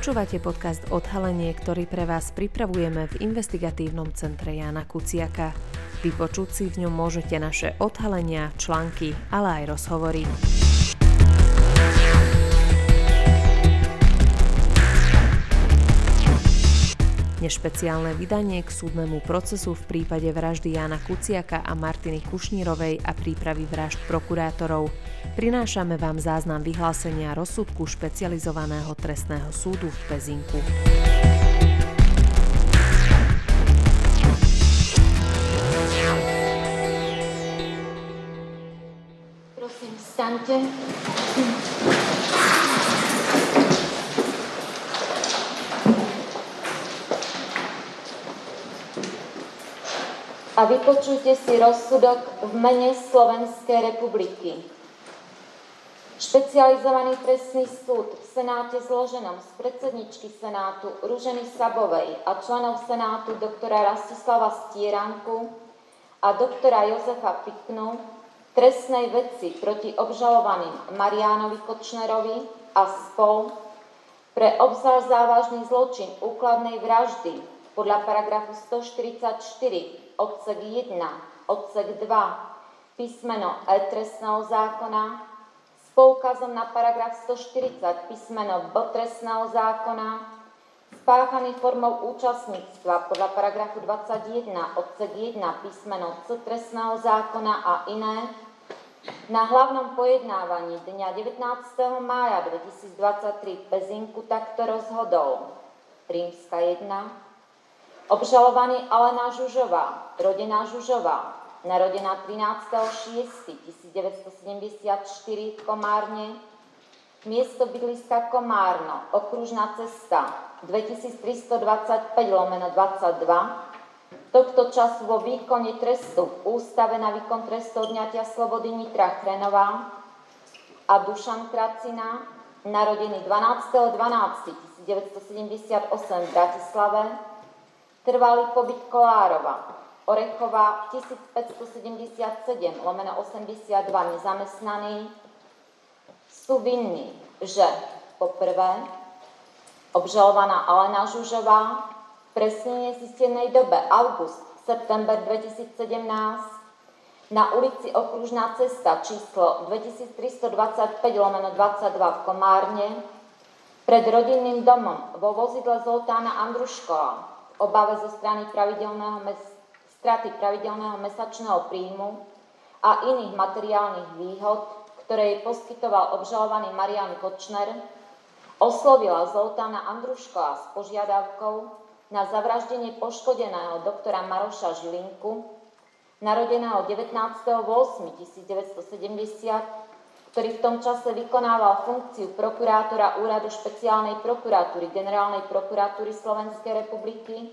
Počúvate podcast Odhalenie, ktorý pre vás pripravujeme v investigatívnom centre Jana Kuciaka. Vypočuť si v ňom môžete naše odhalenia, články, ale aj rozhovory. Nešpeciálne vydanie k súdnemu procesu v prípade vraždy Jana Kuciaka a Martiny Kušnírovej a prípravy vražd prokurátorov. Prinášame vám záznam vyhlásenia rozsudku špecializovaného trestného súdu v Pezinku. Prosím, vstaňte. A vypočujte si rozsudok v mene Slovenskej republiky. Špecializovaný trestný súd v Senáte zloženom z predsedničky Senátu Ruženy Sabovej a členov Senátu doktora Rastislava Stieranku a doktora Jozefa Piknu trestnej veci proti obžalovaným Mariánovi Kočnerovi a spol pre obzal závažný zločin úkladnej vraždy podľa paragrafu 144 odsek 1, odsek 2, písmeno E trestného zákona s poukazom na paragraf 140 písmeno B trestného zákona spáchaný formou účastníctva podľa paragrafu 21 odsek 1 písmeno C trestného zákona a iné na hlavnom pojednávaní dňa 19. mája 2023 v Pezinku takto rozhodol Rímska 1, Obžalovaný Alena Žužová, rodená Žužová, narodená 13.6.1974 v Komárne, miesto bydliska Komárno, okružná cesta 2325 lomeno 22, tohto času vo výkone trestu v Ústave na výkon trestu odňatia slobody Nitra Chrenová a Dušan Kracina, narodený 12.12.1978 v Bratislave, Trvalý pobyt Kolárova, Orechová 1577 lomeno 82 nezamestnaný, sú vinní, že poprvé. Obžalovaná Alena Žužová. V presne nezistenej dobe august, september 2017 na ulici Okružná cesta číslo 2325 lomeno 22 v Komárne. Pred rodinným domom vo vozidle Zoltána Andruškova obave zo strany pravidelného mes- straty pravidelného mesačného príjmu a iných materiálnych výhod, ktoré jej poskytoval obžalovaný Marian Kočner, oslovila Zoltána Andruškova s požiadavkou na zavraždenie poškodeného doktora Maroša Žilinku, narodeného 19.8.1970, ktorý v tom čase vykonával funkciu prokurátora Úradu špeciálnej prokuratúry Generálnej prokuratúry Slovenskej republiky,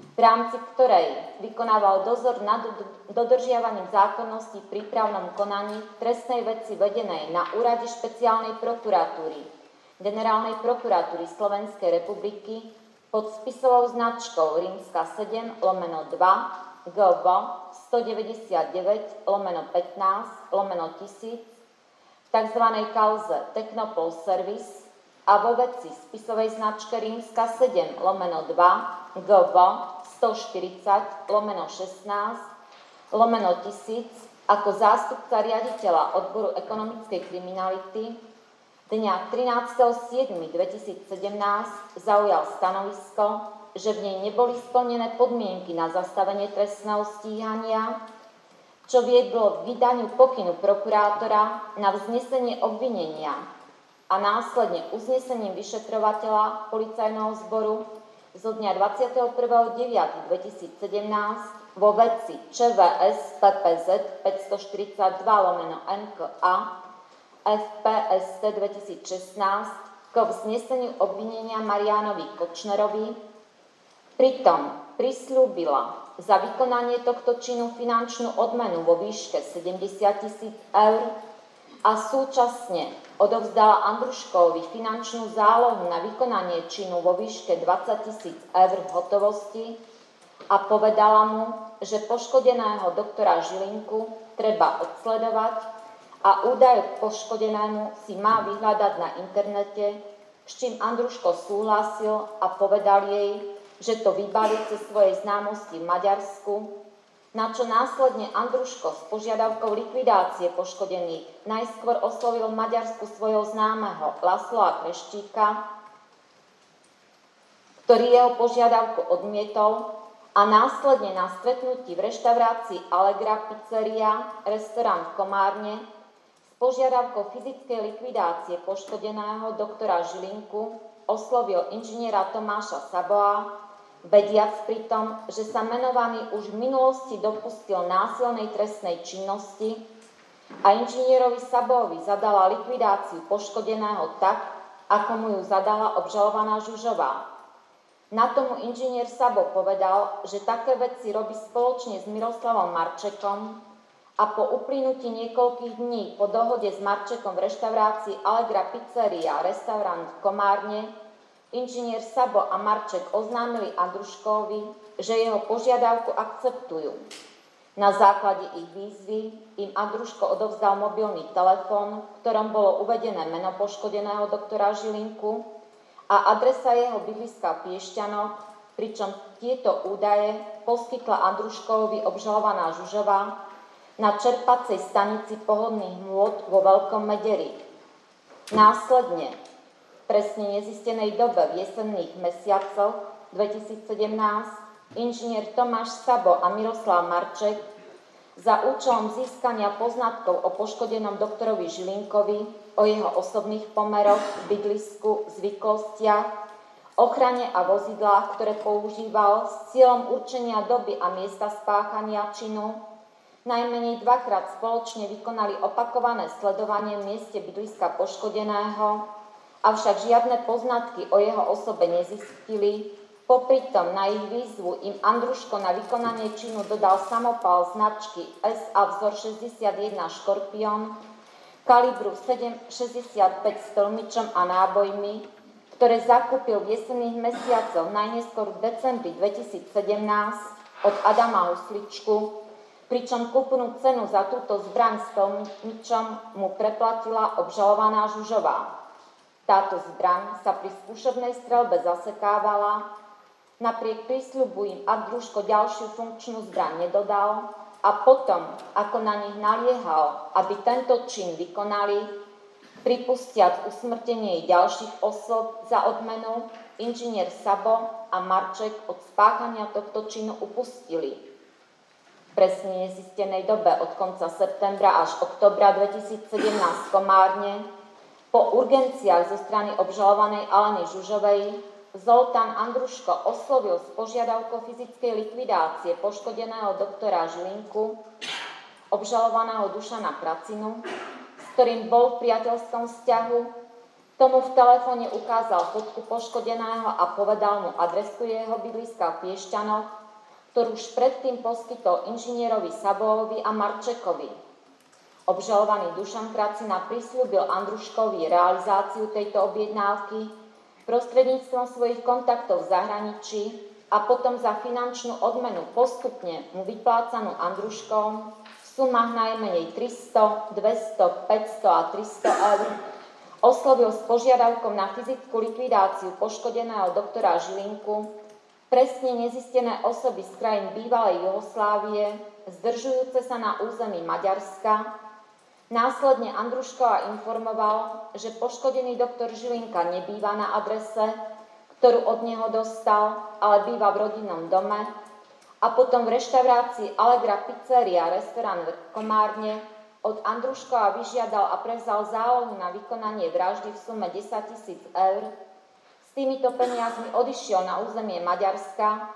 v rámci ktorej vykonával dozor nad dodržiavaním zákonnosti v prípravnom konaní trestnej veci vedenej na Úrade špeciálnej prokuratúry Generálnej prokuratúry Slovenskej republiky pod spisovou značkou Rímska 7 lomeno 2 GV 199 lomeno 15 lomeno 1000 tzv. kauze Technopol Service a vo veci spisovej značke Rímska 7 lomeno 2 GV 140 lomeno 16 lomeno 1000 ako zástupca riaditeľa odboru ekonomickej kriminality dňa 13.7.2017 zaujal stanovisko, že v nej neboli splnené podmienky na zastavenie trestného stíhania čo viedlo k vydaniu pokynu prokurátora na vznesenie obvinenia a následne uznesením vyšetrovateľa policajného zboru zo dňa 21.9.2017 vo veci ČVS PPZ 542 lomeno NKA FPST 2016 k vzneseniu obvinenia Marianovi Kočnerovi, pritom prislúbila za vykonanie tohto činu finančnú odmenu vo výške 70 tisíc eur a súčasne odovzdala Andruškovi finančnú zálohu na vykonanie činu vo výške 20 tisíc eur v hotovosti a povedala mu, že poškodeného doktora Žilinku treba odsledovať a údaj k poškodenému si má vyhľadať na internete s čím Andruško súhlasil a povedal jej, že to vybaví cez svoje známosti v Maďarsku, na čo následne Andruško s požiadavkou likvidácie poškodených najskôr oslovil v Maďarsku svojho známeho Lasloa Kreštíka, ktorý jeho požiadavku odmietol a následne na stretnutí v reštaurácii Allegra Pizzeria, restaurant v Komárne, s požiadavkou fyzickej likvidácie poškodeného doktora Žilinku oslovil inžiniera Tomáša Saboa, vediac pritom, že sa menovaný už v minulosti dopustil násilnej trestnej činnosti a inžinierovi Sabovi zadala likvidáciu poškodeného tak, ako mu ju zadala obžalovaná Žužová. Na tomu inžinier Sabo povedal, že také veci robí spoločne s Miroslavom Marčekom a po uplynutí niekoľkých dní po dohode s Marčekom v reštaurácii Allegra Pizzeria, restaurant v Komárne, inžinier Sabo a Marček oznámili Andruškovi, že jeho požiadavku akceptujú. Na základe ich výzvy im Andruško odovzdal mobilný telefón, v ktorom bolo uvedené meno poškodeného doktora Žilinku, a adresa jeho bydliska v Piešťanoch, pričom tieto údaje poskytla Andruškovi obžalovaná Žužová na čerpacej stanici pohodných môd vo Veľkom Mederi. Následne, presne nezistenej dobe v jesenných mesiacoch 2017, inžinier Tomáš Sabo a Miroslav Marček za účelom získania poznatkov o poškodenom doktorovi Žilinkovi o jeho osobných pomeroch, bydlisku, zvyklostiach, ochrane a vozidlách, ktoré používal s cieľom určenia doby a miesta spáchania činu, najmenej dvakrát spoločne vykonali opakované sledovanie v mieste bydliska poškodeného, avšak žiadne poznatky o jeho osobe nezistili, Popritom na ich výzvu im Andruško na vykonanie činu dodal samopal značky SA vzor 61 Škorpion, kalibru 7,65 stĺmičom a nábojmi, ktoré zakúpil v jesenných mesiacoch najneskôr v decembri 2017 od Adama Husličku, pričom kúpnu cenu za túto zbraň s stĺmičom mu preplatila obžalovaná Žužová. Táto zbraň sa pri skúšobnej strelbe zasekávala, napriek prísľubu im Andruško ďalšiu funkčnú zbraň nedodal, a potom, ako na nich naliehal, aby tento čin vykonali, pripustiac usmrtenie ďalších osob za odmenu, inžinier Sabo a Marček od spáchania tohto činu upustili. Presne nezistenej dobe od konca septembra až oktobra 2017 v Komárne po urgenciách zo strany obžalovanej Aleny Žužovej Zoltán Andruško oslovil s požiadavkou fyzickej likvidácie poškodeného doktora Žilinku, obžalovaného Dušana Kracinu, s ktorým bol v priateľskom vzťahu, tomu v telefóne ukázal fotku poškodeného a povedal mu adresu jeho bydliska v Piešťanoch, ktorú už predtým poskytol inžinierovi Sabovovi a Marčekovi. Obžalovaný Dušan Kracina prislúbil Andruškovi realizáciu tejto objednávky, prostredníctvom svojich kontaktov v zahraničí a potom za finančnú odmenu postupne mu vyplácanú Andruškom v sumách najmenej 300, 200, 500 a 300 eur. Oslovil s požiadavkou na fyzickú likvidáciu poškodeného doktora Žilinku presne nezistené osoby z krajín bývalej Jugoslávie, zdržujúce sa na území Maďarska, Následne Andruškova informoval, že poškodený doktor Žilinka nebýva na adrese, ktorú od neho dostal, ale býva v rodinnom dome a potom v reštaurácii Allegra Pizzeria, restaurant v Komárne, od Andruškova vyžiadal a prevzal zálohu na vykonanie vraždy v sume 10 tisíc eur. S týmito peniazmi odišiel na územie Maďarska,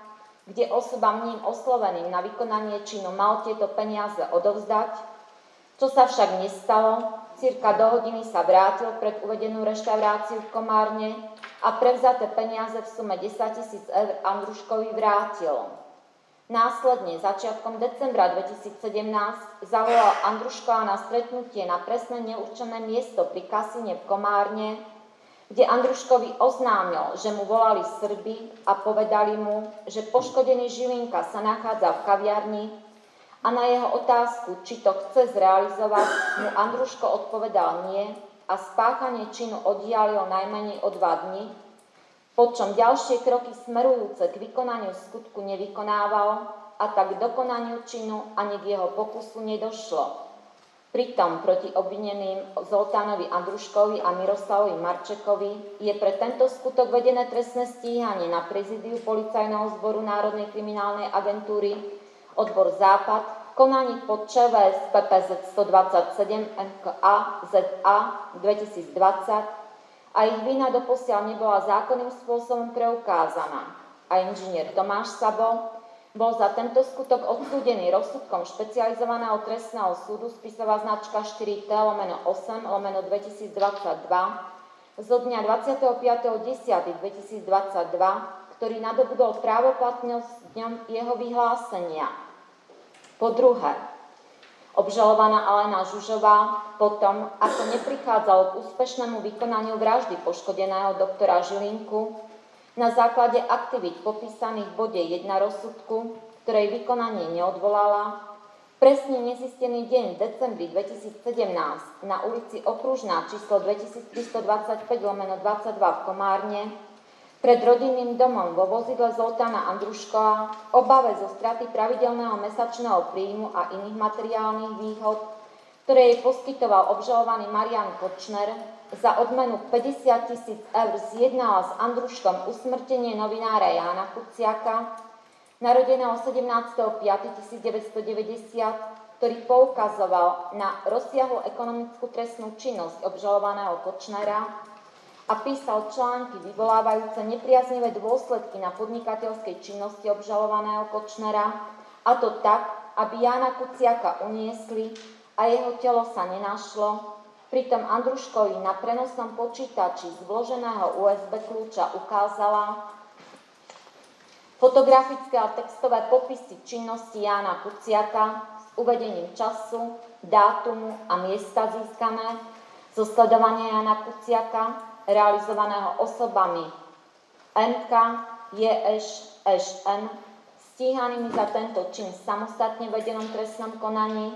kde osobám ním osloveným na vykonanie činu mal tieto peniaze odovzdať čo sa však nestalo, cirka do hodiny sa vrátil pred uvedenú reštauráciu v Komárne a prevzaté peniaze v sume 10 tisíc eur Andruškovi vrátil. Následne začiatkom decembra 2017 zavolal Andruškova na stretnutie na presne neurčené miesto pri kasíne v Komárne, kde Andruškovi oznámil, že mu volali Srby a povedali mu, že poškodený Žilinka sa nachádza v kaviarni a na jeho otázku, či to chce zrealizovať, mu Andruško odpovedal nie a spáchanie činu oddialilo najmenej o dva dní, počom ďalšie kroky smerujúce k vykonaniu skutku nevykonával a tak k dokonaniu činu ani k jeho pokusu nedošlo. Pritom proti obvineným Zoltánovi Andruškovi a Miroslavovi Marčekovi je pre tento skutok vedené trestné stíhanie na prezidiu Policajného zboru Národnej kriminálnej agentúry odbor Západ konaní pod ČVS PPZ 127 NKA ZA 2020 a ich vina doposiaľ nebola zákonným spôsobom preukázaná. A inžinier Tomáš Sabo bol za tento skutok odsúdený rozsudkom špecializovaného trestného súdu spisová značka 4T lomeno 8 lomeno 2022 zo dňa 25.10.2022, ktorý nadobudol právoplatnosť dňom jeho vyhlásenia. Po druhé, obžalovaná Alena Žužová potom, ako neprichádzalo k úspešnému vykonaniu vraždy poškodeného doktora Žilinku, na základe aktivít popísaných v bode 1 rozsudku, ktorej vykonanie neodvolala, presne nezistený deň v decembri 2017 na ulici Okružná číslo 2325 lomeno 22 v Komárne pred rodinným domom vo vozidle Zoltána Andruškova obave zo straty pravidelného mesačného príjmu a iných materiálnych výhod, ktoré jej poskytoval obžalovaný Marian Kočner, za odmenu 50 tisíc eur zjednala s Andruškom usmrtenie novinára Jána Kuciaka, narodeného 17.5.1990, ktorý poukazoval na rozsiahlu ekonomickú trestnú činnosť obžalovaného Kočnera a písal články vyvolávajúce nepriaznivé dôsledky na podnikateľskej činnosti obžalovaného Kočnera, a to tak, aby Jána Kuciaka uniesli a jeho telo sa nenašlo, Pritom Andruškovi na prenosnom počítači z vloženého USB kľúča ukázala fotografické a textové popisy činnosti Jána Kuciaka s uvedením času, dátumu a miesta získané zo sledovania Jana Kuciaka, realizovaného osobami. NK, JŠ, ŠN, stíhanými za tento čin samostatne vedenom trestnom konaní,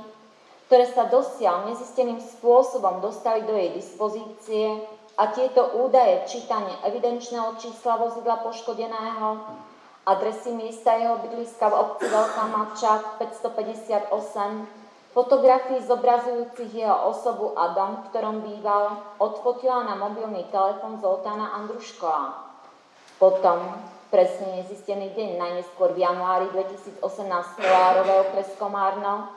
ktoré sa dosiaľ nezisteným spôsobom dostali do jej dispozície a tieto údaje čítanie evidenčného čísla vozidla poškodeného, adresy miesta jeho bydliska v obci Veľká Mačák 558, fotografii zobrazujúcich jeho osobu a dom, v ktorom býval, odfotila na mobilný telefon Zoltána Andrušková. Potom, presne nezistený deň, najneskôr v januári 2018 Kolárové okres Komárno,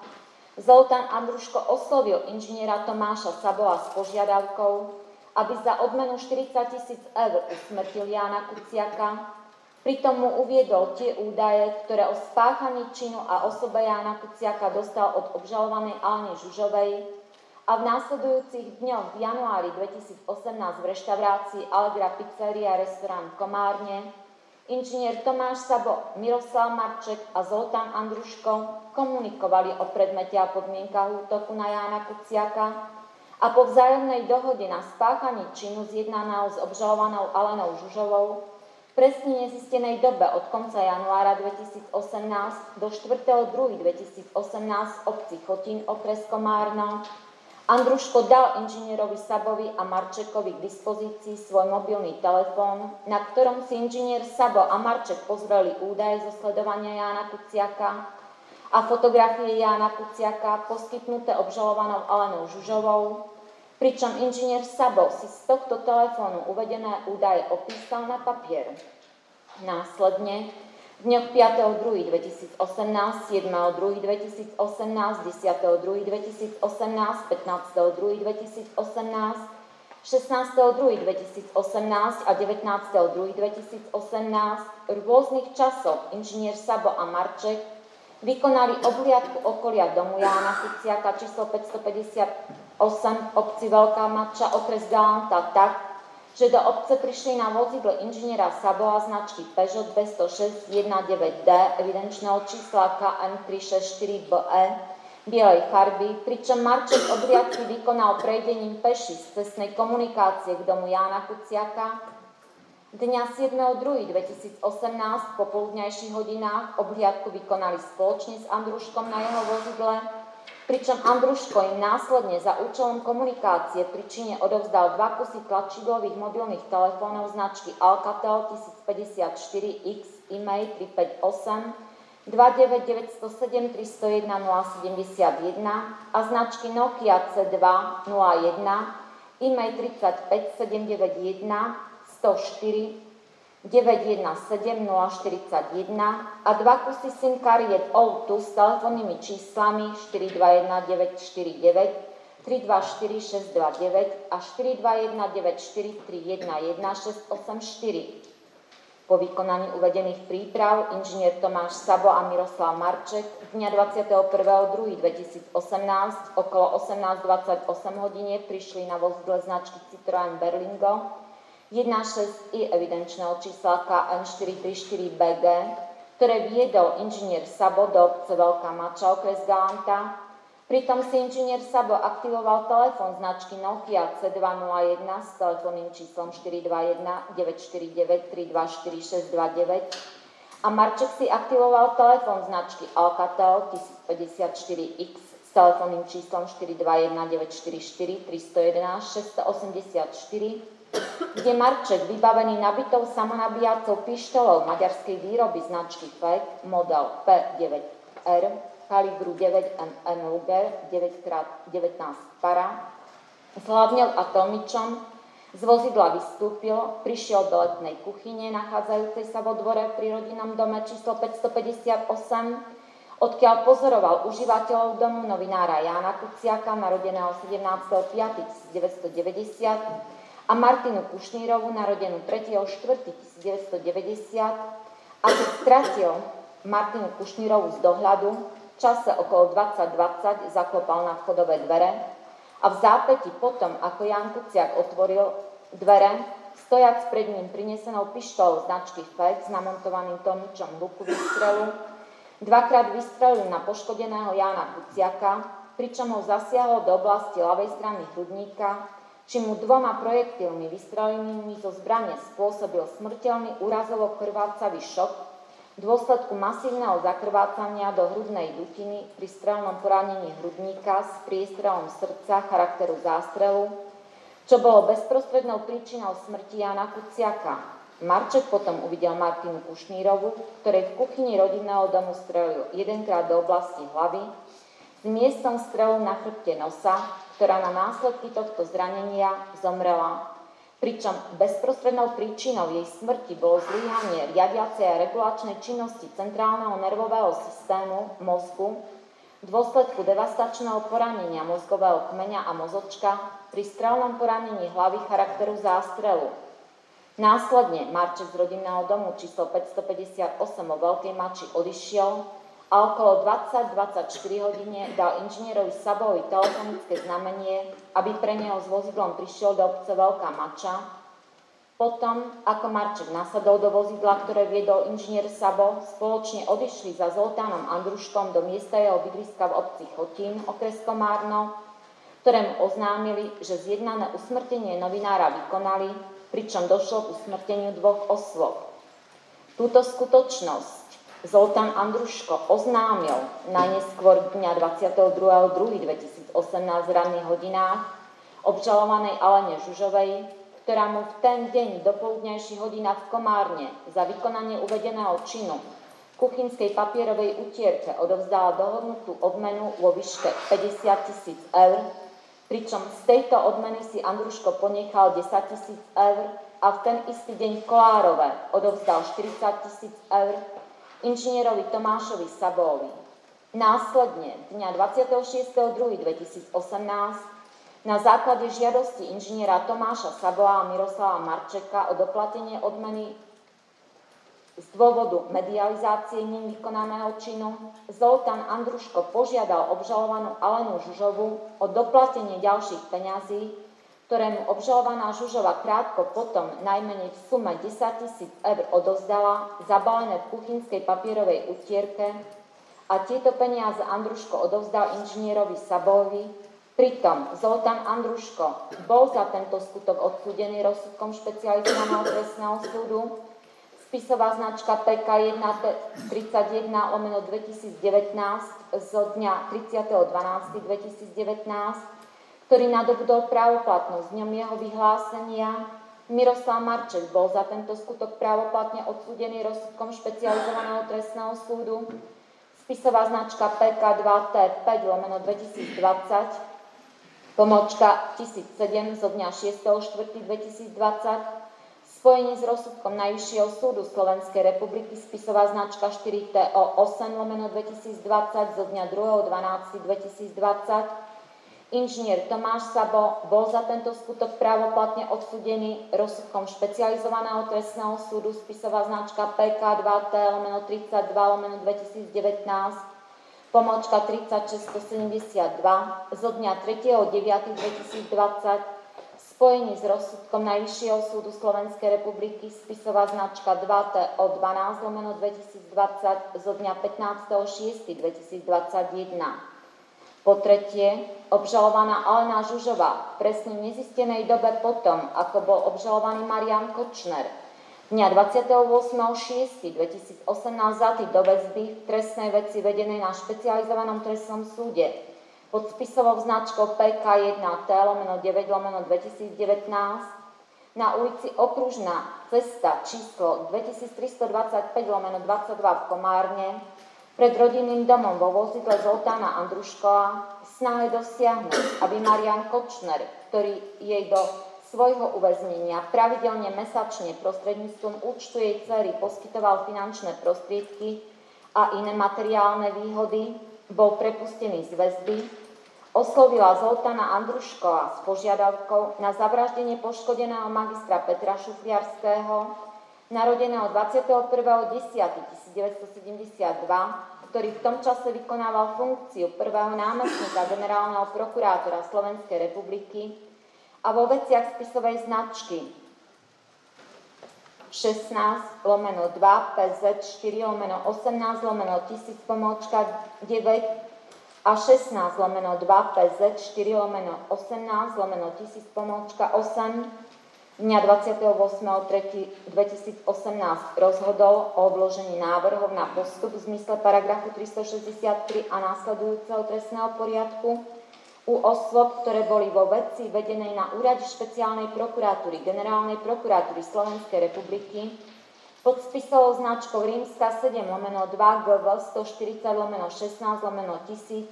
Zoltán Andruško oslovil inžiniera Tomáša Sabola s požiadavkou, aby za odmenu 40 tisíc eur usmrtil Jána Kuciaka, pritom mu uviedol tie údaje, ktoré o spáchaní činu a osobe Jána Kuciaka dostal od obžalovanej Alne Žužovej a v následujúcich dňoch v januári 2018 v reštaurácii Allegra Pizzeria restaurant Komárne Inžinier Tomáš Sabo, Miroslav Marček a Zoltán Andruško komunikovali o predmete a podmienkach útoku na Jána Kuciaka a po vzájomnej dohode na spáchaní činu zjednaného s obžalovanou Alenou Žužovou presne nezistenej dobe od konca januára 2018 do 4.2.2018 v obci Chotín okres Komárno. Andruško dal inžinierovi Sabovi a Marčekovi k dispozícii svoj mobilný telefón, na ktorom si inžinier Sabo a Marček pozreli údaje zo sledovania Jána Kuciaka a fotografie Jána Kuciaka poskytnuté obžalovanou Alenou Žužovou, pričom inžinier Sabo si z tohto telefónu uvedené údaje opísal na papier. Následne v dňoch 5.2.2018, 7.2.2018, 10.2.2018, 15.2.2018, 16.2.2018 a 19.2.2018 v rôznych časoch inžinier Sabo a Marček vykonali obhliadku okolia domu Jána Kuciaka číslo 558 obci Veľká Mača okres Galanta tak, že do obce prišli na vozidle inžiniera Saboa značky Peugeot 20619D evidenčného čísla KM 364BE bielej farby, pričom Marček obliadky vykonal prejdením peši z cestnej komunikácie k domu Jána Kuciaka. Dňa 7.2.2018 po poludňajších hodinách obhliadku vykonali spoločne s Andruškom na jeho vozidle pričom Andruško im následne za účelom komunikácie pri čine odovzdal dva kusy tlačidlových mobilných telefónov značky Alcatel 1054X e-mail 358 29907 301 071 a značky Nokia C201 e-mail 35 791 104 917 041 a dva kusy SIM kariet O2 s telefónnymi číslami 421 949, 324 629 a 421 943 684. Po vykonaní uvedených príprav inžinier Tomáš Sabo a Miroslav Marček dňa 21.2.2018 okolo 18.28 hodine prišli na vozidle značky Citroën Berlingo 1.6 i evidenčného čísla KN434BG, ktoré viedol inžinier Sabo do obce Veľká Mača, okres Galanta. Pritom si inžinier Sabo aktivoval telefón značky Nokia C201 s telefónnym číslom 421 949 324 629 a Marček si aktivoval telefón značky Alcatel 1054X s telefónnym číslom 421 944 311 684 kde Marček, vybavený nabitou samonabíjacou pištolou maďarskej výroby značky FEC model P9R kalibru 9 mm Luger 9x19 para, zhlavnil atomičom, z vozidla vystúpil, prišiel do letnej kuchyne, nachádzajúcej sa vo dvore pri rodinnom dome číslo 558, odkiaľ pozoroval užívateľov domu novinára Jána Kuciaka, narodeného 17.5.1990, a Martinu Kušnírovu, narodenú 3.4.1990 a keď stratil Martinu Kušnírovu z dohľadu, v čase okolo 2020 zaklopal na vchodové dvere a v zápäti potom, ako Jan Kuciak otvoril dvere, stojac pred ním prinesenou pištolou značky FED s namontovaným tomučom luku výstrelu, dvakrát vystrelil na poškodeného Jána Kuciaka, pričom ho zasiahol do oblasti ľavej strany hrudníka či mu dvoma projektilmi vystrelenými zo zbrane spôsobil smrteľný úrazovo krvácavý šok v dôsledku masívneho zakrvácania do hrudnej dutiny pri strelnom poranení hrudníka s priestrelom srdca charakteru zástrelu, čo bolo bezprostrednou príčinou smrti Jana Kuciaka. Marček potom uvidel Martinu Kušnírovu, ktorej v kuchyni rodinného domu strelil jedenkrát do oblasti hlavy, s miestom strelu na chrbte nosa, ktorá na následky tohto zranenia zomrela. Pričom bezprostrednou príčinou jej smrti bolo zlyhanie riadiacej a regulačnej činnosti centrálneho nervového systému mozgu v dôsledku devastačného poranenia mozgového kmeňa a mozočka pri strelnom poranení hlavy charakteru zástrelu. Následne Marček z rodinného domu číslo 558 o Veľkej Mači odišiel a okolo 20-24 hodine dal inžinierovi Sabovi telefonické znamenie, aby pre neho s vozidlom prišiel do obce Veľká Mača. Potom, ako Marček nasadol do vozidla, ktoré viedol inžinier Sabo, spoločne odišli za Zoltánom Andruškom do miesta jeho bydliska v obci Chotín, okres Komárno, ktorému oznámili, že zjednané usmrtenie novinára vykonali, pričom došlo k usmrteniu dvoch osôb. Túto skutočnosť Zoltán Andruško oznámil najneskôr dňa 22.2.2018 v ranných hodinách obžalovanej Alene Žužovej, ktorá mu v ten deň do poludnejších hodinách v Komárne za vykonanie uvedeného činu kuchynskej papierovej utierke odovzdala dohodnutú odmenu vo výške 50 tisíc eur, pričom z tejto odmeny si Andruško ponechal 10 tisíc eur a v ten istý deň Kolárove odovzdal 40 tisíc eur inžinierovi Tomášovi Sabovi. Následne dňa 26.2.2018 na základe žiadosti inžiniera Tomáša Saboa a Miroslava Marčeka o doplatenie odmeny z dôvodu medializácie ním vykonaného činu Zoltán Andruško požiadal obžalovanú Alenu Žužovu o doplatenie ďalších peňazí ktorému obžalovaná Žužova krátko potom najmenej v sume 10 tisíc eur odozdala, zabalené v kuchynskej papierovej utierke a tieto peniaze Andruško odovzdal inžinierovi Sabovi. Pritom Zoltán Andruško bol za tento skutok odsúdený rozsudkom špecializovaného trestného súdu spisová značka PK 131 lomeno 2019 zo dňa 30.12.2019, ktorý nadobudol právoplatnosť dňom jeho vyhlásenia. Miroslav Marček bol za tento skutok právoplatne odsúdený rozsudkom špecializovaného trestného súdu. Spisová značka PK2T5 lomeno 2020, pomočka 1007 zo dňa 6.4.2020, spojení s rozsudkom Najvyššieho súdu Slovenskej republiky spisová značka 4TO 8 lomeno 2020 zo dňa 2.12.2020. Inžinier Tomáš Sabo bol za tento skutok právoplatne odsudený rozsudkom špecializovaného trestného súdu spisová značka PK2T lomeno 32 lomeno 2019 pomočka 3672 zo dňa 3.9.2020 spojení s rozsudkom Najvyššieho súdu Slovenskej republiky spisová značka 2T o 12 lomeno 2020 zo dňa 15.6.2021. Po tretie, obžalovaná Alena Žužová presne v nezistenej dobe potom, ako bol obžalovaný Marian Kočner, dňa 28.6.2018 zatý do väzby v trestnej veci vedenej na špecializovanom trestnom súde. Pod spisovou značkou PK1T lomeno 9 lomeno 2019 na ulici Okružná cesta číslo 2325 lomeno 22 v Komárne pred rodinným domom vo vozidle Zoltána Andruškova snahe dosiahnuť, aby Marian Kočner, ktorý jej do svojho uväznenia pravidelne mesačne prostredníctvom účtu jej cery poskytoval finančné prostriedky a iné materiálne výhody, bol prepustený z väzby oslovila Zoltana Andruškova s požiadavkou na zavraždenie poškodeného magistra Petra Šufliarského, narodeného 21.10.1972, ktorý v tom čase vykonával funkciu prvého námestníka generálneho prokurátora Slovenskej republiky a vo veciach spisovej značky 16 lomeno 2 PZ 4 lomeno 18 lomeno 1000 pomočka 9 a 16 lomeno 2 PZ 4 lomeno 18 lomeno 1000 pomôčka 8 dňa 28.3.2018 rozhodol o obložení návrhov na postup v zmysle paragrafu 363 a následujúceho trestného poriadku u osôb, ktoré boli vo veci vedenej na úrade špeciálnej prokuratúry Generálnej prokuratúry Slovenskej republiky pod spisovou značkou Rímska 7 lomeno 2 GV 140 lomeno 16 lomeno 1000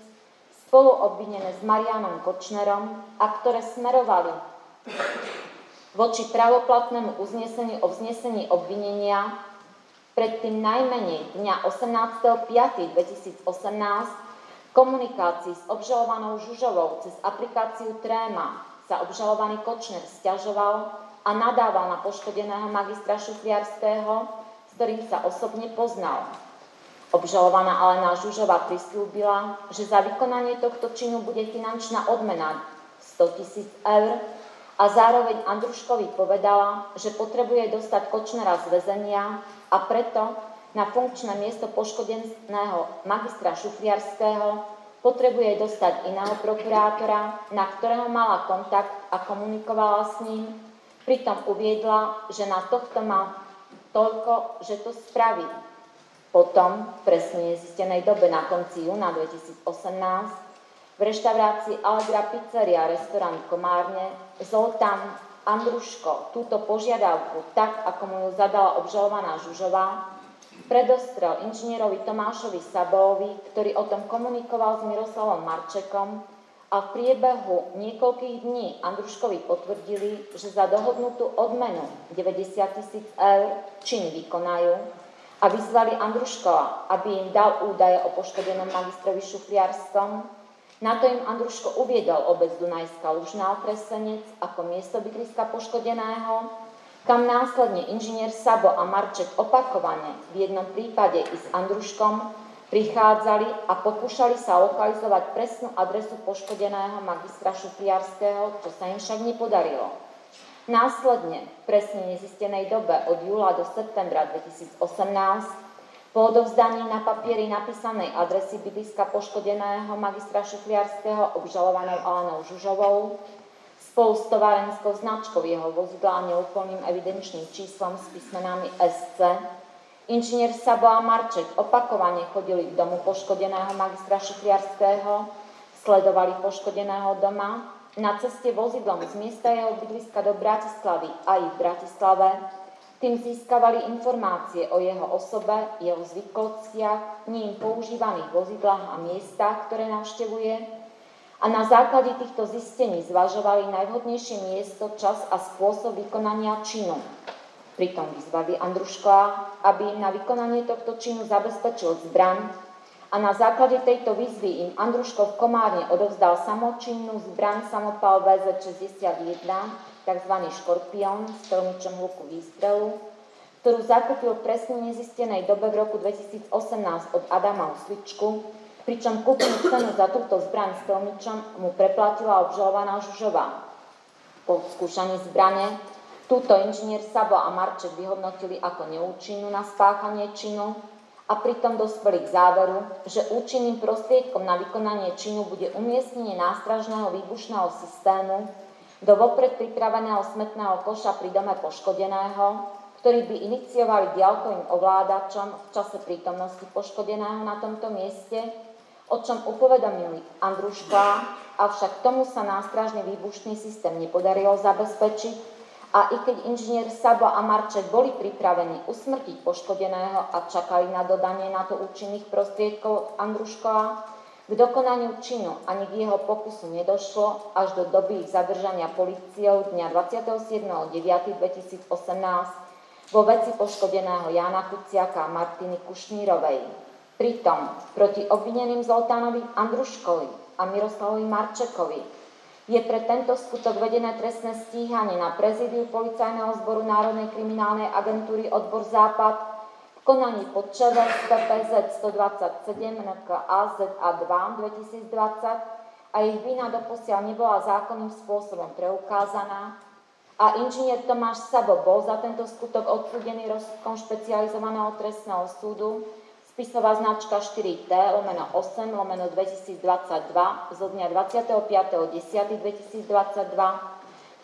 spolu obvinené s Marianom Kočnerom a ktoré smerovali voči pravoplatnému uzneseniu o vznesení obvinenia predtým najmenej dňa 18.5.2018 komunikácii s obžalovanou Žužovou cez aplikáciu Tréma sa obžalovaný Kočner stiažoval a nadával na poškodeného magistra Šufliarského, s ktorým sa osobne poznal. Obžalovaná Alena Žužová prislúbila, že za vykonanie tohto činu bude finančná odmena 100 tisíc eur a zároveň Andruškovi povedala, že potrebuje dostať Kočnera z väzenia a preto na funkčné miesto poškodeného magistra Šufliarského potrebuje dostať iného prokurátora, na ktorého mala kontakt a komunikovala s ním. Pritom uviedla, že na tohto má toľko, že to spraví. Potom, v presne nezistenej dobe na konci júna 2018, v reštaurácii Allegra Pizzeria a restaurant Komárne Zoltán Andruško túto požiadavku, tak ako mu ju zadala obžalovaná Žužová, predostrel inžinierovi Tomášovi Sabóvi, ktorý o tom komunikoval s Miroslavom Marčekom a v priebehu niekoľkých dní Andruškovi potvrdili, že za dohodnutú odmenu 90 tisíc eur čin vykonajú a vyzvali Andruškova, aby im dal údaje o poškodenom magistrovi Šufliarskom. Na to im Andruško uviedol obec Dunajská Lužná okresenec ako miesto bydliska poškodeného, kam následne inžinier Sabo a Marček opakovane v jednom prípade i s Andruškom prichádzali a pokúšali sa lokalizovať presnú adresu poškodeného magistra Šufliarského, čo sa im však nepodarilo. Následne, v presne nezistenej dobe od júla do septembra 2018, po odovzdaní na papieri napísanej adresy bydliska poškodeného magistra Šufliarského obžalovanou Alenou Žužovou spolu s továrenskou značkou jeho vozidla a neúplným evidenčným číslom s písmenami SC, inžinier Sabo a Marček opakovane chodili k domu poškodeného magistra Šufriarského, sledovali poškodeného doma, na ceste vozidlom z miesta jeho bydliska do Bratislavy a i v Bratislave tým získavali informácie o jeho osobe, jeho zvyklostiach, ním používaných vozidlách a miestach, ktoré navštevuje a na základe týchto zistení zvažovali najvhodnejšie miesto, čas a spôsob vykonania činu. Pritom vyzvali Andruška, aby na vykonanie tohto činu zabezpečil zbraň a na základe tejto výzvy im Andruško v Komárne odovzdal samočinnú zbraň samopal VZ-61, tzv. škorpión s troničom hluku výstrelu, ktorú zakúpil presne nezistenej dobe v roku 2018 od Adama Usličku, pričom kúpnu cenu za túto zbraň s troničom mu preplatila obžalovaná Žužová. Po skúšaní zbrane túto inžinier Sabo a Marček vyhodnotili ako neúčinnú na spáchanie činu a pritom dospeli k záveru, že účinným prostriedkom na vykonanie činu bude umiestnenie nástražného výbušného systému do vopred pripraveného smetného koša pri dome poškodeného, ktorý by iniciovali diaľkovým ovládačom v čase prítomnosti poškodeného na tomto mieste, o čom upovedomili Andruška, avšak tomu sa nástražný výbušný systém nepodarilo zabezpečiť a i keď inžinier Sabo a Marček boli pripravení usmrtiť poškodeného a čakali na dodanie na to účinných prostriedkov Andruškova, k dokonaniu činu ani k jeho pokusu nedošlo až do doby ich zadržania policiou dňa 27.9.2018 vo veci poškodeného Jana Kuciaka a Martiny Kušnírovej. Pritom proti obvineným Zoltánovi Andruškovi a Miroslavovi Marčekovi je pre tento skutok vedené trestné stíhanie na prezídiu Policajného zboru Národnej kriminálnej agentúry Odbor Západ konaní pod ČVS PPZ 127 NKA ZA2 2020 a ich vina doposiaľ nebola zákonným spôsobom preukázaná. A inžinier Tomáš Sabo bol za tento skutok odsúdený rozsudkom špecializovaného trestného súdu. Spisová značka 4T lomeno 8 lomeno 2022 zo dňa 25.10.2022,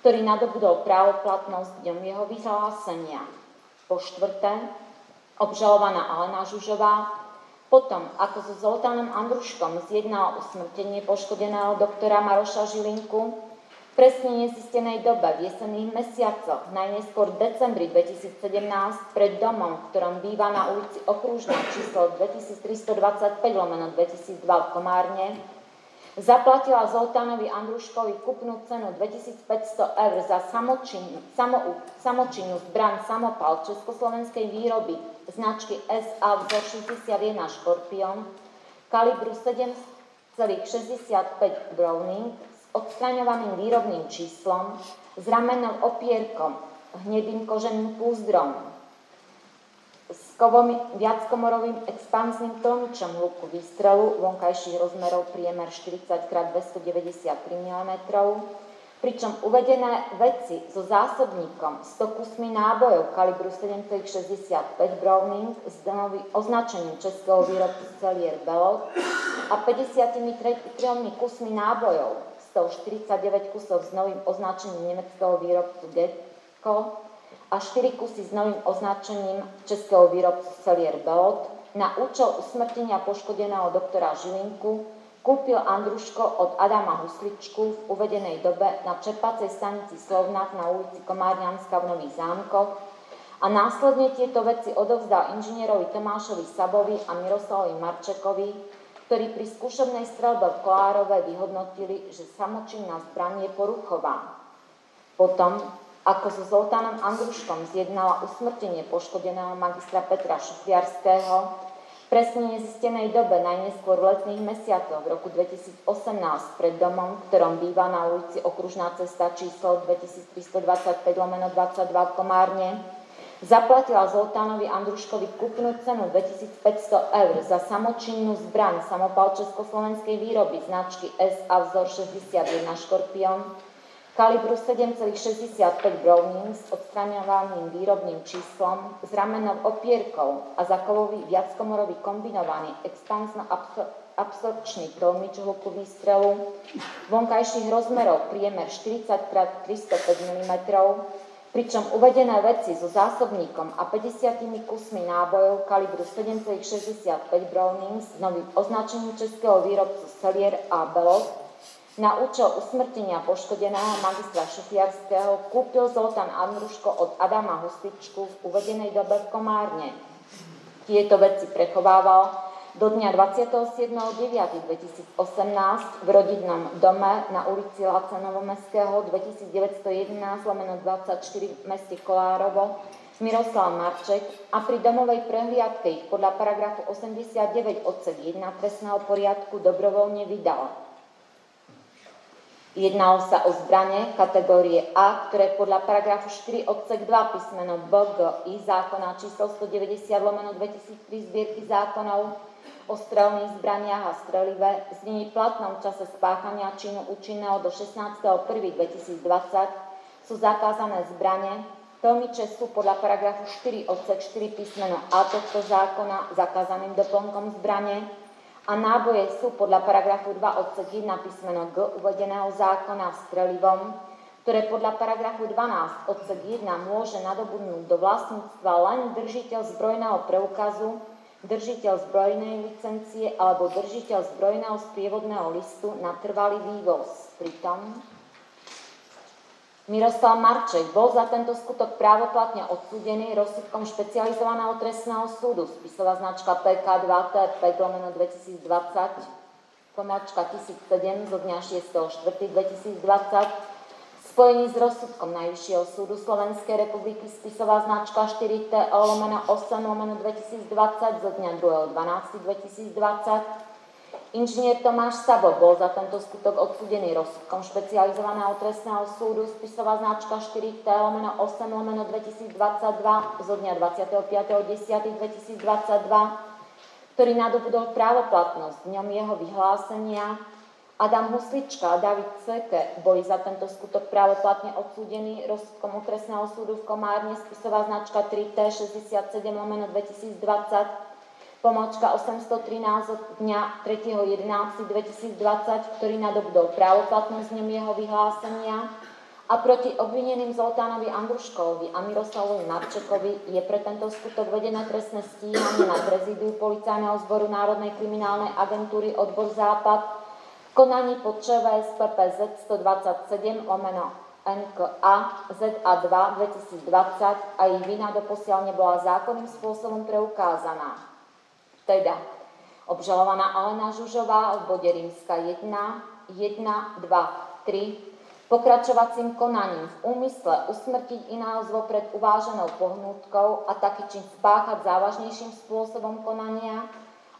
ktorý nadobudol právoplatnosť dňom jeho vyhlásenia. Po štvrté, obžalovaná Alena Žužová, potom ako so Zoltánom Andruškom zjednala usmrtenie poškodeného doktora Maroša Žilinku, v presne nezistenej dobe v jesenných mesiacoch, najneskôr v decembri 2017, pred domom, v ktorom býva na ulici Okružná číslo 2325 lomeno 2002 v Komárne, Zaplatila Zoltánovi Andruškovi kupnú cenu 2500 eur za samočinnú, samo, samočinnú zbraň samopal československej výroby značky SA vzor 61 Škorpion kalibru 7,65 Browning s odstraňovaným výrobným číslom s ramennou opierkom, hnedým koženým púzdrom, s kovom, viackomorovým expanzným tlmičom hluku výstrelu vonkajších rozmerov priemer 40 x 293 mm, pričom uvedené veci so zásobníkom 100 kusmi nábojov kalibru 7,65 Browning s označením českého výrobcu Celier Belot a 53 kusmi nábojov 149 kusov s novým označením nemeckého výrobcu Gecko a 4 kusy s novým označením českého výrobcu Celier Belot na účel usmrtenia poškodeného doktora Žilinku kúpil Andruško od Adama Husličku v uvedenej dobe na čerpacej stanici Slovnat na ulici Komárňanska v Nových zámkoch a následne tieto veci odovzdal inžinierovi Tomášovi Sabovi a Miroslavovi Marčekovi, ktorí pri skúšobnej strelbe v Kolárove vyhodnotili, že samočinná zbraň je poruchová. Potom ako so Zoltánom Andruškom zjednala usmrtenie poškodeného magistra Petra Šufiarského, presne nezistenej dobe, najneskôr v letných mesiacoch v roku 2018 pred domom, v ktorom býva na ulici Okružná cesta číslo 2325 lomeno 22 v Komárne, zaplatila Zoltánovi Andruškovi kúpnu cenu 2500 eur za samočinnú zbraň samopal československej výroby značky SA vzor 61 Škorpion, kalibru 7,65 Browning s odstraňovaným výrobným číslom, s ramenou opierkou a za kovový viackomorový kombinovaný expansno absorpčný tlmič hluku výstrelu, vonkajších rozmerov priemer 40 x 305 mm, pričom uvedené veci so zásobníkom a 50 kusmi nábojov kalibru 7,65 Browning s novým označením českého výrobcu Selier a Belot na účel usmrtenia poškodeného magistra Šufiarského kúpil Zoltán Andruško od Adama Husličku v uvedenej dobe v Komárne. Tieto veci prechovával do dňa 27.9.2018 v rodinnom dome na ulici Laca Novomestského 2911 lomeno 24 v meste Kolárovo Miroslav Marček a pri domovej prehliadke ich podľa paragrafu 89 odsek 1 trestného poriadku dobrovoľne vydal. Jednalo sa o zbranie kategórie A, ktoré podľa paragrafu 4 odsek 2 písmeno BGI zákona číslo 190 lomeno 2003 zbierky zákonov o strelných zbraniach a strelive znení platnom čase spáchania činu účinného do 16.1.2020 sú zakázané zbranie, Tlmiče sú podľa paragrafu 4 odsek 4 písmeno A tohto zákona zakázaným doplnkom zbranie a náboje sú podľa paragrafu 2 odsek 1 písmeno G uvedeného zákona strelivom, ktoré podľa paragrafu 12 odsek 1 môže nadobudnúť do vlastníctva len držiteľ zbrojného preukazu držiteľ zbrojnej licencie alebo držiteľ zbrojného sprievodného listu na trvalý vývoz. Pritom Miroslav Marček bol za tento skutok právoplatne odsúdený rozsudkom špecializovaného trestného súdu, spisová značka PK2T 5 lomeno 2020, pomačka 1007 zo dňa 6.4.2020, spojení s rozsudkom Najvyššieho súdu Slovenskej republiky spisová značka 4T lomeno 8 lomeno 2020 zo dňa 2.12.2020. Inžinier Tomáš Sabo bol za tento skutok odsudený rozsudkom špecializovaného trestného súdu. Spisová značka 4T lomeno 8 lomeno 2022 zo dňa 25.10.2022, ktorý nadobudol právoplatnosť. Dňom jeho vyhlásenia Adam Huslička a David Ceke boli za tento skutok právoplatne odsúdení rozsudkom trestného súdu v Komárne. Spisová značka 3T 67 lomeno 2020 pomočka 813 od dňa 3.11.2020, ktorý nadobudol právoplatnosť ňom jeho vyhlásenia a proti obvineným Zoltánovi Andruškovi a Miroslavovi Marčekovi je pre tento skutok vedené trestné stíhanie na prezidiu Policajného zboru Národnej kriminálnej agentúry Odbor Západ konaní pod ČVS PPZ 127 lomeno NKA ZA2 2020 a ich vina doposiaľ nebola zákonným spôsobom preukázaná. Teda obžalovaná Alena Žužová v bode rímska 1, 1, 2, 3 pokračovacím konaním v úmysle usmrtiť iného zvopred uváženou pohnútkou a taký čin spáchať závažnejším spôsobom konania,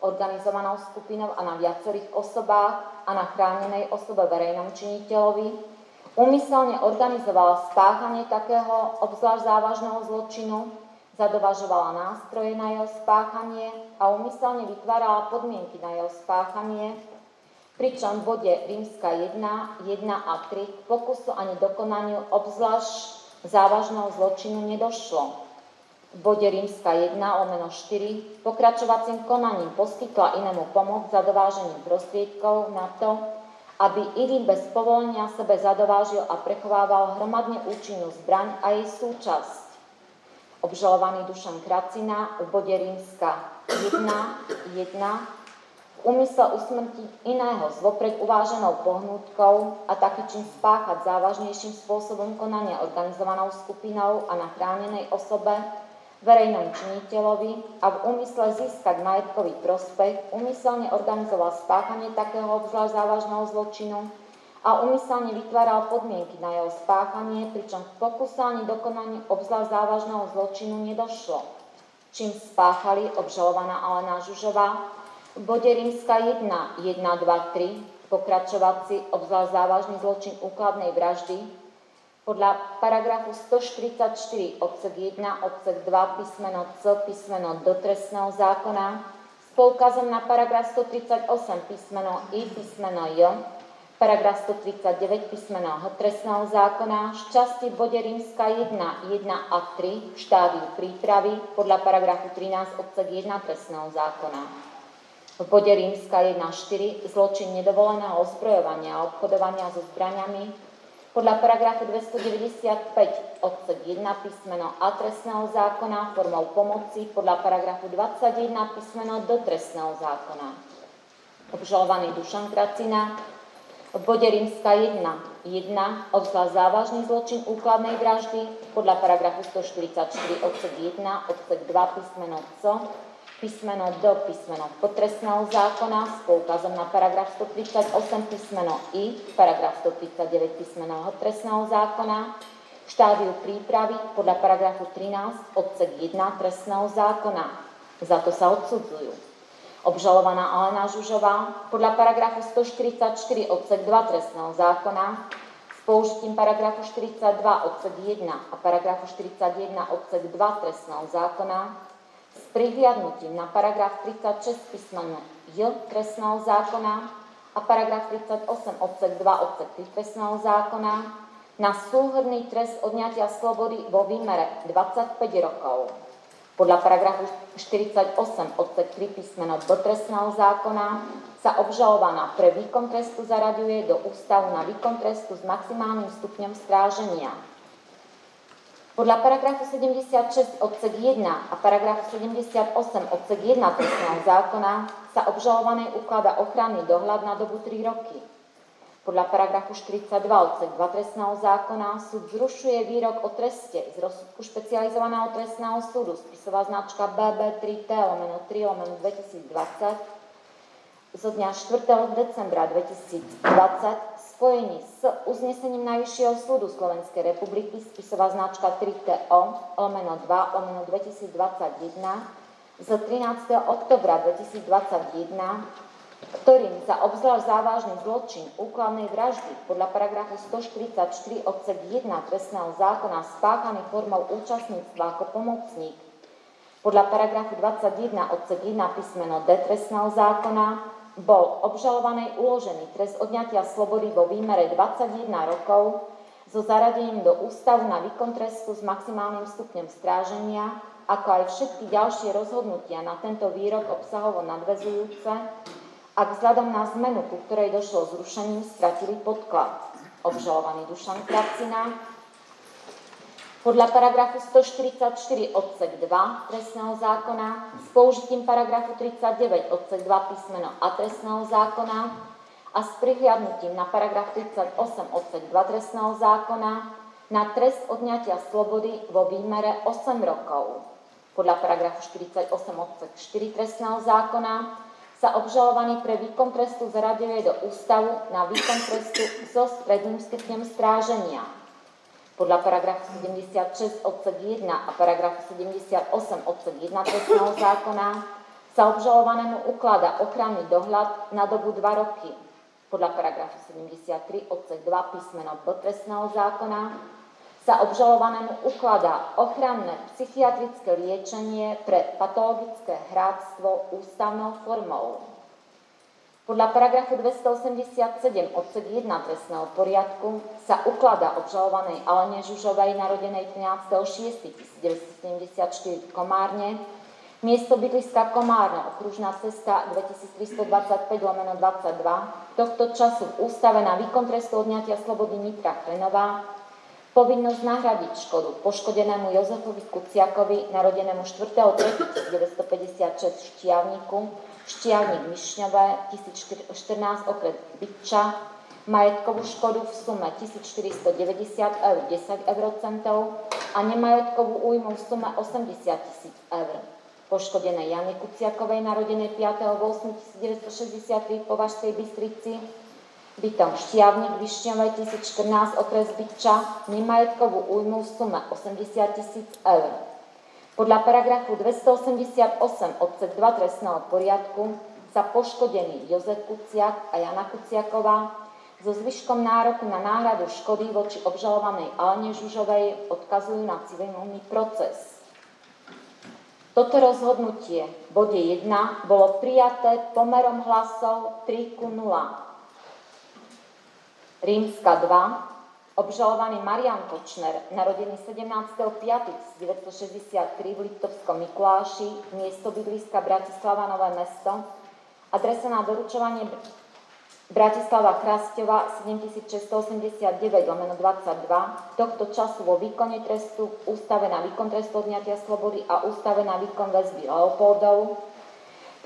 organizovanou skupinou a na viacerých osobách a na chránenej osobe verejnom činiteľovi, umyselne organizovala spáchanie takého obzvlášť závažného zločinu, zadovažovala nástroje na jeho spáchanie a umyselne vytvárala podmienky na jeho spáchanie, pričom v bode rímska 1, 1 a 3 pokusu ani dokonaniu obzvlášť závažného zločinu nedošlo v bode rímska 1 lomeno 4 pokračovacím konaním poskytla inému pomoc za dovážením prostriedkov na to, aby iný bez povolenia sebe zadovážil a prechovával hromadne účinnú zbraň a jej súčasť. Obžalovaný Dušan Kracina v bode rímska 1, 1 úmysle usmrtiť iného s vopred uváženou pohnútkou a taký čin spáchať závažnejším spôsobom konania organizovanou skupinou a na chránenej osobe verejnom činiteľovi a v úmysle získať majetkový prospech umyselne organizoval spáchanie takého obzvlášť závažného zločinu a umyselne vytváral podmienky na jeho spáchanie, pričom v pokuse ani dokonaní obzvlášť závažného zločinu nedošlo. Čím spáchali obžalovaná Alena Žužová v bode rímska 1, 1, 2, 3, pokračovací obzvlášť závažný zločin úkladnej vraždy, podľa paragrafu 144 odsek 1, odsek 2, písmeno C, písmeno do trestného zákona s poukazom na paragraf 138 písmeno I, písmeno J, paragraf 139 písmeno H trestného zákona, šťastie v bode rímska 1, 1 a 3 v štádiu prípravy podľa paragrafu 13 odsek 1 trestného zákona. V bode rímska 1.4 zločin nedovoleného ozbrojovania a obchodovania so zbraniami podľa paragrafu 295 odsek 1 písmeno A trestného zákona formou pomoci podľa paragrafu 21 písmeno do trestného zákona. Obžalovaný Dušan Kracina v bode rímska 1 1 obzvlášť závažný zločin úkladnej vraždy podľa paragrafu 144 odsek 1 odsek 2 písmeno C písmeno do písmeno potrestného zákona s poukazom na paragraf 138 písmeno I, paragraf 139 písmeno trestného zákona, štádiu prípravy podľa paragrafu 13 odsek 1 trestného zákona. Za to sa odsudzujú. Obžalovaná Alena Žužová podľa paragrafu 144 odsek 2 trestného zákona s použitím paragrafu 42 odsek 1 a paragrafu 41 odsek 2 trestného zákona s prihliadnutím na paragraf 36 písmeno J trestného zákona a paragraf 38 odsek 2 odsek 3 trestného zákona na súhrný trest odňatia slobody vo výmere 25 rokov. Podľa paragrafu 48 odsek 3 písmeno B trestného zákona sa obžalovaná pre výkon trestu zaraďuje do ústavu na výkon trestu s maximálnym stupňom stráženia podľa paragrafu 76 odsek 1 a paragrafu 78 odsek 1 trestného zákona sa obžalovanej uklada ochranný dohľad na dobu 3 roky. Podľa paragrafu 42 odsek 2 trestného zákona súd zrušuje výrok o treste z rozsudku špecializovaného trestného súdu spisová značka BB3T lomeno 3 lomeno 2020 zo dňa 4. decembra 2020 spojení s uznesením Najvyššieho súdu Slovenskej republiky spisová značka 3TO lomeno 2 lomeno 2021 z 13. oktobra 2021, ktorým za obzvlášť závažný zločin úkladnej vraždy podľa paragrafu 144 odsek 1 trestného zákona spáchaný formou účastníctva ako pomocník. Podľa paragrafu 21 odsek 1 písmeno D trestného zákona bol obžalovanej uložený trest odňatia slobody vo výmere 21 rokov so zaradením do ústavu na výkon trestu s maximálnym stupňom stráženia, ako aj všetky ďalšie rozhodnutia na tento výrok obsahovo nadvezujúce, ak vzhľadom na zmenu, ku ktorej došlo zrušením, stratili podklad. Obžalovaný Dušan Kracina podľa paragrafu 144 odsek 2 trestného zákona s použitím paragrafu 39 odsek 2 písmeno a trestného zákona a s prihliadnutím na paragraf 38 odsek 2 trestného zákona na trest odňatia slobody vo výmere 8 rokov. Podľa paragrafu 48 odsek 4 trestného zákona sa obžalovaný pre výkon trestu zaraďuje do ústavu na výkon trestu so stredným stupňom stráženia podľa paragrafu 76 odsek 1 a paragrafu 78 odsek 1 trestného zákona sa obžalovanému uklada ochranný dohľad na dobu 2 roky. Podľa paragrafu 73 odsek 2 písmeno B trestného zákona sa obžalovanému ukladá ochranné psychiatrické liečenie pre patologické hráctvo ústavnou formou. Podľa paragrafu 287 odsek 1 trestného poriadku sa ukladá obžalovanej Alene Žužovej, narodenej 13.6.1974 v Komárne, miesto bydliska Komárno, okružná cesta 2325 lomeno 22, tohto času v Ústave na výkon trestu odňatia slobody Nitra Chrenová, povinnosť nahradiť škodu poškodenému Jozefovi Kuciakovi, narodenému 4.3.1956 v Štiavniku, Štiavnik Mišňové, 1014 okres Byča, majetkovú škodu v sume 1490 eur 10 eurocentov. A nemajetkovú újmu v sume 80 tisíc eur. Poškodené Jany Kuciakovej, narodenej 5.8.1963 po Vašskej Bystrici, bytom Štiavnik Višňové 1014 okres Byča, nemajetkovú újmu v sume 80 tisíc eur. Podľa paragrafu 288 odsek 2 trestného poriadku sa poškodení Jozef Kuciak a Jana Kuciaková so zvyškom nároku na náhradu škody voči obžalovanej Alene Žužovej odkazujú na civilný proces. Toto rozhodnutie v bode 1 bolo prijaté pomerom hlasov 3 ku 0. Rímska 2 Obžalovaný Marian Kočner, narodený 17.5.1963 v Liptovskom Mikuláši, miesto bydliska Bratislava Nové mesto Adresa na doručovanie Bratislava Chrasťova 7689 lomeno 22 tohto času vo výkone trestu, ústave na výkon trestu odňatia slobody a ústave na výkon väzby Leopoldov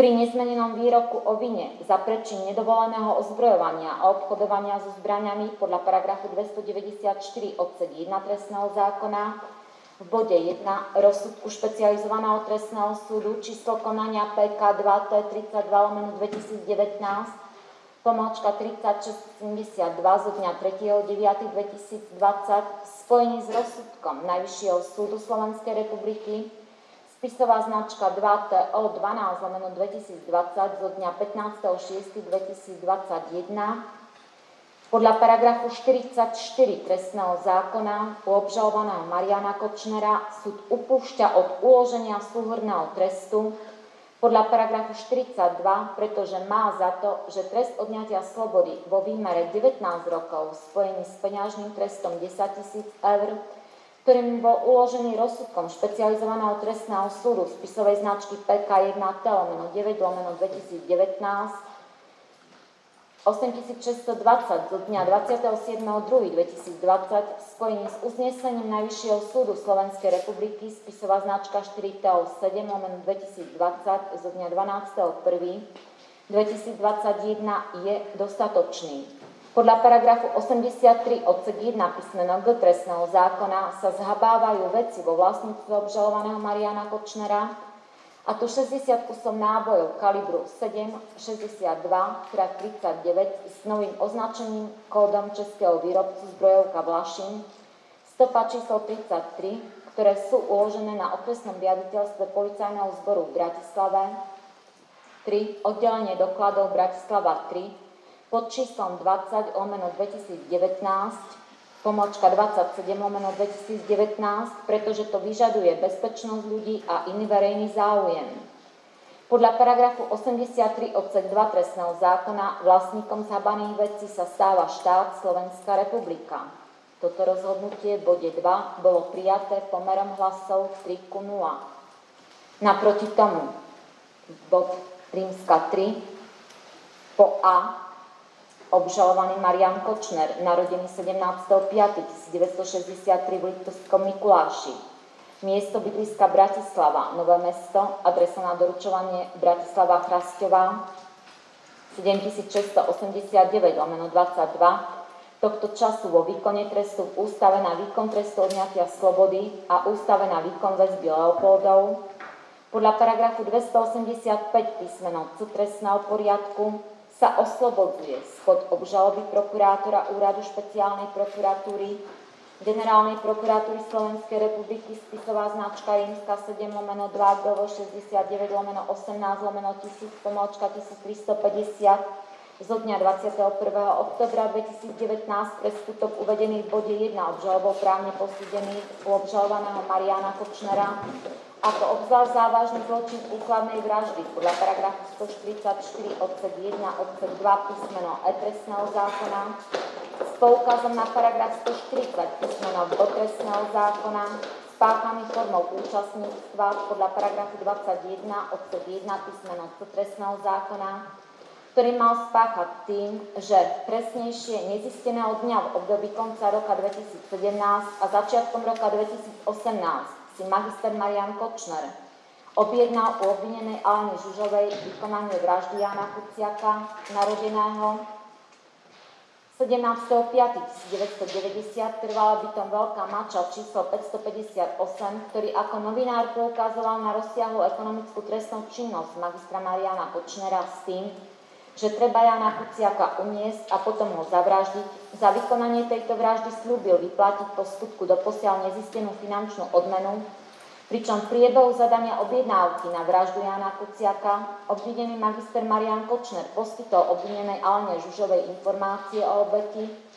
pri nezmenenom výroku o vine za prečin nedovoleného ozbrojovania a obchodovania so zbraniami podľa paragrafu 294 odsek 1 trestného zákona. V bode 1 rozsudku špecializovaného trestného súdu číslo konania PK 2 T32 lomeno 2019 pomočka 3672 zo dňa 3.9.2020 v spojení s rozsudkom Najvyššieho súdu Slovenskej republiky Spisová značka 2TO 12 lomeno 2020 zo dňa 15.6.2021 podľa paragrafu 44 trestného zákona u obžalovaného Mariana Kočnera súd upúšťa od uloženia súhrného trestu podľa paragrafu 42, pretože má za to, že trest odňatia slobody vo výmere 19 rokov spojený s peňažným trestom 10 000 eur ktorým bol uložený rozsudkom špecializovaného trestného súdu spisovej značky PK1T lomeno 9 lomeno 2019 8620 zo dňa 27.2.2020 v spojení s uznesením Najvyššieho súdu Slovenskej republiky spisová značka 4TO7 lomeno 2020 zo dňa 12.1.2021 je dostatočný. Podľa paragrafu 83 odsek 1 písmeno G trestného zákona sa zhabávajú veci vo vlastníctve obžalovaného Mariana Kočnera, a to 60 kusov nábojov kalibru 7,62 39 s novým označením kódom českého výrobcu zbrojovka Vlašin, stopa číslo 33, ktoré sú uložené na okresnom riaditeľstve policajného zboru v Bratislave, 3. Oddelenie dokladov Bratislava 3, pod číslom 20 omeno 2019, pomočka 27 omeno 2019, pretože to vyžaduje bezpečnosť ľudí a iný verejný záujem. Podľa paragrafu 83 odsek 2 trestného zákona vlastníkom zhabaných vecí sa stáva štát Slovenská republika. Toto rozhodnutie v bode 2 bolo prijaté pomerom hlasov 3 ku 0. Naproti tomu bod rímska 3 po A obžalovaný Marian Kočner, narodený 17.5.1963 v Liptovskom Mikuláši. Miesto bydliska Bratislava, Nové mesto, adresa na doručovanie Bratislava Chrasťová, 7689 lomeno 22, tohto času vo výkone trestu v Ústave na výkon trestu odňatia slobody a Ústave na výkon väzby Leopoldov, podľa paragrafu 285 písmeno C trestného poriadku sa oslobodzuje. Spod obžaloby prokurátora Úradu špeciálnej prokuratúry. Generálnej prokuratúry Slovenskej republiky spisová značka rímska 7 lomeno 2 GV 69 lomeno 18 lomeno 1000 pomočka 1350 zo dňa 21. oktobra 2019 pre skutok uvedený v bode 1 obžalobou právne posúdený u obžalovaného Mariana Kočnera ako obzvlášť závažný zločin úkladnej vraždy. Podľa paragrafu 144 odsek 1 odsek 2 písmeno E trestného zákona s poukazom na paragraf 140 písmeno B trestného zákona spáchaný formou účastníctva podľa paragrafu 21 odsek 1 písmeno C trestného zákona, ktorý mal spáchať tým, že presnejšie nezisteného dňa v období konca roka 2017 a začiatkom roka 2018 si magister Marian Kočner. Objednal u obvinenej Aleny Žužovej vykonanie vraždy Jana Kuciaka, narodeného 17.5.1990 trvala bytom Veľká mača číslo 558, ktorý ako novinár poukazoval na rozsiahlu ekonomickú trestnú činnosť magistra Mariana Kočnera s tým, že treba Jana Kuciaka uniesť a potom ho zavraždiť. Za vykonanie tejto vraždy slúbil vyplatiť po skutku do posiaľ nezistenú finančnú odmenu, pričom v priebehu zadania objednávky na vraždu Jana Kuciaka obvinený magister Marian Kočner poskytol obvinenej Alene Žužovej informácie o obeti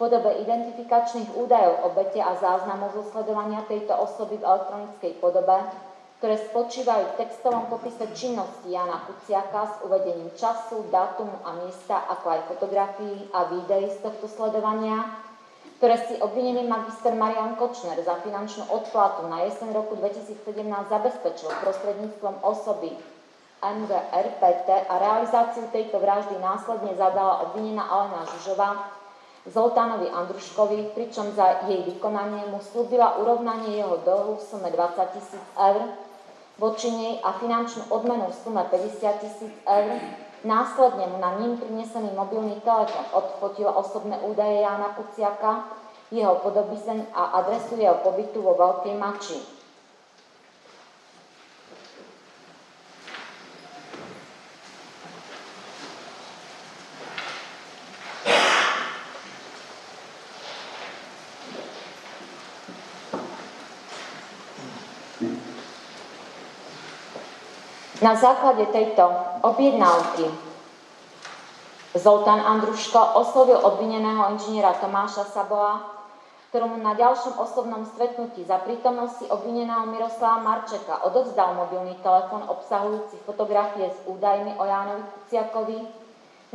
podobe identifikačných údajov obete a záznamov zo tejto osoby v elektronickej podobe, ktoré spočívajú v textovom popise činnosti Jana Kuciaka s uvedením času, dátumu a miesta, ako aj fotografií a videí z tohto sledovania, ktoré si obvinený magister Marian Kočner za finančnú odplatu na jeseň roku 2017 zabezpečil prostredníctvom osoby MGRPT a realizáciu tejto vraždy následne zadala obvinená Alena Žužová Zoltánovi Andruškovi, pričom za jej vykonanie mu slúbila urovnanie jeho dlhu v sume 20 tisíc eur voči nej a finančnú odmenu v sume 50 tisíc eur. Následne mu na ním prinesený mobilný telefon odfotil osobné údaje Jána Kuciaka, jeho podobizeň a adresu jeho pobytu vo Veľkej Mači. Na základe tejto objednávky Zoltán Andruško oslovil obvineného inžiniera Tomáša Saboa, ktorému na ďalšom osobnom stretnutí za prítomnosti obvineného Miroslava Marčeka odovzdal mobilný telefon obsahujúci fotografie s údajmi o Jánovi Kuciakovi,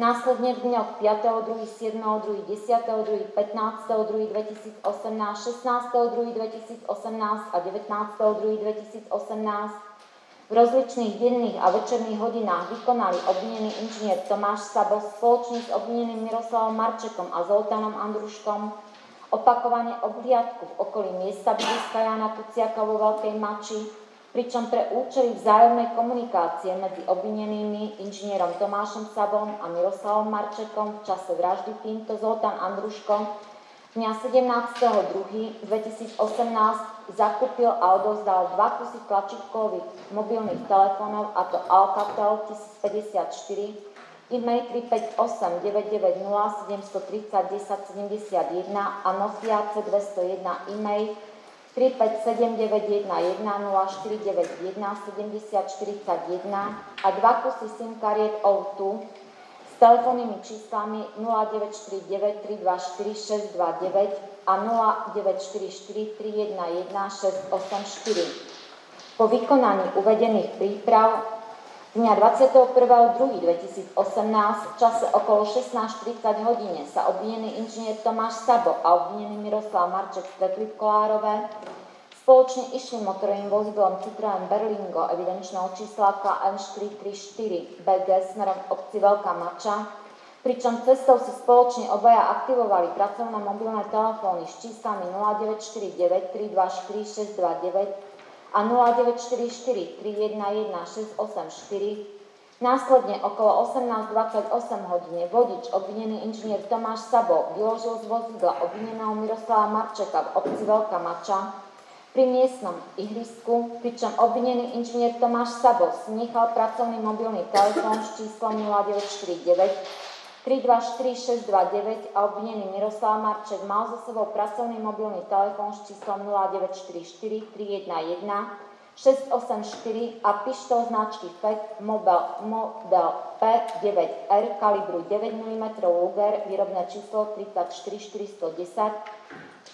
následne v dňoch 5., 2., 7., 2., 10., 2., 15., 2., 2018, 16., 2., 2018 a 19., 2., 2018 v rozličných denných a večerných hodinách vykonali obvinený inžinier Tomáš Sabo spoločne s obvineným Miroslavom Marčekom a Zoltánom Andruškom opakovane obhliadku v okolí miesta bydliska Jana Kuciaka vo Veľkej Mači, pričom pre účely vzájomnej komunikácie medzi obvinenými inžinierom Tomášom Sabom a Miroslavom Marčekom v čase vraždy týmto Zoltán Andruškom dňa 17.2.2018 zakúpil a odozdal dva kusy tlačítkových mobilných telefónov, a to Alcatel 1054, e-mail 358 990 730 1071 a Nokia C201 e-mail 357 911 0491 7041 a dva kusy SIM kariet O2 s telefónnymi číslami 0949 324 629 a 0944 311 684. Po vykonaní uvedených príprav dňa 21.2.2018 v čase okolo 16.40 hodine sa obvinený inžinier Tomáš Sabo a obvinený Miroslav Marček stretli v Kolárove Spoločne išli motorovým vozidlom Citroen Berlingo evidenčného čísla KN434 BG smerom k obci Veľká Mača, pričom cestou si spoločne obaja aktivovali pracovné mobilné telefóny s číslami 0949 324 629 a 0944 311 684 Následne okolo 18.28 hodine vodič obvinený inžinier Tomáš Sabo vyložil z vozidla obvineného Miroslava Marčeka v obci Veľká Mača pri miestnom ihrisku, pričom obvinený inžinier Tomáš Sabos nechal pracovný mobilný telefón s číslom 0949 324629 a obvinený Miroslav Marček mal so sebou pracovný mobilný telefón s číslom 0944 311 684 a pištol značky FEC model, model P9R kalibru 9 mm Luger, výrobné číslo 34410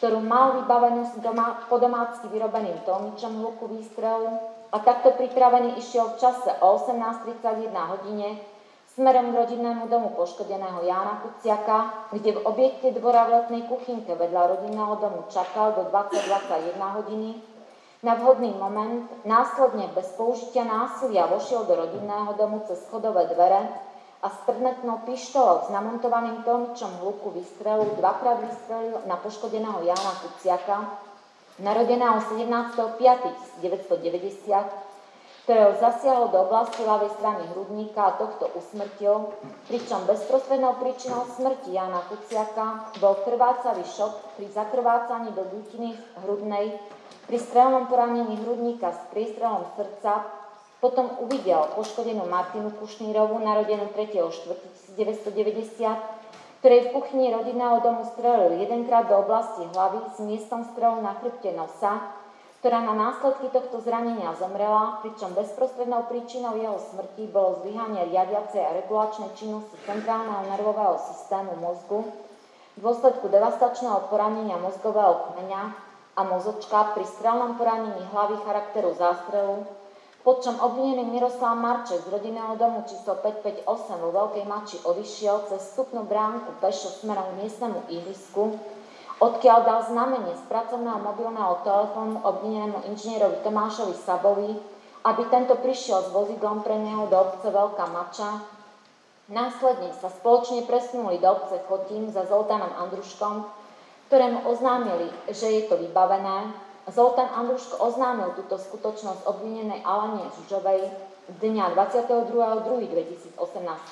ktorú mal vybavenú doma, po domácky vyrobeným tlmičom hluku výstrelu a takto pripravený išiel v čase o 18.31 hodine smerom k rodinnému domu poškodeného Jána Kuciaka, kde v objekte dvora v letnej kuchynke vedľa rodinného domu čakal do 20.21 hodiny. Na vhodný moment následne bez použitia násilia vošiel do rodinného domu cez schodové dvere a s predmetnou pištolou s namontovaným tlmičom hluku vystrelu dvakrát vystrelil na poškodeného Jána Kuciaka, narodeného 17.5.1990, ktorého zasiahol do oblasti ľavej strany hrudníka a tohto usmrtil, pričom bezprostrednou príčinou smrti Jána Kuciaka bol krvácavý šok pri zakrvácaní do dutiny hrudnej, pri strelnom poranení hrudníka s prístrelom srdca potom uvidel poškodenú Martinu Kušnírovú, narodenú 3.4.1990, ktorej v kuchyni rodinného domu strelil jedenkrát do oblasti hlavy s miestom strelu na chrbte nosa, ktorá na následky tohto zranenia zomrela, pričom bezprostrednou príčinou jeho smrti bolo zlyhanie riadiacej a regulačnej činnosti centrálneho nervového systému mozgu v dôsledku devastačného poranenia mozgového kmeňa a mozočka pri strelnom poranení hlavy charakteru zástrelu Počom obvinený Miroslav Marček z rodinného domu číslo 558 vo Veľkej Mači odišiel cez vstupnú bránku pešo smerom k miestnemu ihrisku, odkiaľ dal znamenie z pracovného mobilného telefónu obvinenému inžinierovi Tomášovi Sabovi aby tento prišiel s vozidlom pre neho do obce Veľká Mača. Následne sa spoločne presunuli do obce Chotín za Zoltánom Andruškom, ktorému oznámili, že je to vybavené. Zoltán Andruško oznámil túto skutočnosť obvinenej Alanie Žužovej dňa 22.2.2018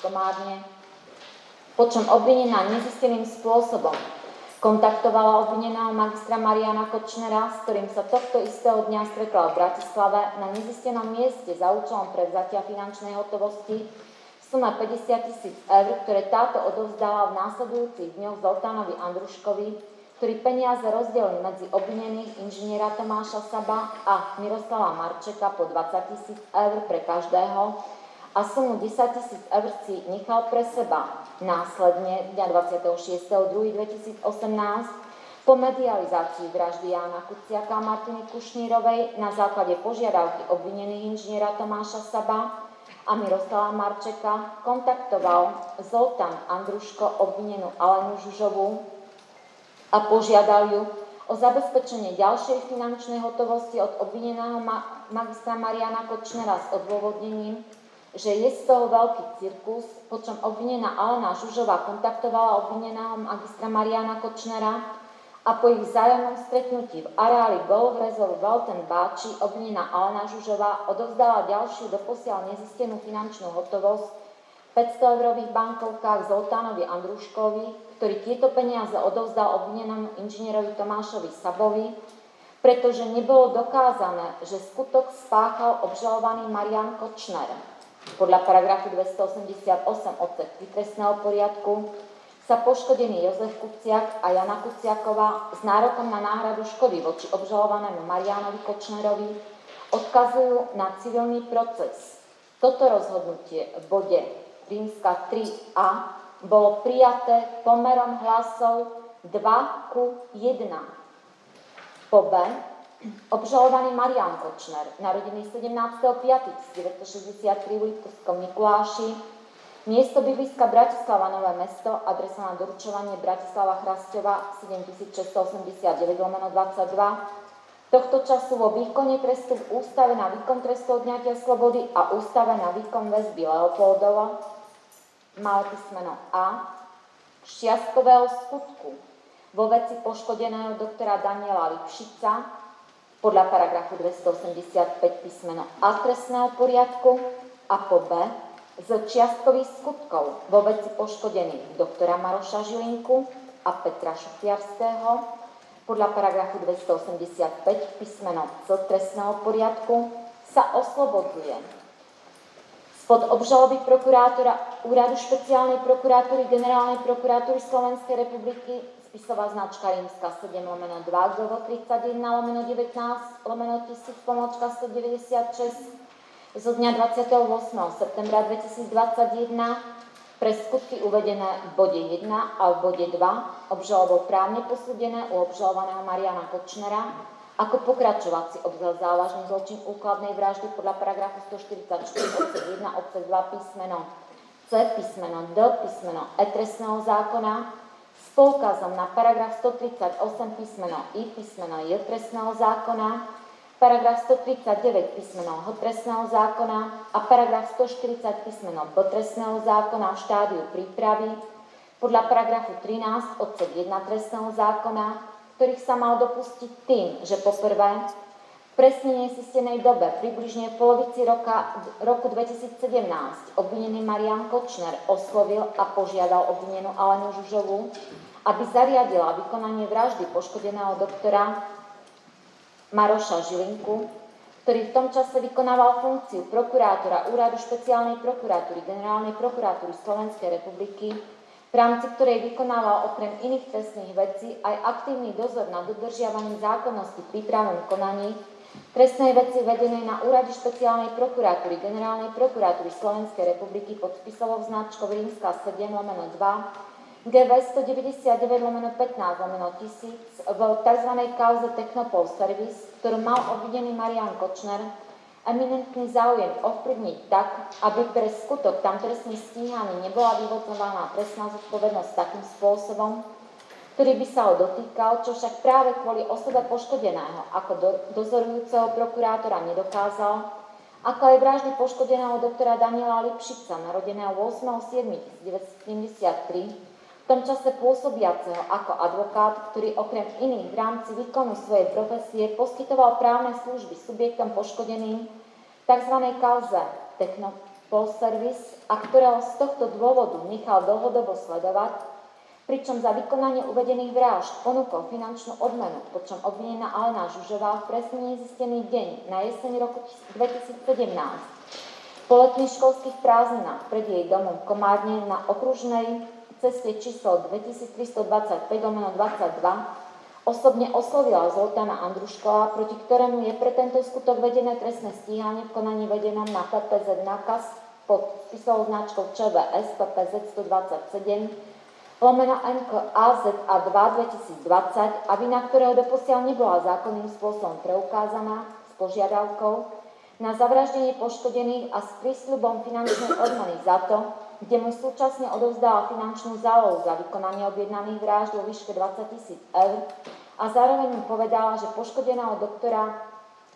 komárne, počom obvinená nezisteným spôsobom kontaktovala obvineného magistra Mariana Kočnera, s ktorým sa tohto istého dňa stretla v Bratislave na nezistenom mieste za účelom prevzatia finančnej hotovosti. Suma 50 tisíc eur, ktoré táto odovzdala v následujúcich dňoch Zoltánovi Andruškovi, ktorý peniaze rozdelil medzi obvinených inžiniera Tomáša Saba a Miroslava Marčeka po 20 tisíc eur pre každého a sumu 10 tisíc eur si nechal pre seba. Následne dňa 26.2.2018 po medializácii vraždy Jána Kuciaka a Martiny Kušnírovej na základe požiadavky obvinených inžiniera Tomáša Saba a Miroslava Marčeka kontaktoval Zoltán Andruško obvinenú Alenu Žužovú a požiadal ju o zabezpečenie ďalšej finančnej hotovosti od obvineného magistra Mariana Kočnera s odôvodnením, že je z toho veľký cirkus, počom obvinená Alena Žužová kontaktovala obvineného magistra Mariana Kočnera a po ich vzájomnom stretnutí v areáli Golf Resort Velten Báči obvinená Alena Žužová odovzdala ďalšiu doposiaľ nezistenú finančnú hotovosť 500 eurových bankovkách Zoltánovi Andruškovi, ktorý tieto peniaze odovzdal obvinenému inžinierovi Tomášovi Sabovi, pretože nebolo dokázané, že skutok spáchal obžalovaný Marian Kočner. Podľa paragrafu 288 odsek trestného poriadku sa poškodený Jozef Kuciak a Jana Kuciaková s nárokom na náhradu škody voči obžalovanému Marianovi Kočnerovi odkazujú na civilný proces. Toto rozhodnutie v bode rímska 3a bolo prijaté pomerom hlasov 2 ku 1. Po B Obžalovaný Marian Kočner, narodený 17.5.1963 v Liptovskom Mikuláši, miesto bydliska Bratislava Nové mesto, adresa na doručovanie Bratislava Chrastova 7689 lomeno 22, tohto času vo výkone trestu v Ústave na výkon trestu odňatia slobody a Ústave na výkon väzby Leopoldova mal písmeno A. Šiastkového skutku. Vo veci poškodeného doktora Daniela Lipšica podľa paragrafu 285 písmeno A trestného poriadku a po B. Z čiastkových skutkov. Vo veci poškodených doktora Maroša Žilinku a Petra Šufiarského podľa paragrafu 285 písmeno C trestného poriadku sa oslobodzuje spod obžaloby prokurátora Úradu špeciálnej prokuratúry Generálnej prokuratúry Slovenskej republiky spisová značka rímska 7 lomeno 2, GV 31 lomeno 19 lomeno 1000 pomočka 196 zo dňa 28. septembra 2021 pre skutky uvedené v bode 1 a v bode 2 obžalobou právne posúdené u obžalovaného Mariana Kočnera ako pokračovací obzal závažný zločin úkladnej vraždy podľa paragrafu 144 odsek 1 odsek 2 písmeno C písmeno D písmeno E trestného zákona s poukazom na paragraf 138 písmeno I písmeno J trestného zákona, paragraf 139 písmeno H trestného zákona a paragraf 140 písmeno B trestného zákona v štádiu prípravy podľa paragrafu 13 odsek 1 trestného zákona, ktorých sa mal dopustiť tým, že poprvé presne nesistenej dobe, približne v polovici roka, roku 2017, obvinený Marian Kočner oslovil a požiadal obvinenú Alenu Žužovú, aby zariadila vykonanie vraždy poškodeného doktora Maroša Žilinku, ktorý v tom čase vykonával funkciu prokurátora Úradu špeciálnej prokuratúry Generálnej prokuratúry Slovenskej republiky, v rámci ktorej vykonával okrem iných trestných vecí aj aktívny dozor nad dodržiavaním zákonnosti v prípravnom konaní trestnej veci vedenej na úrade špeciálnej prokuratúry Generálnej prokuratúry Slovenskej republiky pod spisovou značkou Rímska 7 lomeno 2 GV 199 lomeno 15 lomeno 1000 v tzv. kauze Technopol Service, ktorú mal obvidený Marian Kočner, eminentný záujem ovplyvniť tak, aby pre skutok tam trestne stíhaný nebola vyvodzovaná trestná zodpovednosť takým spôsobom, ktorý by sa ho dotýkal, čo však práve kvôli osobe poškodeného ako do, dozorujúceho prokurátora nedokázal ako aj vraždy poškodeného doktora Daniela Lipšica, narodeného 8.7.1973, v tom čase pôsobiaceho ako advokát, ktorý okrem iných v rámci výkonu svojej profesie poskytoval právne služby subjektom poškodeným v tzv. kauze Technopol Service a ktorého z tohto dôvodu nechal dlhodobo sledovať, pričom za vykonanie uvedených vražd ponúkol finančnú odmenu, počom obvinená Alena Žužová v presne nezistený deň na jeseň roku 2017 po letných školských prázdninách pred jej domom v Komárne na okružnej ceste číslo 2325 22 osobne oslovila Zoltána Andruškova, proti ktorému je pre tento skutok vedené trestné stíhanie v konaní vedenom na PPZ nakaz pod spisovou značkou ČVS PPZ 127 lomeno NK AZA 2 2020 a vina ktorého doposiaľ nebola zákonným spôsobom preukázaná s požiadavkou na zavraždenie poškodených a s prísľubom finančnej odmeny za to, kde mu súčasne odovzdala finančnú zálohu za vykonanie objednaných vražd vo výške 20 tisíc eur a zároveň mu povedala, že poškodeného doktora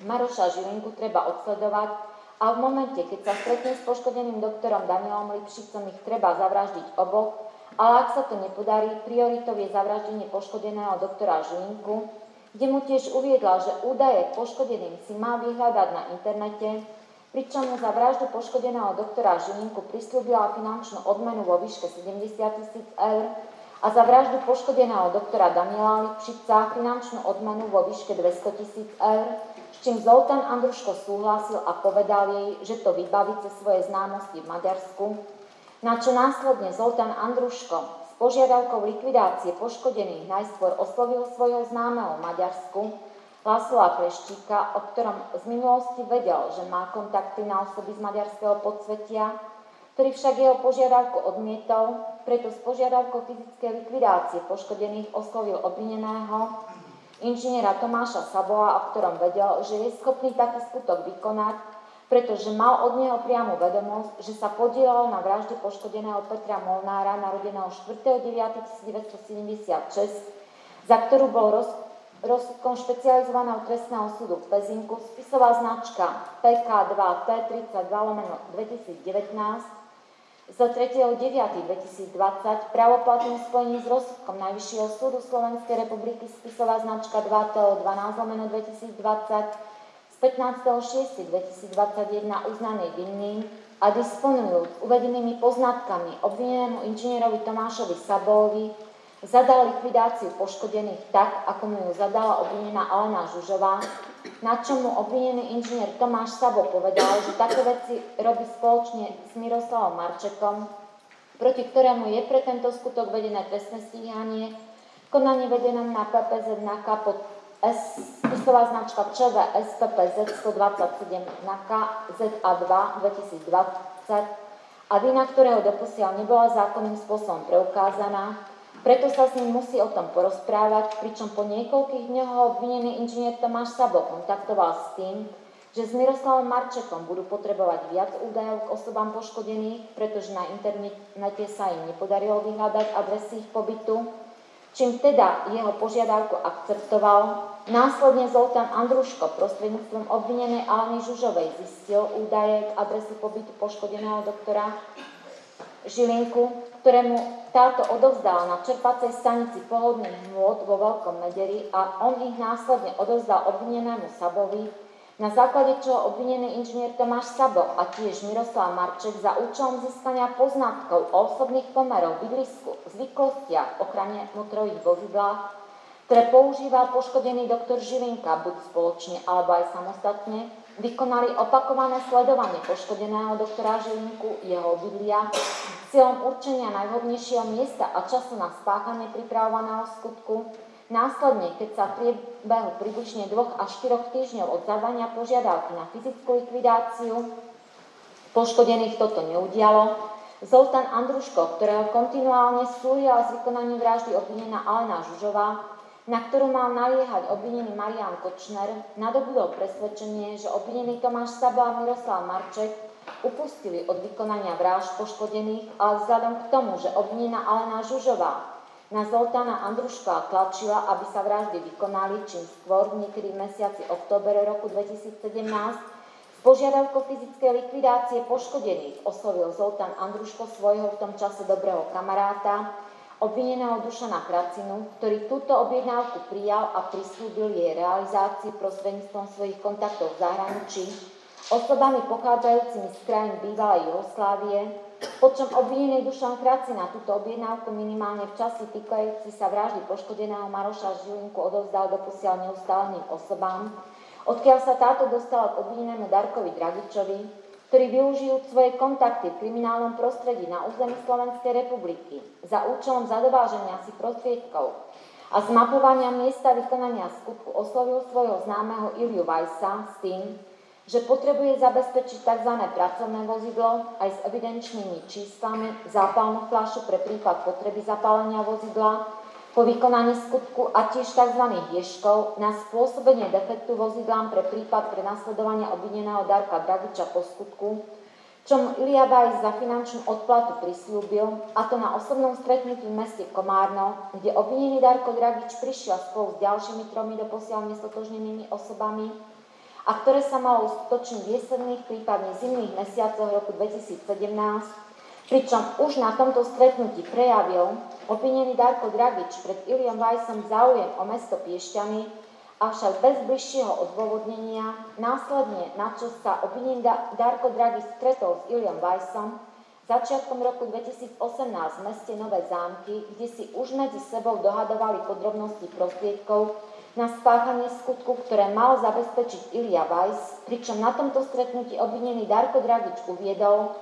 Maroša Žilinku treba odsledovať a v momente, keď sa stretne s poškodeným doktorom Danielom Lipšicom, ich treba zavraždiť oboch, ale ak sa to nepodarí, prioritou je zavraždenie poškodeného doktora Žilinku, kde mu tiež uviedla, že údaje poškodeným si má vyhľadať na internete pričom mu za vraždu poškodeného doktora Žilinku prislúbila finančnú odmenu vo výške 70 tisíc eur a za vraždu poškodeného doktora Daniela Lipšica finančnú odmenu vo výške 200 tisíc eur, s čím Zoltán Andruško súhlasil a povedal jej, že to vybaví cez svoje známosti v Maďarsku, na čo následne Zoltán Andruško s požiadavkou likvidácie poškodených najskôr oslovil svojho známeho v Maďarsku, Lasla Kleštíka, o ktorom z minulosti vedel, že má kontakty na osoby z maďarského podsvetia, ktorý však jeho požiadavku odmietol, preto s požiadavkou fyzickej likvidácie poškodených oslovil obvineného inžiniera Tomáša Saboa, o ktorom vedel, že je schopný taký skutok vykonať, pretože mal od neho priamu vedomosť, že sa podielal na vražde poškodeného Petra Molnára, narodeného 4.9.1976, za ktorú bol roz, rozsudkom špecializovaného trestného súdu v Pezinku spisová značka PK2T32 lomeno 2019 z 3.9.2020 pravoplatným spojením s rozsudkom Najvyššieho súdu Slovenskej republiky spisová značka 2TO12 lomeno 2020 z 15.6.2021 uznaný vinným a disponujúc uvedenými poznatkami obvinenému inžinierovi Tomášovi Sabovi zadal likvidáciu poškodených tak, ako mu ju zadala obvinená Alena Žužová, na čo mu obvinený inžinier Tomáš Sabo povedal, že také veci robí spoločne s Miroslavom Marčekom, proti ktorému je pre tento skutok vedené trestné stíhanie, konanie vedené na PPZ na pod spisová značka ČV SPPZ 127 na KZA2 2020 a vina ktorého doposiaľ nebola zákonným spôsobom preukázaná, preto sa s ním musí o tom porozprávať, pričom po niekoľkých dňoch ho obvinený inžinier Tomáš Sabo kontaktoval s tým, že s Miroslavom Marčekom budú potrebovať viac údajov k osobám poškodených, pretože na internete sa im nepodarilo vyhľadať adresy ich pobytu, čím teda jeho požiadavku akceptoval. Následne Zoltán Andruško prostredníctvom obvinenej Aleny Žužovej zistil údaje k adresu pobytu poškodeného doktora Žilinku, ktorému táto odovzdala na čerpacej stanici pohodných hmôt vo Veľkom Mederi a on ich následne odovzdal obvinenému Sabovi, na základe čoho obvinený inžinier Tomáš Sabo a tiež Miroslav Marček za účelom získania poznatkov o osobných pomerov, bydlisku, zvyklostiach, ochrane motorových vozidlách, ktoré používal poškodený doktor Žilinka buď spoločne alebo aj samostatne, vykonali opakované sledovanie poškodeného doktora Žilinku, jeho obydlia, cieľom určenia najvhodnejšieho miesta a času na spáchanie pripravovaného skutku. Následne, keď sa v priebehu približne dvoch až štyroch týždňov od zadania požiadavky na fyzickú likvidáciu poškodených toto neudialo, Zoltán Andruško, ktorého kontinuálne súrila s vykonaním vraždy obvinená Alena Žužová, na ktorú mal naliehať obvinený Marian Kočner, nadobudol presvedčenie, že obvinený Tomáš Sabo a Miroslav Marček upustili od vykonania vražd poškodených, ale vzhľadom k tomu, že obvinená Alena Žužová na Zoltána Andruška tlačila, aby sa vraždy vykonali čím skôr, niekedy v mesiaci októbere roku 2017, požiadavkou fyzickej likvidácie poškodených oslovil Zoltán Andruško svojho v tom čase dobrého kamaráta, obvineného Dušana Kracinu, ktorý túto objednávku prijal a prislúbil jej realizácii prostredníctvom svojich kontaktov v zahraničí, osobami pochádzajúcimi z krajín bývalej Jugoslávie, počom obvinený Dušan Kracina túto objednávku minimálne v čase týkajúci sa vraždy poškodeného Maroša Žilinku odovzdal doposiaľ neustáleným osobám, odkiaľ sa táto dostala k obvinenému Darkovi Dragičovi, ktorí využijú svoje kontakty v kriminálnom prostredí na území Slovenskej republiky za účelom zadováženia si prostriedkov a zmapovania miesta vykonania skutku oslovil svojho známeho Iliu Vajsa s tým, že potrebuje zabezpečiť tzv. pracovné vozidlo aj s evidenčnými číslami, zápalnú fľašu pre prípad potreby zapálenia vozidla, po vykonaní skutku a tiež tzv. ješkov na spôsobenie defektu vozidlám pre prípad pre nasledovanie obvineného Darka Dragiča po skutku, čom Ilia Bajs za finančnú odplatu prislúbil, a to na osobnom stretnutí v meste Komárno, kde obvinený Darko Dragič prišiel spolu s ďalšími tromi doposiaľ nestotožnenými osobami a ktoré sa malo uskutočniť v jesenných, prípadne zimných mesiacoch roku 2017, Pričom už na tomto stretnutí prejavil obvinený Darko Dragič pred Iliom Vajsom záujem o mesto Piešťany, avšak bez bližšieho odôvodnenia, následne na čo sa obvinený Darko Dragič stretol s Iliom Vajsom, začiatkom roku 2018 v meste Nové zámky, kde si už medzi sebou dohadovali podrobnosti prostriedkov na spáchanie skutku, ktoré mal zabezpečiť Ilia Vajs, pričom na tomto stretnutí obvinený Darko Dragič uviedol,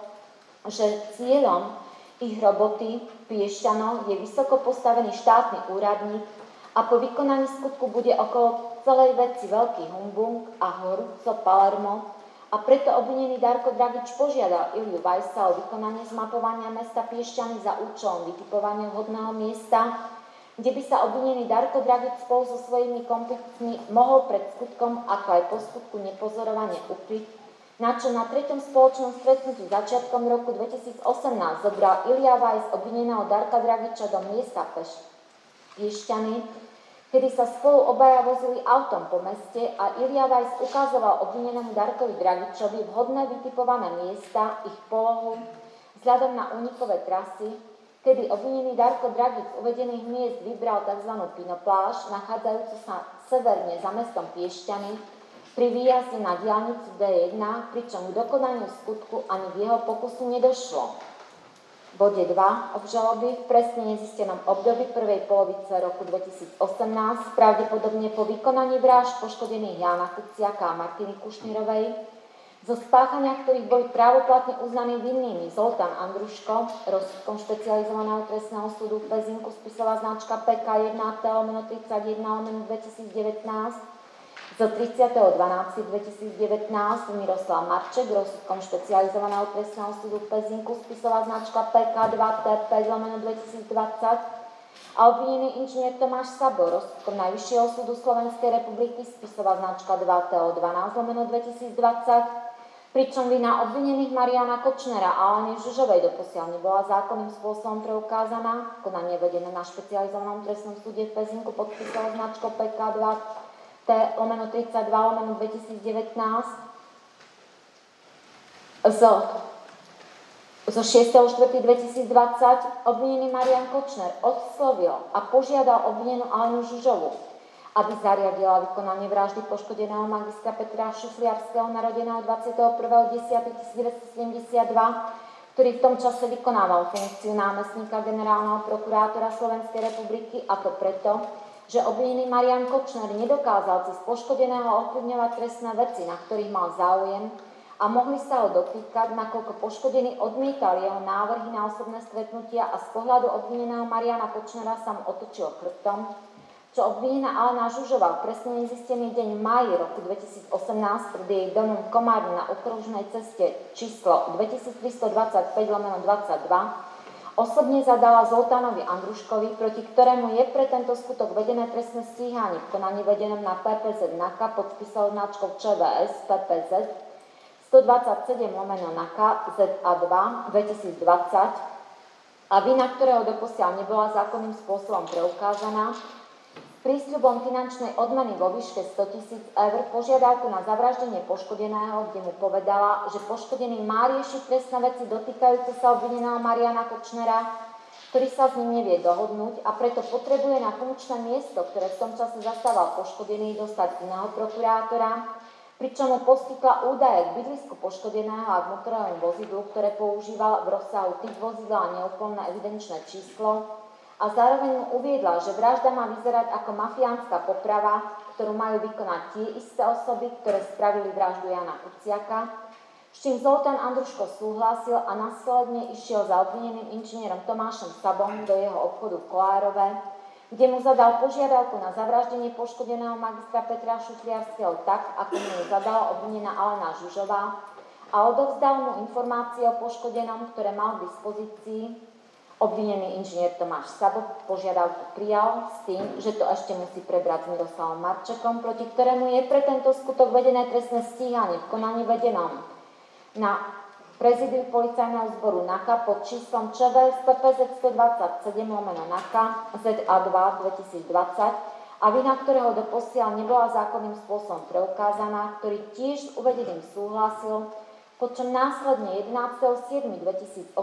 že cieľom ich roboty Piešťanov je vysoko postavený štátny úradník a po vykonaní skutku bude okolo celej veci veľký humbung a horúco Palermo. A preto obvinený Darko Dragič požiadal Iliu Vajsa o vykonanie zmapovania mesta Piešťany za účelom vytipovania vhodného miesta, kde by sa obvinený Darko Dragič spolu so svojimi komplicmi mohol pred skutkom, ako aj po skutku nepozorovane ukryť na čo na treťom spoločnom stretnutí začiatkom roku 2018 zobral Ilia Vajs obvineného Darka Dragiča do miesta Peš Piešťany, kedy sa spolu obaja vozili autom po meste a Ilia Vajs ukazoval obvinenému Darkovi Dragičovi vhodné vytipované miesta, ich polohu, vzhľadom na unikové trasy, kedy obvinený Darko Dragič z uvedených miest vybral tzv. pinopláž, nachádzajúcu sa severne za mestom Piešťany, pri výjazde na diálnicu D1, pričom k dokonaniu skutku ani v jeho pokusu nedošlo. V bode 2 obžaloby v presne nezistenom období prvej polovice roku 2018, pravdepodobne po vykonaní vražd poškodených Jana Kuciaka a Martiny Kušnírovej, zo spáchania ktorých boli právoplatne uznaní vinnými Zoltán Andruško, rozsudkom špecializovaného trestného súdu v Pezinku, spisová značka PK 1 T 31 2019, zo 30.12.2019 Miroslav Marček rozsudkom špecializovaného trestného súdu v Pezinku spisová značka PK2TP lomeno 2020 a obvinený inžinier Tomáš Sabo rozsudkom Najvyššieho súdu Slovenskej republiky spisová značka 2TO12 lomeno 2020 pričom vina obvinených Mariana Kočnera a Aleny Žužovej doposiaľ nebola zákonným spôsobom preukázaná. Konanie vedené na špecializovanom trestnom súde v Pezinku podpísala značko PK2 T lomeno 32 lomeno 2019 zo, zo 6.4.2020 obvinený Marian Kočner oslovil a požiadal obvinenú Alenu Žužovu, aby zariadila vykonanie vraždy poškodeného magistra Petra Šufliarského, narodeného 21.10.1972, ktorý v tom čase vykonával funkciu námestníka generálneho prokurátora Slovenskej republiky a to preto, že obvinený Marian Kočner nedokázal cez poškodeného ovplyvňovať trestné veci, na ktorých mal záujem a mohli sa ho dotýkať, nakoľko poškodený odmietal jeho návrhy na osobné stretnutia a z pohľadu obvineného Mariana Kočnera sa mu otočil chrbtom, čo obvinená Alena Žužová v presne nezistený deň máji roku 2018 pred jej domom Komárne na okružnej ceste číslo 2325 22 Osobne zadala Zoltánovi Andruškovi, proti ktorému je pre tento skutok vedené trestné stíhanie. V konaní vedenom na PPZ NAKA podpísal značkou ČVS PPZ 127 lomeno NAKA ZA2 2020 a vina ktorého doposiaľ nebola zákonným spôsobom preukázaná, prísľubom finančnej odmeny vo výške 100 tisíc eur požiadavku na zavraždenie poškodeného, kde mu povedala, že poškodený má riešiť trestné veci dotýkajúce sa obvineného Mariana Kočnera, ktorý sa s ním nevie dohodnúť a preto potrebuje na funkčné miesto, ktoré v tom čase zastával poškodený, dostať iného prokurátora, pričom mu poskytla údaje k bydlisku poškodeného a k motorovému vozidlu, ktoré používal v rozsahu typ vozidla a neúplné evidenčné číslo, a zároveň mu uviedla, že vražda má vyzerať ako mafiánska poprava, ktorú majú vykonať tie isté osoby, ktoré spravili vraždu Jana Kuciaka, s čím Zoltán Andruško súhlasil a následne išiel za obvineným inžinierom Tomášom Sabom do jeho obchodu v Kolárove, kde mu zadal požiadavku na zavraždenie poškodeného magistra Petra Šufliarského tak, ako mu ju zadala obvinená Alena Žužová a odovzdal mu informácie o poškodenom, ktoré mal k dispozícii Obvinený inžinier Tomáš Sabo požiadavku prijal s tým, že to ešte musí prebrať s Miroslavom Marčekom, proti ktorému je pre tento skutok vedené trestné stíhanie v konaní vedenom. Na prezidiu policajného zboru NAKA pod číslom ČV PPZ 127 lomeno NAKA ZA2 2020 a vina ktorého doposiaľ nebola zákonným spôsobom preukázaná, ktorý tiež s uvedeným súhlasil počom následne 11.7.2018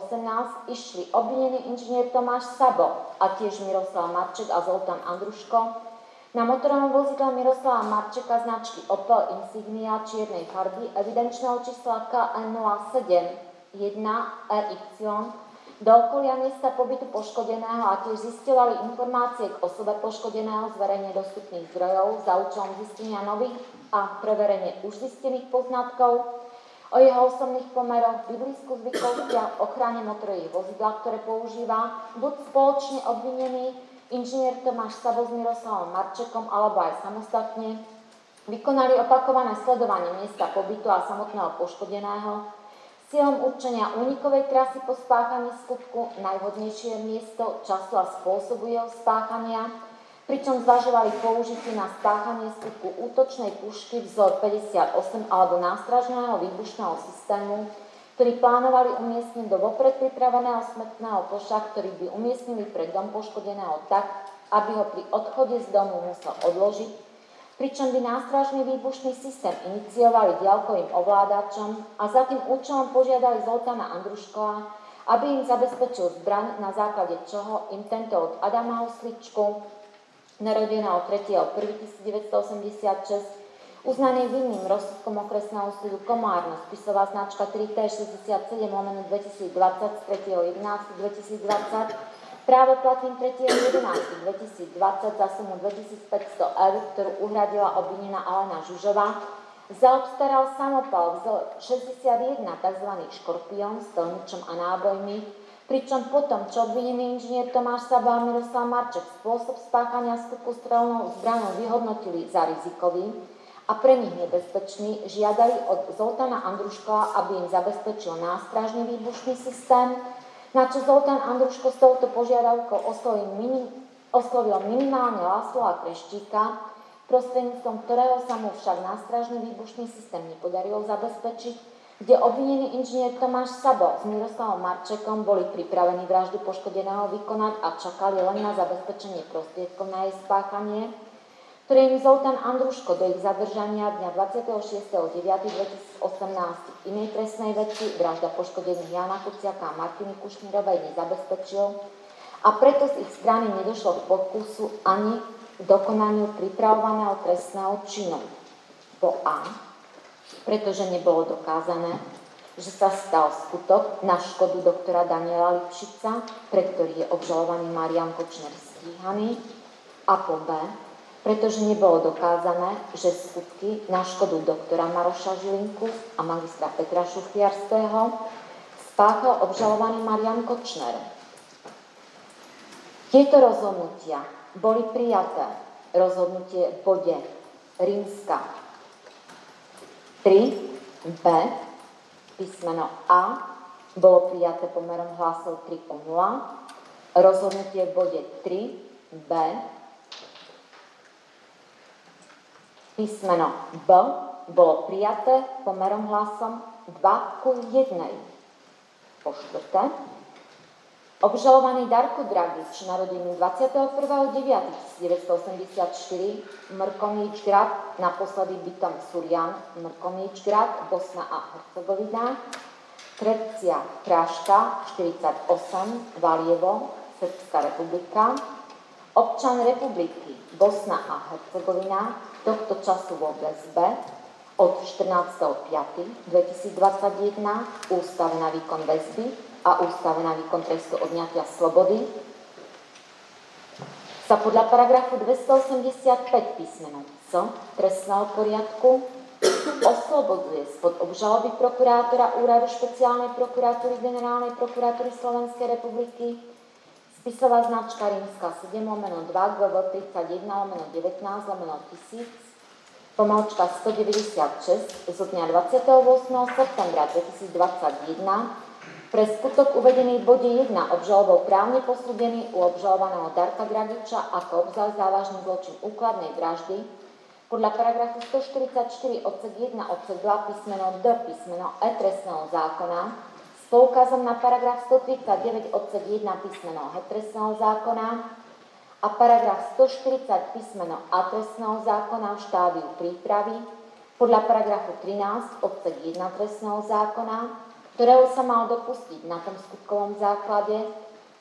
išli obvinený inžinier Tomáš Sabo a tiež Miroslav Marček a Zoltán Andruško. Na motorovom vozidle Miroslava Marčeka značky Opel Insignia čiernej farby evidenčného čísla KN07 1 RY do okolia miesta pobytu poškodeného a tiež zistovali informácie k osobe poškodeného z verejne dostupných zdrojov za účelom zistenia nových a preverenie už zistených poznatkov o jeho osobných pomeroch, biblijskú zvyklosti ochrane motorových vozidla, ktoré používa buď spoločne obvinený inžinier Tomáš Sabo s Miroslavom Marčekom, alebo aj samostatne, vykonali opakované sledovanie miesta pobytu a samotného poškodeného. S cieľom určenia únikovej trasy po spáchaní skutku, najvhodnejšie miesto, času a spôsobu jeho spáchania, pričom zvažovali použitie na spáchanie skutku útočnej pušky vzor 58 alebo nástražného výbušného systému, ktorý plánovali umiestniť do vopred pripraveného smrtného koša, ktorý by umiestnili pred dom poškodeného tak, aby ho pri odchode z domu musel odložiť, pričom by nástražný výbušný systém iniciovali diaľkovým ovládačom a za tým účelom požiadali Zoltána Andruškova, aby im zabezpečil zbraň, na základe čoho im tento od Adama Osličku narodeného 3.1.1986, uznaný vinným rozsudkom okresného súdu Komárno, spisová značka 3T67 lomeno 2020 z 3.11.2020, právoplatným 3.11.2020 za sumu 2500 eur, ktorú uhradila obvinená Alena Žužová, zaobstaral samopal vzor 61 tzv. škorpión s telničom a nábojmi, pričom potom, čo obvinený inžinier Tomáš Saba a Miroslav Marček spôsob spáchania skutku strelnou zbranou vyhodnotili za rizikový a pre nich nebezpečný, žiadali od Zoltana Andruškova, aby im zabezpečil nástražný výbušný systém, na čo Zoltán Andruško s touto požiadavkou oslovil, minim, oslovil minimálne Lásla Kreštíka, prostredníctvom ktorého sa mu však nástražný výbušný systém nepodarilo zabezpečiť, kde obvinený inžinier Tomáš Sabo s Miroslavom Marčekom boli pripravení vraždu poškodeného vykonať a čakali len na zabezpečenie prostriedkov na jej spáchanie, ktoré im Zoltán Andruško do ich zadržania dňa 26.9.2018 v inej trestnej veci vražda poškodených Jana Kuciaka a Martiny Kušnírovej nezabezpečil a preto z ich strany nedošlo k pokusu ani dokonaniu pripravovaného trestného činu. Po A pretože nebolo dokázané, že sa stal skutok na škodu doktora Daniela Lipšica, pre ktorý je obžalovaný Marian Kočner stíhaný, a po B, pretože nebolo dokázané, že skutky na škodu doktora Maroša Žilinku a magistra Petra Šuchliarského spáchal obžalovaný Marian Kočner. Tieto rozhodnutia boli prijaté. Rozhodnutie v bode Rímska 3, B, písmeno A, bolo prijaté pomerom hlasov 3 o 0. Rozhodnutie v bode 3, B, písmeno B, bolo prijaté pomerom hlasom 2 ku 1. Po štvrté, Obžalovaný Darko Dragič, narodený 21.9.1984, Mrkomíč Grad, naposledy bytom Surian, Mrkomíč Grad, Bosna a Hercegovina, Trecia Práška, 48, Valievo, Srbská republika, občan republiky Bosna a Hercegovina, tohto času vo väzbe, od 14.5.2021 Ústave na výkon väzby a Ústave na výkon trestu odňatia slobody sa podľa paragrafu 285 písmeno C trestného poriadku oslobodzuje spod obžaloby prokurátora Úradu špeciálnej prokuratúry Generálnej prokuratúry Slovenskej republiky spisová značka rímska 7 lomeno 2 GV 31 lomeno 19 lomeno 1000 pomalčka 196 zo dňa 28. septembra 2021 pre skutok uvedený v bode 1 obžalobou právne posúdený u obžalovaného Darka Dragiča ako obzal závažný zločin úkladnej vraždy. Podľa paragrafu 144 odsek 1 odsek 2 písmeno D písmeno E trestného zákona s poukazom na paragraf 139 odsek 1 písmeno H trestného zákona a paragraf 140 písmeno A trestného zákona v štádiu prípravy podľa paragrafu 13 odsek 1 trestného zákona, ktorého sa mal dopustiť na tom skutkovom základe,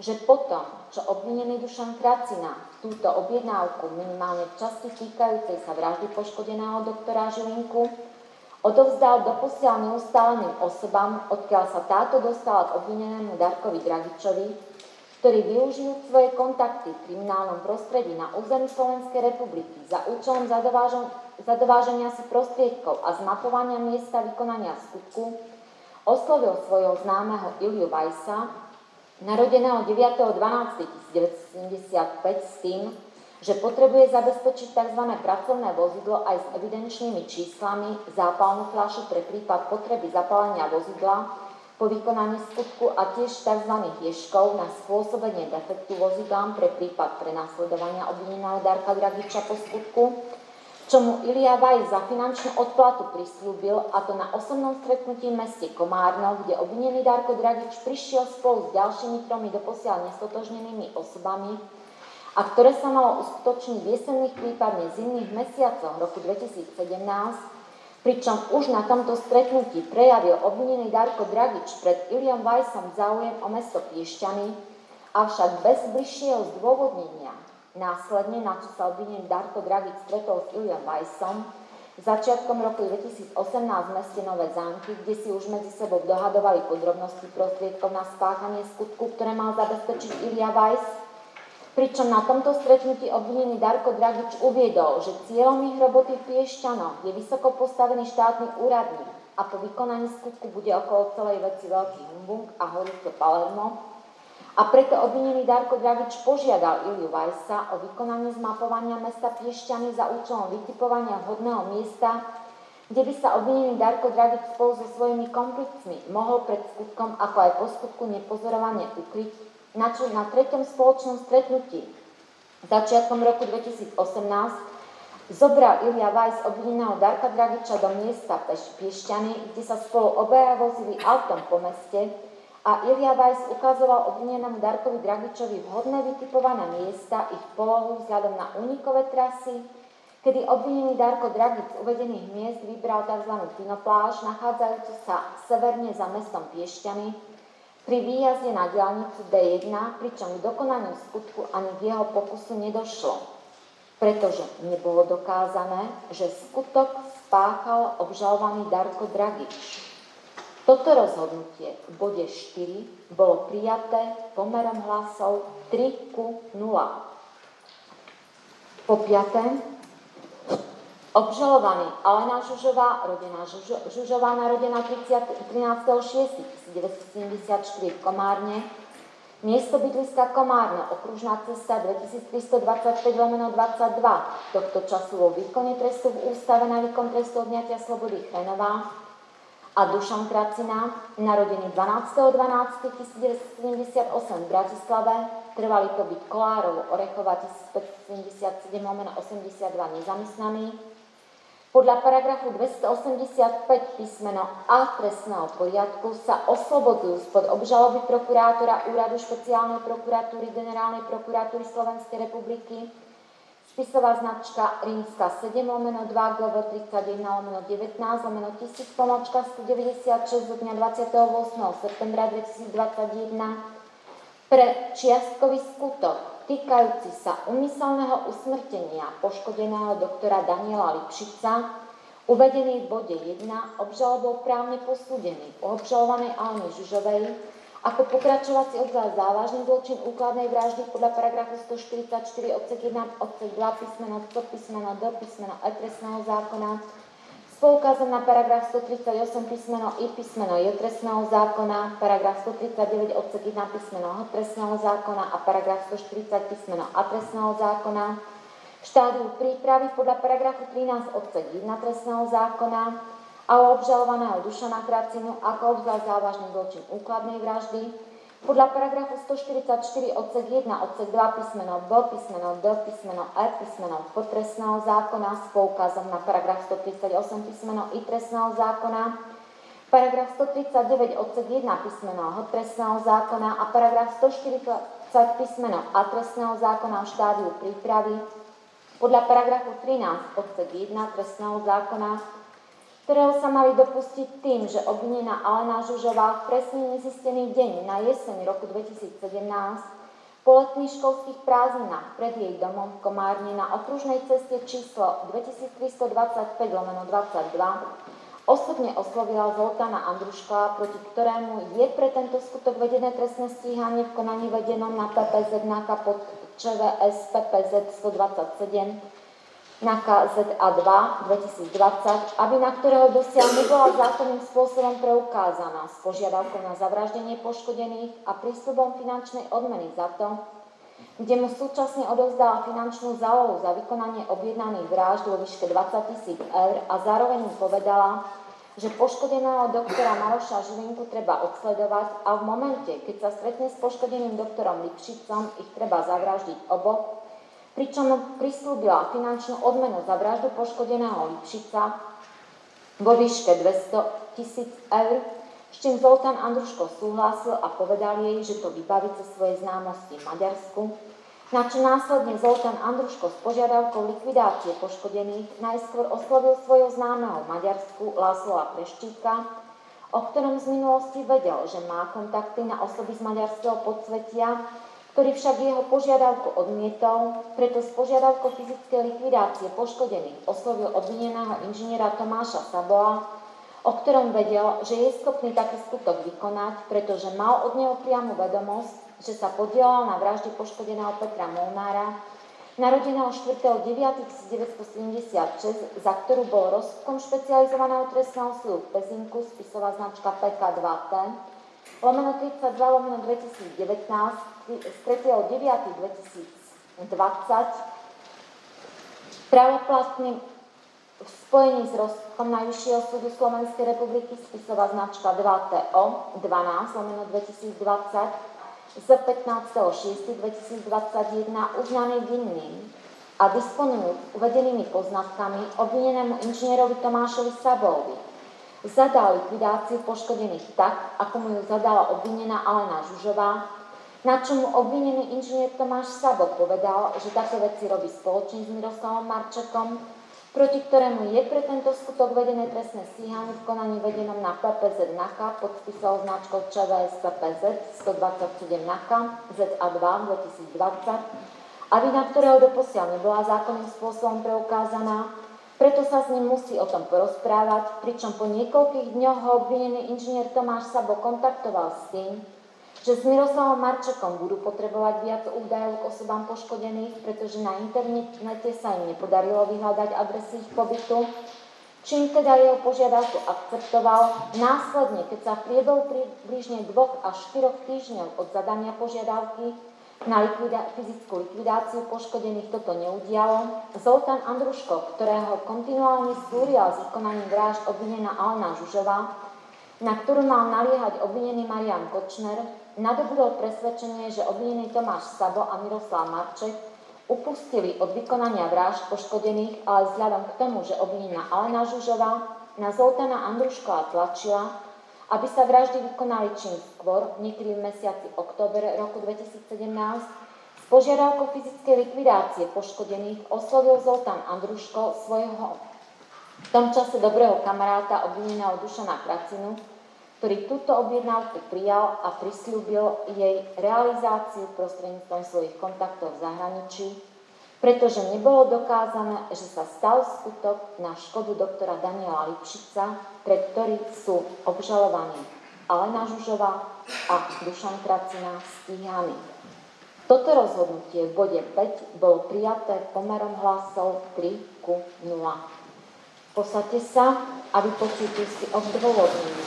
že potom, čo obvinený Dušan Kracina túto objednávku minimálne v časti týkajúcej sa vraždy poškodeného doktora Žilinku odovzdal doposiaľ neustáleným osobám, odkiaľ sa táto dostala k obvinenému Darkovi Dragičovi, ktorí využijú svoje kontakty v kriminálnom prostredí na území Slovenskej republiky za účelom zadováženia si prostriedkov a zmapovania miesta vykonania skutku, oslovil svojho známeho Iliu Vajsa, narodeného 9.12.1975 s tým, že potrebuje zabezpečiť tzv. pracovné vozidlo aj s evidenčnými číslami, zápalnú fľašu pre prípad potreby zapálenia vozidla, po vykonaní skutku a tiež tzv. ješkov na spôsobenie defektu vozidlám pre prípad prenasledovania obvineného Darka Dragiča po skutku, čo mu Ilia Vaj za finančnú odplatu prislúbil, a to na osobnom stretnutí v meste Komárno, kde obvinený Darko Dragič prišiel spolu s ďalšími tromi doposiaľ nestotožnenými osobami a ktoré sa malo uskutočniť v jesenných prípadne zimných mesiacoch roku 2017, pričom už na tomto stretnutí prejavil obvinený Darko Dragič pred Iliom Vajsom záujem o mesto Piešťany, avšak bez bližšieho zdôvodnenia. Následne, na čo sa obvinený Darko Dragič stretol s Iliom Vajsom, začiatkom roku 2018 v meste Nové Zánky, kde si už medzi sebou dohadovali podrobnosti prostriedkov na spáchanie skutku, ktoré mal zabezpečiť Ilia Vajs, Pričom na tomto stretnutí obvinený Darko Dragič uviedol, že cieľom ich roboty v Piešťanoch je vysoko postavený štátny úradník a po vykonaní skutku bude okolo celej veci veľký humbung a horúce Palermo. A preto obvinený Darko Dragič požiadal Iliu Vajsa o vykonanie zmapovania mesta Piešťany za účelom vytipovania vhodného miesta, kde by sa obvinený Darko Dragič spolu so svojimi komplicmi mohol pred skutkom ako aj po skutku nepozorovane ukryť na čo na treťom spoločnom stretnutí. Začiatkom roku 2018 zobral Ilia Weiss obvineného Darka Dragiča do miesta Piešťany, kde sa spolu obaja vozili autom po meste a Ilia Weiss ukazoval obvinenému Darkovi Dragičovi vhodné vytipované miesta, ich polohu vzhľadom na unikové trasy, kedy obvinený Darko Dragič z uvedených miest vybral tzv. Pinopláž, nachádzajúcu sa severne za mestom Piešťany, pri výjazde na diálnicu D1, pričom k dokonaniu skutku ani k jeho pokusu nedošlo, pretože nebolo dokázané, že skutok spáchal obžalovaný Darko Dragič. Toto rozhodnutie v bode 4 bolo prijaté pomerom hlasov 3 ku 0. Po piaté, Obžalovaný Alena Žužová, rodená Žužová, narodená 13.6.1974 v Komárne, miesto bydliska Komárno, okružná cesta 2325 lomeno 22, tohto času vo výkone trestu v Ústave na výkon trestu odňatia slobody Chrenová a Dušan Kracina, narodený 12.12.1978 v Bratislave, trvalý pobyt Kolárov, Orechova 1577 82 nezamestnaný, Podľa paragrafu 285 písmeno A trestného poriadku sa oslobodzujú spod obžaloby prokurátora Úradu špeciálnej prokuratúry Generálnej prokuratúry Slovenskej republiky spisová značka Rímska 7 lomeno 2 GV 31 lomeno 19 lomeno 1000 pomočka 196 zo dňa 28. septembra 2021 pre čiastkový skutok týkajúci sa umyselného usmrtenia poškodeného doktora Daniela Lipšica, uvedený v bode 1 obžalobou právne posúdený u obžalovanej Alny Žužovej ako pokračovací odvaz závažný zločin úkladnej vraždy podľa paragrafu 144 odsek 1 odsek 2 písmeno C písmeno D písmeno E trestného zákona. Poukázom na paragraf 138 písmeno I písmeno J trestného zákona, paragraf 139 odsek 1 písmeno H trestného zákona a paragraf 140 písmeno A trestného zákona, štádiu prípravy podľa paragrafu 13 odsek 1 trestného zákona a u obžalovaného Dušana Kracinu ako obzvlášť závažný zločin úkladnej vraždy, podľa paragrafu 144 odsek 1 odsek 2 písmeno B písmeno D písmeno E písmeno P trestného zákona s poukazom na paragraf 138 písmeno I trestného zákona, paragraf 139 odsek 1 písmeno H trestného zákona a paragraf 140 písmeno A trestného zákona v štádiu prípravy. Podľa paragrafu 13 odsek 1 trestného zákona ktorého sa mali dopustiť tým, že obvinená Alena Žužová v presne nezistený deň na jeseň roku 2017 po letných školských prázdninách pred jej domom v Komárne na okružnej ceste číslo 2325 lomeno 22 osobne oslovila Zoltána Andruška, proti ktorému je pre tento skutok vedené trestné stíhanie v konaní vedenom na PPZ NAKA pod ČVS PPZ 127 na KZA2 2020, aby na ktorého dosiaľ nebola zákonným spôsobom preukázaná s požiadavkou na zavraždenie poškodených a prísľubom finančnej odmeny za to, kde mu súčasne odovzdala finančnú zálohu za vykonanie objednaných vražd vo výške 20 tisíc eur a zároveň mu povedala, že poškodeného doktora Maroša Žilinku treba odsledovať a v momente, keď sa stretne s poškodeným doktorom Lipšicom, ich treba zavraždiť oboch pričom prislúbila finančnú odmenu za vraždu poškodeného Lipšica vo výške 200 tisíc eur, s čím Zoltán Andruško súhlasil a povedal jej, že to vybaví cez svoje známosti v Maďarsku, na čo následne Zoltán Andruško s požiadavkou likvidácie poškodených najskôr oslovil svojho známeho v Maďarsku Láslova Preštíka, o ktorom z minulosti vedel, že má kontakty na osoby z maďarského podsvetia ktorý však jeho požiadavku odmietol, preto s požiadavkou fyzickej likvidácie poškodených oslovil obvineného inžiniera Tomáša Saboa, o ktorom vedel, že je schopný taký skutok vykonať, pretože mal od neho priamu vedomosť, že sa podielal na vražde poškodeného Petra Molnára, narodeného 4.9.1976, za ktorú bol rozsudkom špecializovaného trestného súdu v Pezinku spisová značka PK2T, lomeno 32 lomeno 2019 z 3.9.2020 pravoplatný v spojení s rozsudkom Najvyššieho súdu Slovenskej republiky spisová značka 2TO 12 lomeno 2020 z 15.6.2021 uznaný vinným a disponujú uvedenými poznatkami obvinenému inžinierovi Tomášovi Sabovi zadal likvidáciu poškodených tak, ako mu ju zadala obvinená Alena Žužová na čomu obvinený inžinier Tomáš Sabo povedal, že také veci robí spoločne s Miroslavom Marčekom, proti ktorému je pre tento skutok vedené trestné stíhanie v konaní vedenom na PPZ NAKA pod spisou značkou ČVS PPZ 127 NAKA ZA2 2020 a vina ktorého doposiaľ nebola zákonným spôsobom preukázaná, preto sa s ním musí o tom porozprávať, pričom po niekoľkých dňoch ho obvinený inžinier Tomáš Sabo kontaktoval s tým, že s Miroslavom Marčekom budú potrebovať viac údajov k osobám poškodených, pretože na internete sa im nepodarilo vyhľadať adresy ich pobytu, čím teda jeho požiadavku akceptoval. Následne, keď sa v priebehu približne dvoch až štyroch týždňov od zadania požiadavky na likvida- fyzickú likvidáciu poškodených toto neudialo, Zoltán Andruško, ktorého kontinuálne stúrial s vykonaním vražd obvinená Alna Žužová, na ktorú mal naliehať obvinený Marian Kočner, nadobudol presvedčenie, že obvinený Tomáš Sabo a Miroslav Marček upustili od vykonania vražd poškodených, ale vzhľadom k tomu, že obvinená Alena Žužová na Zoltana Andruškova tlačila, aby sa vraždy vykonali čím skôr, niekedy v mesiaci október roku 2017, s požiadavkou fyzickej likvidácie poškodených oslovil Zoltán Andruško svojho v tom čase dobrého kamaráta obvineného Dušana Kracinu, ktorý túto objednávku prijal a prislúbil jej realizáciu prostredníctvom svojich kontaktov v zahraničí, pretože nebolo dokázané, že sa stal skutok na škodu doktora Daniela Lipšica, pre ktorý sú obžalovaní Alena Žužová a Dušan Kracina stíhaní. Toto rozhodnutie v bode 5 bolo prijaté pomerom hlasov 3 ku 0. Posaďte sa a vypočujte si odôvodnenie.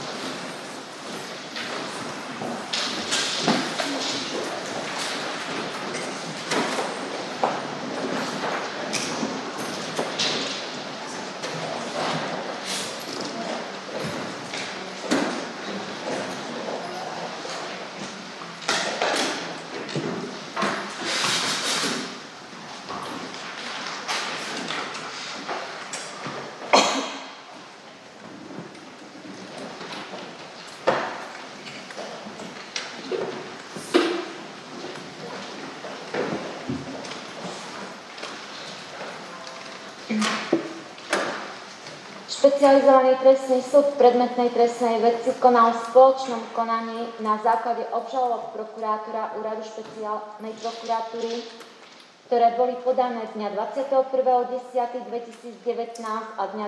Špecializovaný trestný súd v predmetnej trestnej veci konal v spoločnom konaní na základe obžalov prokurátora Úradu špeciálnej prokuratúry, ktoré boli podané dňa 21.10.2019 a dňa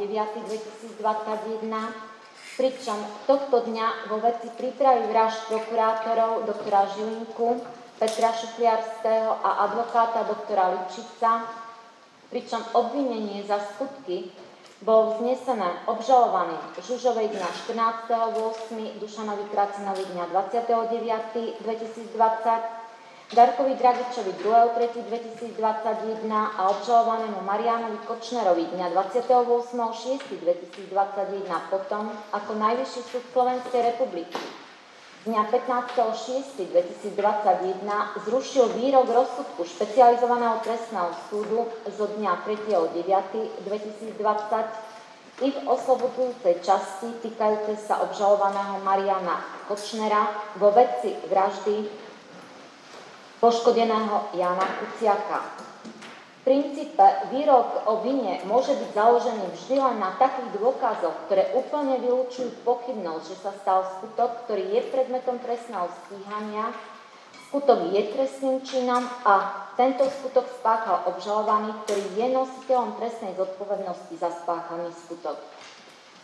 28.9.2021, pričom tohto dňa vo veci prípravy vražd prokurátorov doktora Žilinku, Petra Šufliarského a advokáta doktora Lipšica, pričom obvinenie za skutky bol vznesené obžalovaný Žužovej dňa 14.8., Dušanovi Kracinovi dňa 29.2020, Darkovi Dragičovi 2.3.2021 a obžalovanému Marianovi Kočnerovi dňa 28.6.2021 potom, ako Najvyšší súd Slovenskej republiky dňa 15.6.2021 zrušil výrok rozsudku špecializovaného trestného súdu zo dňa 3.9.2020 i v oslobodzujúcej časti týkajúcej sa obžalovaného Mariana Kočnera vo veci vraždy poškodeného Jana Kuciaka. Princípe výrok o vine môže byť založený vždy len na takých dôkazoch, ktoré úplne vylúčujú pochybnosť, že sa stal skutok, ktorý je predmetom trestného stíhania, skutok je trestným činom a tento skutok spáchal obžalovaný, ktorý je nositeľom trestnej zodpovednosti za spáchaný skutok.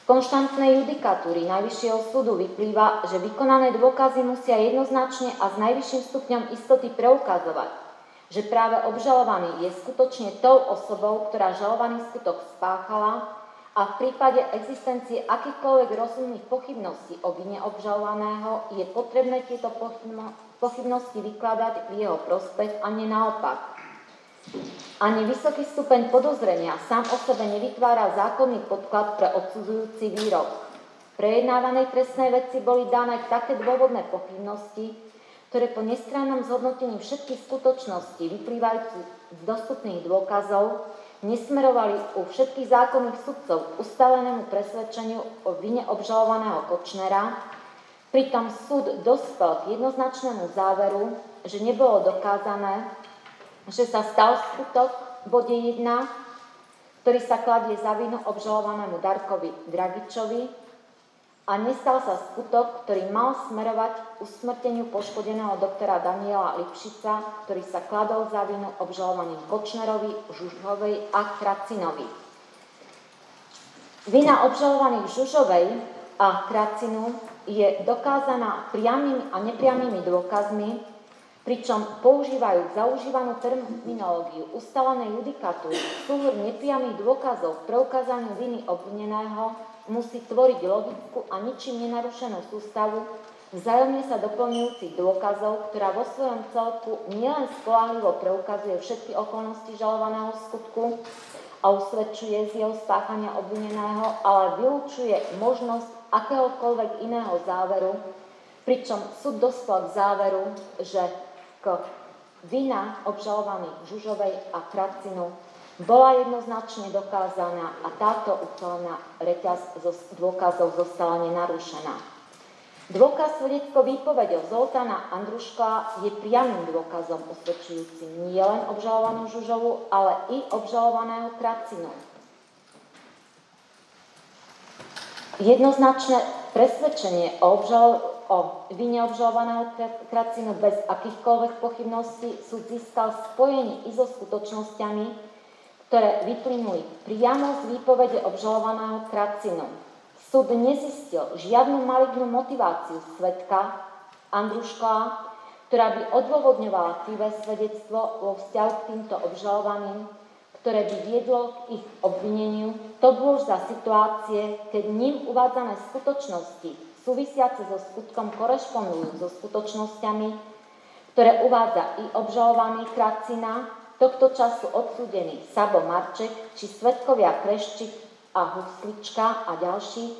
Konštantnej judikatúry Najvyššieho súdu vyplýva, že vykonané dôkazy musia jednoznačne a s najvyšším stupňom istoty preukazovať, že práve obžalovaný je skutočne tou osobou, ktorá žalovaný skutok spáchala a v prípade existencie akýchkoľvek rozumných pochybností o vine obžalovaného je potrebné tieto pochybnosti vykladať v jeho prospech a nie naopak. Ani vysoký stupeň podozrenia sám o sebe nevytvára zákonný podklad pre odsudzujúci výrok. V prejednávanej trestnej veci boli dané také dôvodné pochybnosti, ktoré po nestrannom zhodnotení všetkých skutočností vyplývajúcich z dostupných dôkazov nesmerovali u všetkých zákonných sudcov k ustalenému presvedčeniu o vine obžalovaného Kočnera, pritom súd dospel k jednoznačnému záveru, že nebolo dokázané, že sa stal skutok v bode 1, ktorý sa kladie za vinu obžalovanému Darkovi Dragičovi, a nestal sa skutok, ktorý mal smerovať k usmrteniu poškodeného doktora Daniela Lipšica, ktorý sa kladol za vinu obžalovaným Kočnerovi, Žužovej a Kracinovi. Vina obžalovaných Žužovej a Kracinu je dokázaná priamými a nepriamými dôkazmi, pričom používajú zaužívanú terminológiu ustalenej judikatúry súhr nepriamých dôkazov k preukázaniu viny obvineného musí tvoriť logickú a ničím nenarušenú sústavu vzájomne sa doplňujúcich dôkazov, ktorá vo svojom celku nielen spolahlivo preukazuje všetky okolnosti žalovaného skutku a usvedčuje z jeho spáchania obvineného, ale vylúčuje možnosť akéhokoľvek iného záveru, pričom súd dospel k záveru, že k vina obžalovaných Žužovej a Kracinu bola jednoznačne dokázaná a táto úplná reťaz dôkazov zostala nenarušená. Dôkaz svedecko výpovede Zoltána Andruška je priamým dôkazom usvedčujúcim nielen obžalovanú Žužovu, ale i obžalovaného Kracinu. Jednoznačné presvedčenie o, obžal- o vine obžalovaného Kracinu bez akýchkoľvek pochybností súd získal spojenie i so skutočnosťami, ktoré vyplynuli priamo z výpovede obžalovaného Kracinu. Súd nezistil žiadnu malignú motiváciu svetka Andruška, ktorá by odôvodňovala krivé svedectvo vo vzťahu k týmto obžalovaným ktoré by viedlo k ich obvineniu, to bolo za situácie, keď ním uvádzané skutočnosti súvisiace so skutkom korešpondujú so skutočnosťami, ktoré uvádza i obžalovaný Kracina, tohto času odsúdený Sabo Marček, či svetkovia Kreščik a Huslička a ďalší,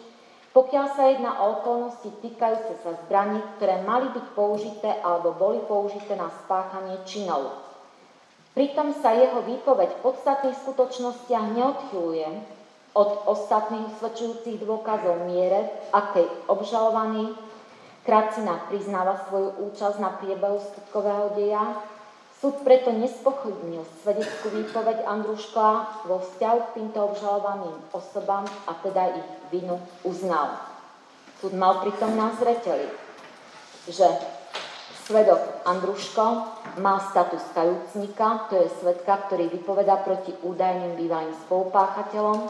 pokiaľ sa jedná o okolnosti týkajúce sa zbraní, ktoré mali byť použité alebo boli použité na spáchanie činov. Pritom sa jeho výpoveď v podstatných skutočnostiach neodchyluje od ostatných usvedčujúcich dôkazov miere, akej obžalovaný Kracina priznáva svoju účasť na priebehu skutkového deja. Súd preto nespochybnil svedeckú výpoveď Andruška vo vzťahu k týmto obžalovaným osobám a teda ich vinu uznal. Súd mal pritom na zreteli, že Svedok Andruško má status kajúcnika, to je svedka, ktorý vypoveda proti údajným bývalým spolupáchateľom.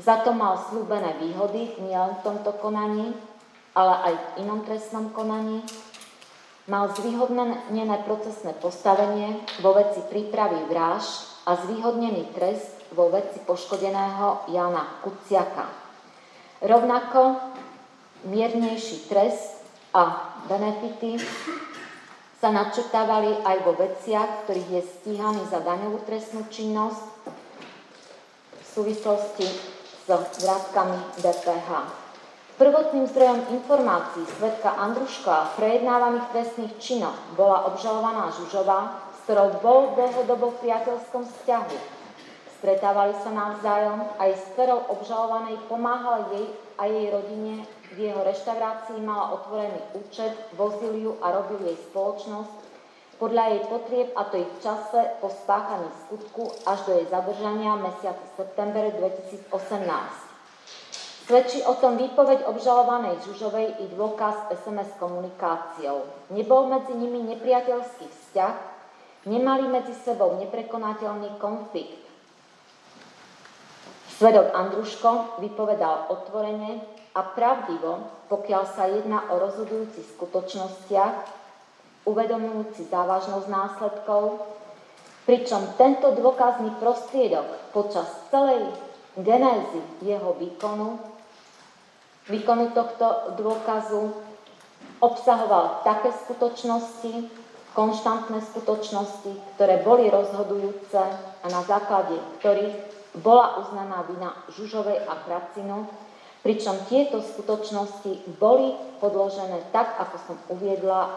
Za to mal slúbené výhody nielen v tomto konaní, ale aj v inom trestnom konaní. Mal zvýhodnené procesné postavenie vo veci prípravy vráž a zvýhodnený trest vo veci poškodeného Jana Kuciaka. Rovnako miernejší trest a benefity sa načrtávali aj vo veciach, ktorých je stíhaný za daňovú trestnú činnosť v súvislosti s vrátkami DPH. Prvotným zdrojom informácií svetka Andruška a prejednávaných trestných činov bola obžalovaná Žužová, s ktorou bol dlhodobo v priateľskom vzťahu. Stretávali sa navzájom, aj s ktorou obžalovanej pomáhal jej a jej rodine v jeho reštaurácii mala otvorený účet, vozil ju a robil jej spoločnosť podľa jej potrieb a to i v čase po spáchaní skutku až do jej zadržania v mesiaci september 2018. Svedčí o tom výpoveď obžalovanej Žužovej i dôkaz SMS komunikáciou. Nebol medzi nimi nepriateľský vzťah, nemali medzi sebou neprekonateľný konflikt. Svedok Andruško vypovedal otvorene, a pravdivo, pokiaľ sa jedná o rozhodujúcich skutočnostiach, uvedomujúci závažnosť následkov, pričom tento dôkazný prostriedok počas celej genézy jeho výkonu, výkonu tohto dôkazu obsahoval také skutočnosti, konštantné skutočnosti, ktoré boli rozhodujúce a na základe ktorých bola uznaná vina Žužovej a Kracinu pričom tieto skutočnosti boli podložené tak, ako som uviedla,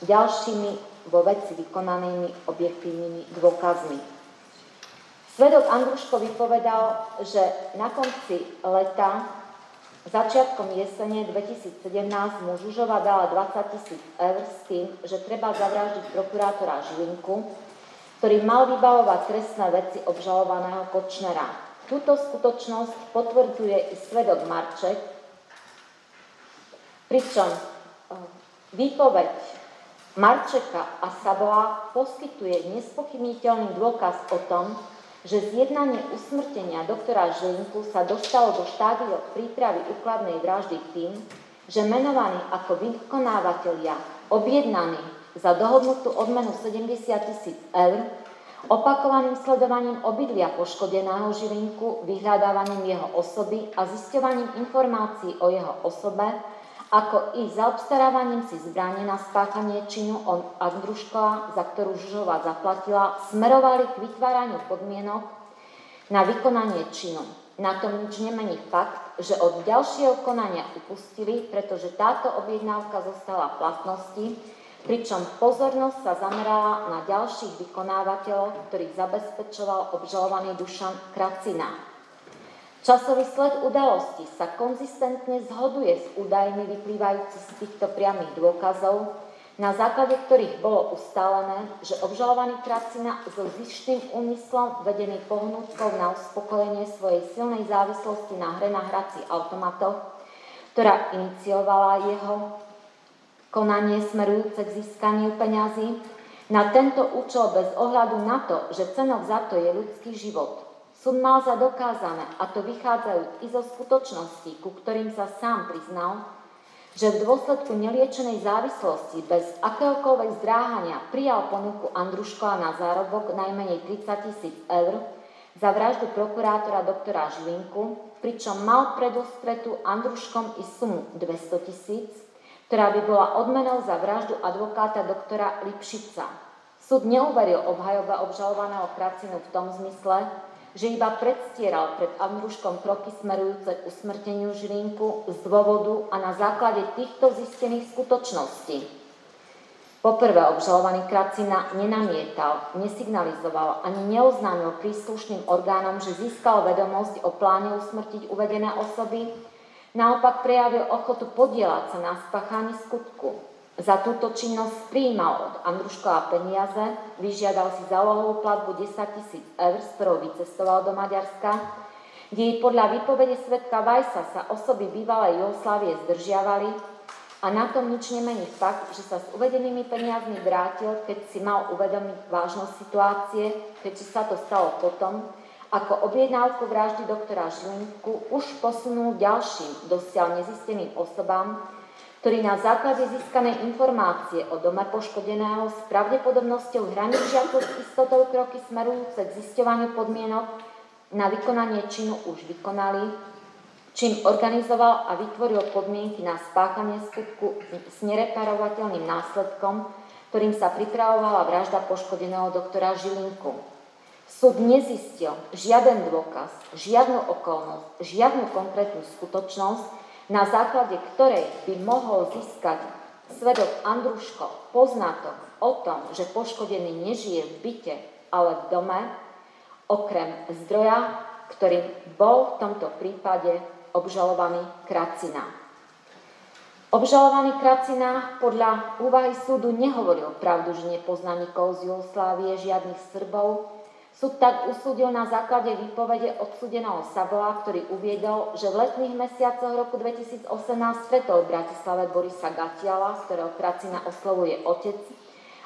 ďalšími vo veci vykonanými objektívnymi dôkazmi. Svedok Andruško vypovedal, že na konci leta, začiatkom jesene 2017 mu Žužova dala 20 tisíc eur s tým, že treba zavraždiť prokurátora Žilinku, ktorý mal vybavovať trestné veci obžalovaného Kočnera. Túto skutočnosť potvrdzuje i svedok Marček, pričom e, výpoveď Marčeka a Saboa poskytuje nespochybniteľný dôkaz o tom, že zjednanie usmrtenia doktora Žilinku sa dostalo do štádia prípravy úkladnej vraždy tým, že menovaní ako vykonávateľia objednaní za dohodnutú odmenu 70 tisíc eur Opakovaným sledovaním obydlia poškodeného Žilinku, vyhľadávaním jeho osoby a zisťovaním informácií o jeho osobe, ako i zaobstarávaním si zbranie na spáchanie činu od Andruškova, za ktorú Žužová zaplatila, smerovali k vytváraniu podmienok na vykonanie činu. Na tom nič nemení fakt, že od ďalšieho konania upustili, pretože táto objednávka zostala v platnosti, pričom pozornosť sa zamerala na ďalších vykonávateľov, ktorých zabezpečoval obžalovaný Dušan Kracina. Časový sled udalostí sa konzistentne zhoduje s údajmi vyplývajúcich z týchto priamých dôkazov, na základe ktorých bolo ustálené, že obžalovaný Kracina so zištným úmyslom vedený pohnutkou na uspokojenie svojej silnej závislosti na hre na hrací automatoch, ktorá iniciovala jeho konanie smerujúce k získaniu peňazí, na tento účel bez ohľadu na to, že cenok za to je ľudský život. Súd mal za dokázané, a to vychádzajú i zo skutočností, ku ktorým sa sám priznal, že v dôsledku neliečenej závislosti bez akéhokoľvek zdráhania prijal ponuku Andruškova na zárobok najmenej 30 tisíc eur za vraždu prokurátora doktora Žilinku, pričom mal predostretu Andruškom i sumu 200 tisíc, ktorá by bola odmenou za vraždu advokáta doktora Lipšica. Súd neuveril obhajoba obžalovaného Kracinu v tom zmysle, že iba predstieral pred Andruškom kroky smerujúce k usmrteniu Žilinku z dôvodu a na základe týchto zistených skutočností. Poprvé obžalovaný Kracina nenamietal, nesignalizoval ani neoznámil príslušným orgánom, že získal vedomosť o pláne usmrtiť uvedené osoby, naopak prejavil ochotu podielať sa na spáchaní skutku. Za túto činnosť prijímal od Andruškova peniaze, vyžiadal si zálohovú platbu 10 tisíc eur, s ktorou vycestoval do Maďarska, kde podľa výpovede svetka Vajsa sa osoby bývalej Jugoslávie zdržiavali a na tom nič nemení fakt, že sa s uvedenými peniazmi vrátil, keď si mal uvedomiť vážnosť situácie, keďže sa to stalo potom, ako objednávku vraždy doktora Žilinku už posunul ďalším dosiaľ nezisteným osobám, ktorý na základe získanej informácie o dome poškodeného s pravdepodobnosťou hraničiacou s istotou kroky smerujúce k zisťovaniu podmienok na vykonanie činu už vykonali, čím organizoval a vytvoril podmienky na spáchanie skutku s nereparovateľným následkom, ktorým sa pripravovala vražda poškodeného doktora Žilinku. Súd nezistil žiaden dôkaz, žiadnu okolnosť, žiadnu konkrétnu skutočnosť, na základe ktorej by mohol získať svedok Andruško poznatok o tom, že poškodený nežije v byte, ale v dome, okrem zdroja, ktorým bol v tomto prípade obžalovaný Kracina. Obžalovaný Kracina podľa úvahy súdu nehovoril pravdu, že nepozná nikoho z Jugoslávie, žiadnych Srbov, Súd tak usúdil na základe výpovede odsudeného Sabola, ktorý uviedol, že v letných mesiacoch roku 2018 stretol v Bratislave Borisa Gatiala, z ktorého Kracina oslovuje otec,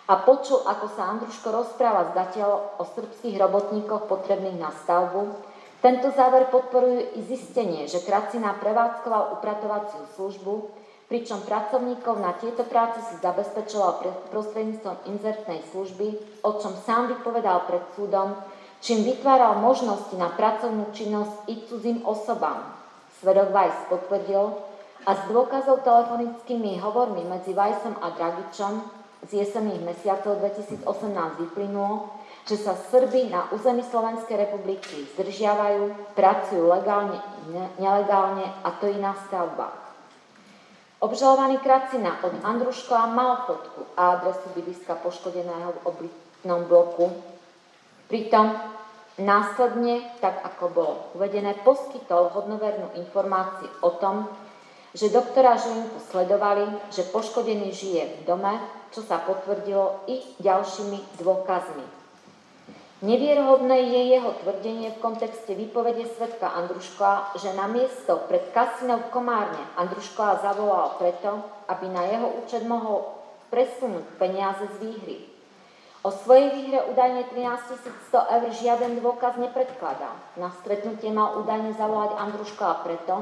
a počul, ako sa Andruško rozpráva s Gatialom o srbských robotníkoch potrebných na stavbu. Tento záver podporuje i zistenie, že Kracina prevádzkoval upratovaciu službu, pričom pracovníkov na tieto práce si zabezpečoval prostredníctvom inzertnej služby, o čom sám vypovedal pred súdom, čím vytváral možnosti na pracovnú činnosť i cudzím osobám. Svedok Weiss potvrdil a s dôkazov telefonickými hovormi medzi Weissom a Dragičom z jesenných mesiacov 2018 vyplynulo, že sa Srby na území Slovenskej republiky zdržiavajú, pracujú legálne i nelegálne a to i na stavbách. Obžalovaný Kracina od Andruškova mal fotku a adresu bydliska poškodeného v obytnom bloku. Pritom následne, tak ako bolo uvedené, poskytol hodnovernú informáciu o tom, že doktora Žilinku sledovali, že poškodený žije v dome, čo sa potvrdilo i ďalšími dôkazmi. Nevierhodné je jeho tvrdenie v kontexte výpovede svetka Andruškova, že na miesto pred kasinou v Komárne Andruškova zavolal preto, aby na jeho účet mohol presunúť peniaze z výhry. O svojej výhre údajne 13 100 eur žiaden dôkaz nepredkladá. Na stretnutie mal údajne zavolať Andruškova preto,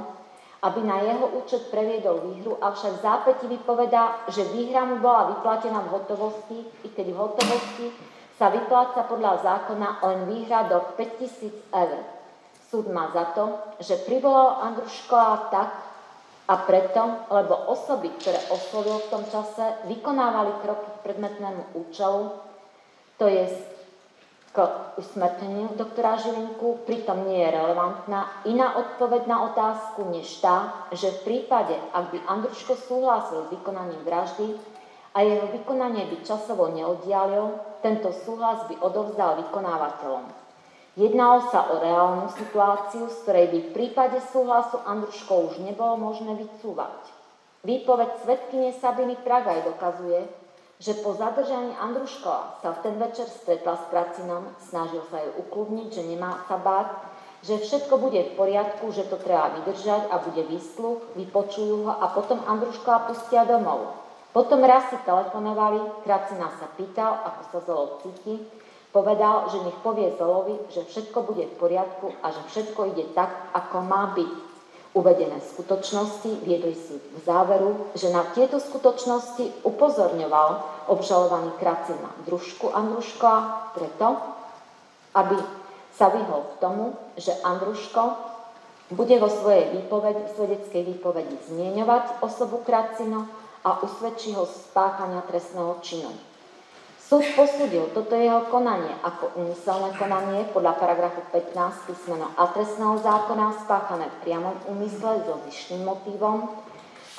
aby na jeho účet previedol výhru, avšak v zápäti vypovedá, že výhra mu bola vyplatená v hotovosti, i keď v hotovosti sa vypláca podľa zákona len výhradok 5000 eur. Súd má za to, že privolal Andruškova tak a preto, lebo osoby, ktoré oslovil v tom čase, vykonávali kroky k predmetnému účelu, to je k usmrteniu doktora Žilinku, pritom nie je relevantná iná odpoveď na otázku než tá, že v prípade, ak by Andruško súhlasil s vykonaním vraždy, a jeho vykonanie by časovo neoddialil, tento súhlas by odovzdal vykonávateľom. Jednalo sa o reálnu situáciu, z ktorej by v prípade súhlasu Andruškov už nebolo možné vycúvať. Výpoveď svetkyne Sabiny Pragaj dokazuje, že po zadržaní Andruškova sa v ten večer stretla s Kracinom, snažil sa ju ukludniť, že nemá sa báť, že všetko bude v poriadku, že to treba vydržať a bude výsluch, vypočujú ho a potom Andruškova pustia domov. Potom raz si telefonovali, Kracina sa pýtal, ako sa Zolo cíti, Povedal, že nech povie Zolovi, že všetko bude v poriadku a že všetko ide tak, ako má byť. Uvedené skutočnosti viedli si v záveru, že na tieto skutočnosti upozorňoval obžalovaný Kracina družku Andruška preto, aby sa vyhol k tomu, že Andruško bude vo svojej výpovedi, svedeckej výpovedi zmieňovať osobu Kracino a usvedčí ho z spáchania trestného činu. Súd posúdil toto jeho konanie ako úmyselné konanie podľa paragrafu 15 písmeno a trestného zákona spáchané v priamom úmysle so zvyšným motívom,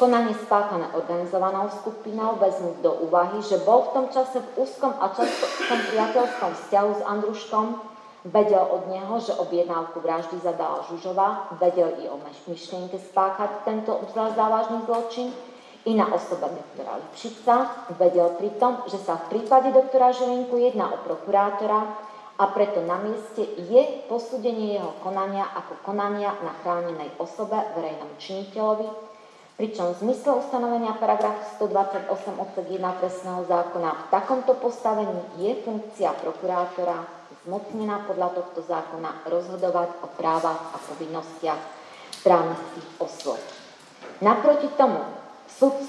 konanie spáchané organizovanou skupinou vezmu do úvahy, že bol v tom čase v úzkom a častom priateľskom vzťahu s Andruškom, vedel od neho, že objednávku vraždy zadala Žužová, vedel i o myšlienke spáchať tento obzvlášť závažný zločin, Iná osoba doktora Lipšica vedel pritom, že sa v prípade doktora Žilinku jedná o prokurátora a preto na mieste je posúdenie jeho konania ako konania na chránenej osobe verejnom činiteľovi, pričom v zmysle ustanovenia paragraf 128 odsek 1 trestného zákona v takomto postavení je funkcia prokurátora zmocnená podľa tohto zákona rozhodovať o právach a povinnostiach právnických osôb. Naproti tomu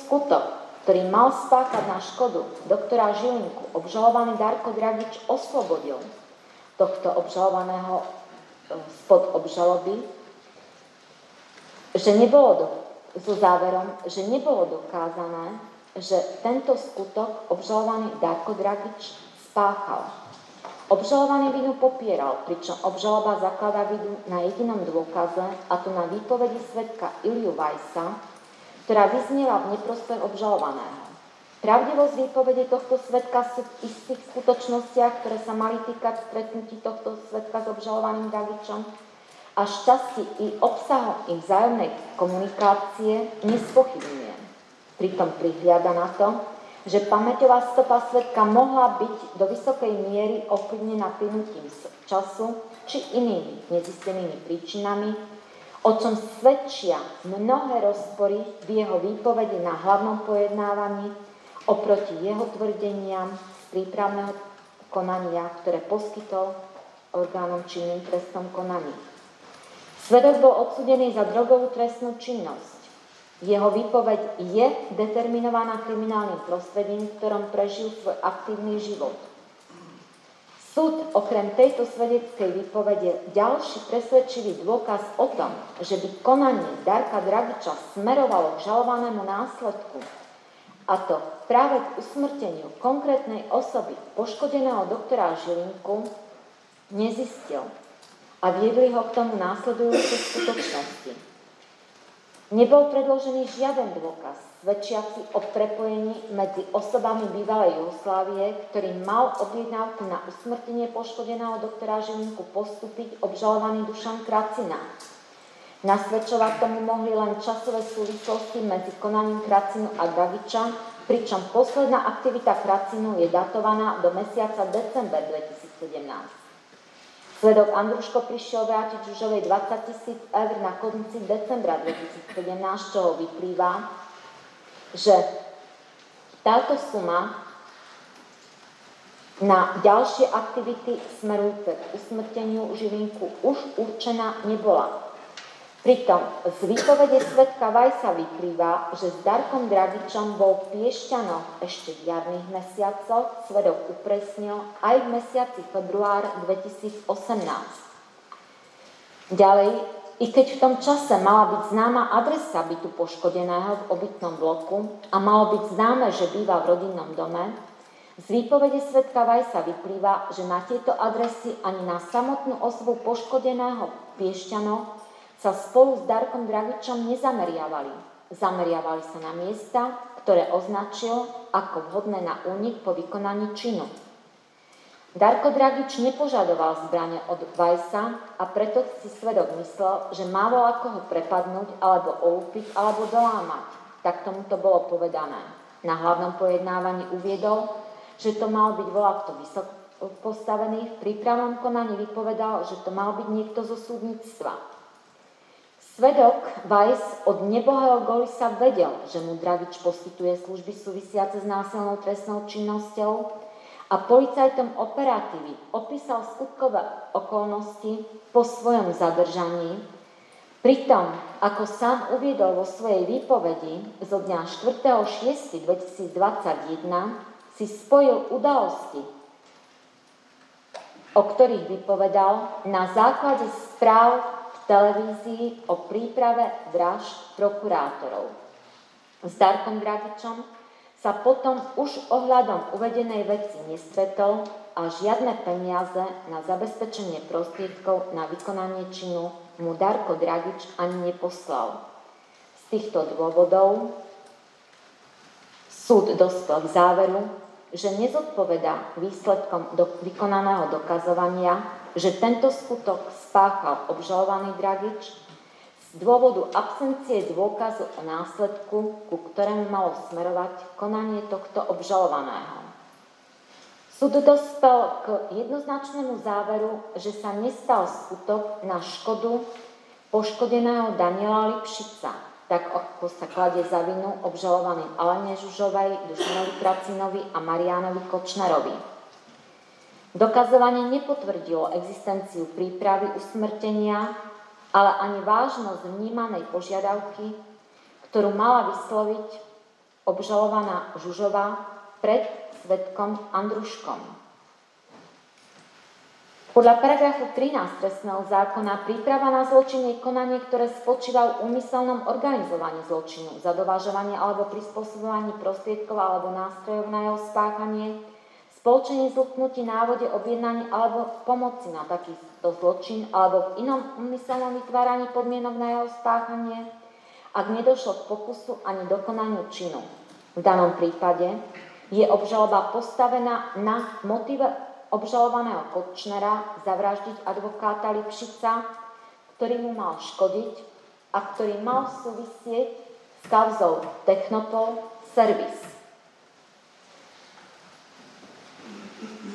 skutok, ktorý mal spáchať na škodu doktora Žilinku, obžalovaný Darko Dragič oslobodil tohto obžalovaného e, spod obžaloby, že nebolo do, so záverom, že nebolo dokázané, že tento skutok obžalovaný Darko Dragič spáchal. Obžalovaný vinu popieral, pričom obžaloba zakladá vinu na jedinom dôkaze, a to na výpovedi svetka Iliu Vajsa, ktorá vyzniela v neprospech obžalovaného. Pravdivosť výpovede tohto svetka v istých skutočnostiach, ktoré sa mali týkať stretnutí tohto svetka s obžalovaným Davičom a šťastí i obsahom ich vzájomnej komunikácie nespochybňuje. Pritom prihliada na to, že pamäťová stopa svetka mohla byť do vysokej miery ovplyvnená plynutím času či inými nezistenými príčinami, o čom svedčia mnohé rozpory v jeho výpovedi na hlavnom pojednávaní oproti jeho tvrdeniam z prípravného konania, ktoré poskytol orgánom činným trestnom konaní. Svedok bol odsudený za drogovú trestnú činnosť. Jeho výpoveď je determinovaná kriminálnym prostredím, v ktorom prežil svoj aktívny život – Súd okrem tejto svedeckej výpovede ďalší presvedčivý dôkaz o tom, že by konanie Darka Dragiča smerovalo k žalovanému následku, a to práve k usmrteniu konkrétnej osoby poškodeného doktora Žilinku, nezistil a viedli ho k tomu následujúce skutočnosti. Nebol predložený žiaden dôkaz svedčiaci o prepojení medzi osobami bývalej Jugoslávie, ktorý mal objednávku na usmrtenie poškodeného doktora Žilinku postúpiť obžalovaný Dušan Kracina. Nasvedčovať tomu mohli len časové súvislosti medzi konaním Kracinu a Dragiča, pričom posledná aktivita Kracinu je datovaná do mesiaca december 2017. Svedok Andruško prišiel vrátiť Žužovej 20 tisíc eur na konci decembra 2017, čo vyplýva, že táto suma na ďalšie aktivity smerujúce k usmrteniu živinku už určená nebola. Pritom z výpovede svetka Vajsa vyplýva, že s Darkom Dragičom bol v Piešťanoch ešte v jarných mesiacoch, svedok upresnil aj v mesiaci február 2018. Ďalej, i keď v tom čase mala byť známa adresa bytu poškodeného v obytnom bloku a malo byť známe, že býva v rodinnom dome, z výpovede svetka Vajsa vyplýva, že na tieto adresy ani na samotnú osobu poškodeného v Piešťanoch sa spolu s Darkom Dragičom nezameriavali. Zameriavali sa na miesta, ktoré označil ako vhodné na únik po vykonaní činu. Darko Dragič nepožadoval zbranie od Vajsa a preto si svedok myslel, že má ako ho prepadnúť alebo olúpiť alebo dolámať. Tak tomu to bolo povedané. Na hlavnom pojednávaní uviedol, že to mal byť volakto vysoko postavený, v prípravnom konaní vypovedal, že to mal byť niekto zo súdnictva. Svedok Weiss od nebohého Golisa vedel, že mu Dragič poskytuje služby súvisiace s násilnou trestnou činnosťou a policajtom operatívy opísal skutkové okolnosti po svojom zadržaní, pritom, ako sám uviedol vo svojej výpovedi zo dňa 4.6.2021, si spojil udalosti, o ktorých vypovedal na základe správ v televízii o príprave vražd prokurátorov. S Darkom Dragičom sa potom už ohľadom uvedenej veci nestretol a žiadne peniaze na zabezpečenie prostriedkov na vykonanie činu mu Darko Dragič ani neposlal. Z týchto dôvodov súd dospel k záveru, že nezodpoveda výsledkom do vykonaného dokazovania, že tento skutok spáchal obžalovaný Dragič z dôvodu absencie dôkazu o následku, ku ktorému malo smerovať konanie tohto obžalovaného. Súd dospel k jednoznačnému záveru, že sa nestal skutok na škodu poškodeného Daniela Lipšica, tak ako sa kladie za vinu obžalovaným Alene Žužovej, Dušanovi Kracinovi a Marianovi Kočnerovi. Dokazovanie nepotvrdilo existenciu prípravy usmrtenia ale ani vážnosť vnímanej požiadavky, ktorú mala vysloviť obžalovaná Žužová pred svetkom Andruškom. Podľa paragrafu 13 trestného zákona príprava na zločin je konanie, ktoré spočíva v úmyselnom organizovaní zločinu, zadovážovaní alebo prispôsobovaní prostriedkov alebo nástrojov na jeho spáchanie, spoločenie zlknutí návode, objednaní alebo pomoci na takýto zločin alebo v inom umyselnom vytváraní podmienok na jeho spáchanie, ak nedošlo k pokusu ani dokonaniu činu. V danom prípade je obžaloba postavená na motive obžalovaného Kočnera zavraždiť advokáta Lipšica, ktorý mu mal škodiť a ktorý mal súvisieť s kauzou Technopol Service.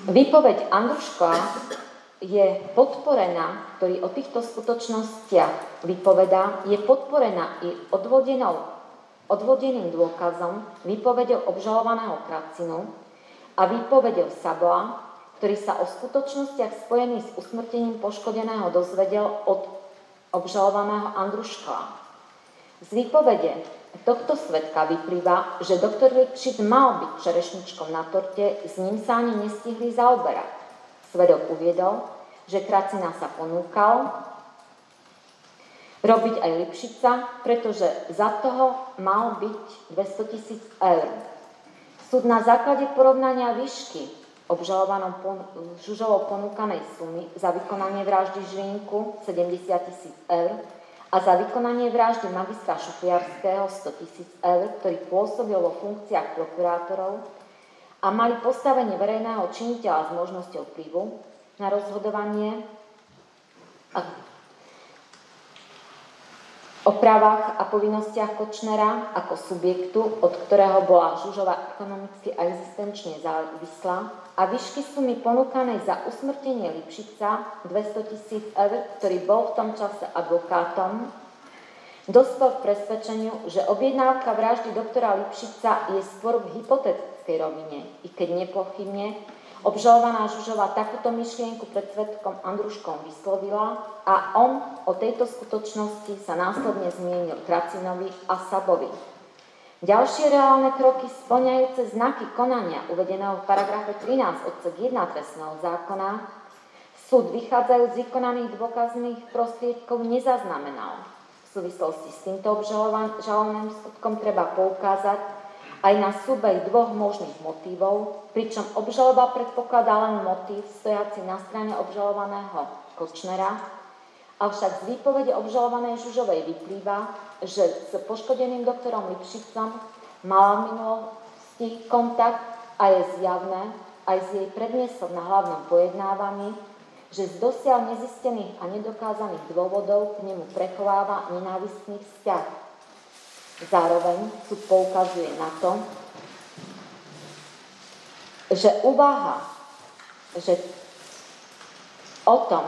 Výpoveď Andruška je podporená, ktorý o týchto skutočnostiach vypovedá, je podporená i odvodenou, odvodeným dôkazom výpovedou obžalovaného Kracinu a výpovedou Sabla, ktorý sa o skutočnostiach spojených s usmrtením poškodeného dozvedel od obžalovaného Andruška. Z výpovede tohto svetka vyplýva, že doktor Lipšic mal byť čerešničkom na torte, s ním sa ani nestihli zaoberať. Svedok uviedol, že Kracina sa ponúkal robiť aj Lipšica, pretože za toho mal byť 200 tisíc eur. Súd na základe porovnania výšky obžalovanom pon- Žužovou ponúkanej sumy za vykonanie vraždy Žvinku 70 tisíc eur a za vykonanie vraždy magistra Šupiarského 100 tisíc eur, ktorý pôsobil vo funkciách prokurátorov a mali postavenie verejného činiteľa s možnosťou vplyvu na rozhodovanie a o právach a povinnostiach Kočnera ako subjektu, od ktorého bola Žužova ekonomicky a existenčne závislá a výšky sumy ponúkanej za usmrtenie Lipšica 200 tisíc eur, ktorý bol v tom čase advokátom, dospel k presvedčeniu, že objednávka vraždy doktora Lipšica je skôr v hypotetickej rovine, i keď nepochybne Obžalovaná Žužová takúto myšlienku pred svetkom Andruškom vyslovila a on o tejto skutočnosti sa následne zmienil Kracinovi a Sabovi. Ďalšie reálne kroky splňajúce znaky konania uvedeného v paragrafe 13 odsek 1 trestného zákona súd vychádzajú z vykonaných dôkazných prostriedkov nezaznamenal. V súvislosti s týmto obžalovaným skutkom treba poukázať, aj na súbej dvoch možných motívov, pričom obžaloba predpokladá len motív stojaci na strane obžalovaného Kočnera Avšak z výpovede obžalovanej Žužovej vyplýva, že s poškodeným doktorom Lipšicom mala minulosti kontakt a je zjavné aj z jej predniesok na hlavnom pojednávaní, že z dosiaľ nezistených a nedokázaných dôvodov k nemu prechováva nenávistný vzťah. Zároveň súd poukazuje na to, že uváha, že o tom,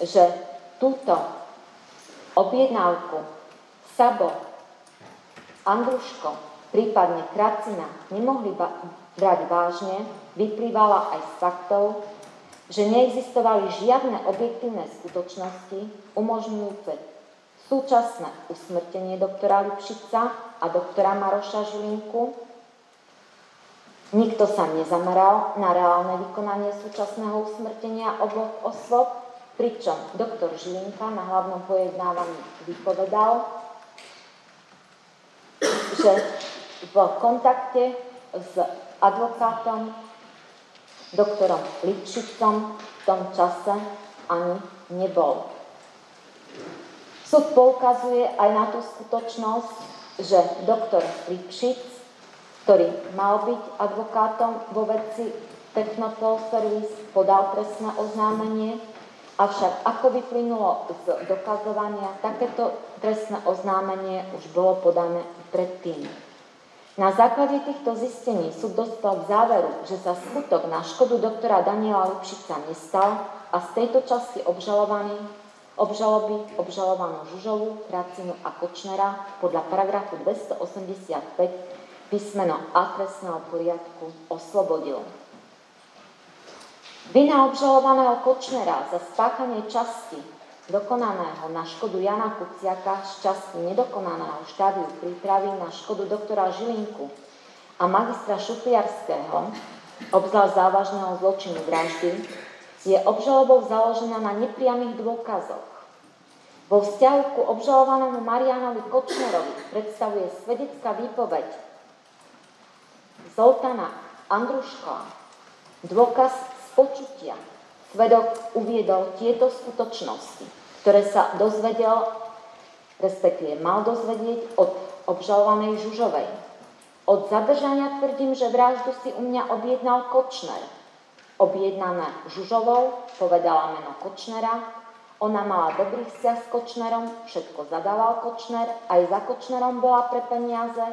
že túto objednávku Sabo, Andruško, prípadne Kracina nemohli brať vážne, vyplývala aj z faktov, že neexistovali žiadne objektívne skutočnosti umožňujúce súčasné usmrtenie doktora Lipšica a doktora Maroša Žilinku. Nikto sa nezameral na reálne vykonanie súčasného usmrtenia oboch osôb, pričom doktor Žilinka na hlavnom pojednávaní vypovedal, že v kontakte s advokátom, doktorom Lipšicom v tom čase ani nebol. Súd poukazuje aj na tú skutočnosť, že doktor Lipšic, ktorý mal byť advokátom vo veci Technopol Service, podal trestné oznámenie, avšak ako vyplynulo z dokazovania, takéto trestné oznámenie už bolo podané predtým. Na základe týchto zistení súd dospel k záveru, že sa skutok na škodu doktora Daniela Lipšica nestal a z tejto časti obžalovaný, obžaloby obžalovanú Žužovu, Kracinu a Kočnera podľa paragrafu 285 písmeno A trestného poriadku oslobodil. Vina obžalovaného Kočnera za spáchanie časti dokonaného na škodu Jana Kuciaka z časti nedokonaného štádiu prípravy na škodu doktora Žilinku a magistra Šupiarského, obzvlášť závažného zločinu vraždy, je obžalobou založená na nepriamých dôkazoch. Vo vzťahu ku obžalovanému Marianovi Kočnerovi predstavuje svedecká výpoveď Zoltana Andruškova dôkaz z počutia. Svedok uviedol tieto skutočnosti ktoré sa dozvedel, respektíve mal dozvedieť od obžalovanej Žužovej. Od zadržania tvrdím, že vraždu si u mňa objednal Kočner. Objednané Žužovou, povedala meno Kočnera, ona mala dobrý vzťah s Kočnerom, všetko zadával Kočner, aj za Kočnerom bola pre peniaze.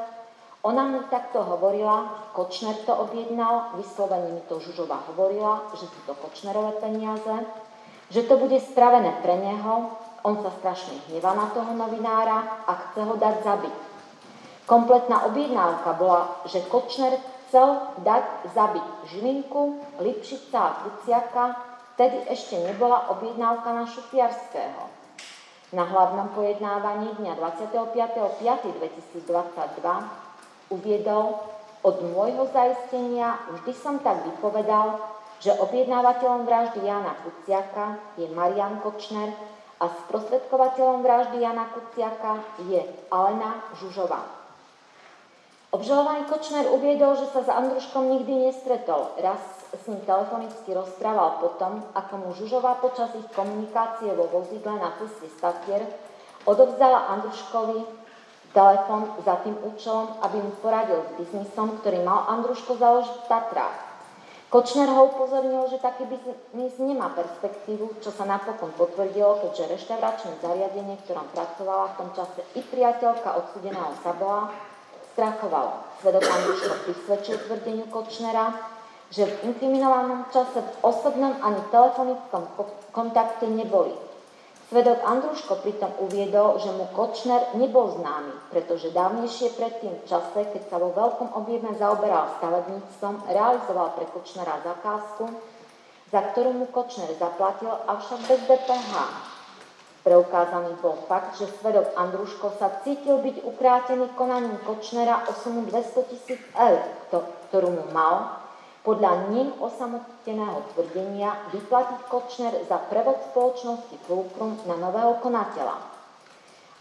Ona mu takto hovorila, Kočner to objednal, vyslovene mi to Žužova hovorila, že sú to Kočnerové peniaze že to bude spravené pre neho, on sa strašne hnevá na toho novinára a chce ho dať zabiť. Kompletná objednávka bola, že Kočner chcel dať zabiť Žilinku, Lipšica a Kuciaka, vtedy ešte nebola objednávka na Šufiarského. Na hlavnom pojednávaní dňa 25.5.2022 uviedol, od môjho zaistenia vždy som tak vypovedal, že objednávateľom vraždy Jana Kuciaka je Marian Kočner a sprostredkovateľom vraždy Jana Kuciaka je Alena Žužová. Obžalovaný Kočner uviedol, že sa s Andruškom nikdy nestretol. Raz s ním telefonicky rozprával potom, ako mu Žužová počas ich komunikácie vo vozidle na ceste Statier odovzdala Andruškovi telefon za tým účelom, aby mu poradil s biznisom, ktorý mal Andruško založiť v Tatrách. Kočner ho upozornil, že taký biznis nemá perspektívu, čo sa napokon potvrdilo, keďže reštauračné zariadenie, v ktorom pracovala v tom čase i priateľka odsudeného Sabola, strachovalo. Svedok Andruško vysvedčil tvrdeniu Kočnera, že v inkriminovanom čase v osobnom ani telefonickom kontakte neboli. Svedok Andruško pritom uviedol, že mu Kočner nebol známy, pretože dávnejšie predtým v čase, keď sa vo veľkom objeme zaoberal stavebníctvom, realizoval pre Kočnera zakázku, za ktorú mu Kočner zaplatil, avšak bez DPH. Preukázaný bol fakt, že svedok Andruško sa cítil byť ukrátený konaním Kočnera o sumu 200 tisíc eur, ktorú mu mal, podľa ním osamoteného tvrdenia vyplatiť Kočner za prevod spoločnosti Fulcrum na nového konateľa.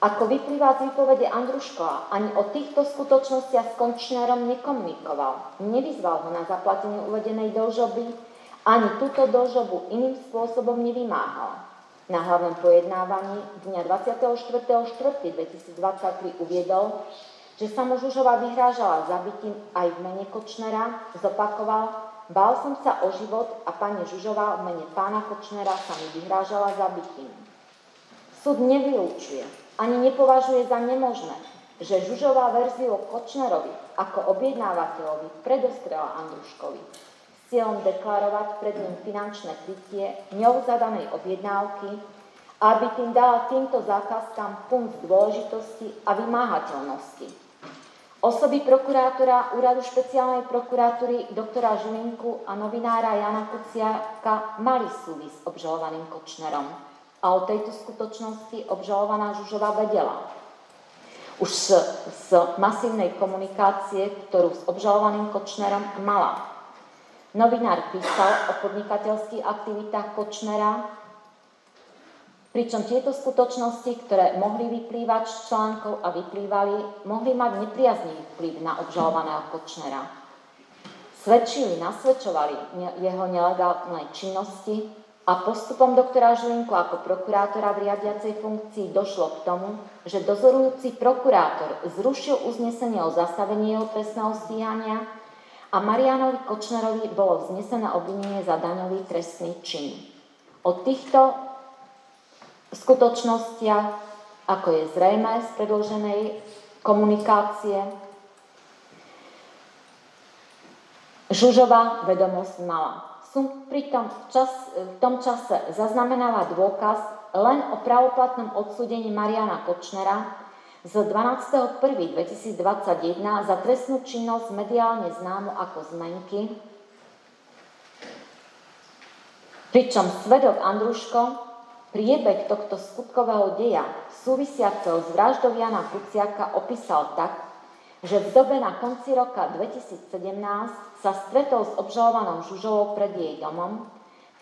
Ako vyplýva z výpovede Andruškova, ani o týchto skutočnostiach s Kočnerom nekomunikoval. Nevyzval ho na zaplatenie uvedenej dlžoby, ani túto dlžobu iným spôsobom nevymáhal. Na hlavnom pojednávaní dňa 24.4.2023 uviedol, že sa mu Žužová vyhrážala zabitím aj v mene Kočnera, zopakoval, bál som sa o život a pani Žužová v mene pána Kočnera sa mi vyhrážala zabitím. Súd nevylúčuje, ani nepovažuje za nemožné, že Žužová verziu Kočnerovi ako objednávateľovi predostrela Andruškovi cieľom deklarovať pred ním finančné krytie ňou zadanej objednávky, aby tým dala týmto zákazkám punkt dôležitosti a vymáhateľnosti. Osoby prokurátora Úradu špeciálnej prokuratúry doktora Žilinku a novinára Jana Kuciaka mali súvis s obžalovaným Kočnerom. A o tejto skutočnosti obžalovaná Žužova vedela. Už z, z masívnej komunikácie, ktorú s obžalovaným Kočnerom mala. Novinár písal o podnikateľských aktivitách Kočnera, pričom tieto skutočnosti, ktoré mohli vyplývať z článkov a vyplývali, mohli mať nepriaznivý vplyv na obžalovaného Kočnera. Svedčili, nasvedčovali jeho nelegálnej činnosti a postupom doktora Žilinku ako prokurátora v riadiacej funkcii došlo k tomu, že dozorujúci prokurátor zrušil uznesenie o zastavení jeho trestného stíhania a Marianovi Kočnerovi bolo vznesené obvinenie za daňový trestný čin. O týchto skutočnostiach, ako je zrejme z predloženej komunikácie, Žužová vedomosť mala. Som pri tom čas, v tom čase zaznamenala dôkaz len o pravoplatnom odsúdení Mariana Kočnera, z 12.1.2021 za trestnú činnosť mediálne známu ako zmenky, pričom svedok Andruško priebeh tohto skutkového deja súvisiaceho s vraždou Jana Kuciaka opísal tak, že v dobe na konci roka 2017 sa stretol s obžalovanou Žužovou pred jej domom,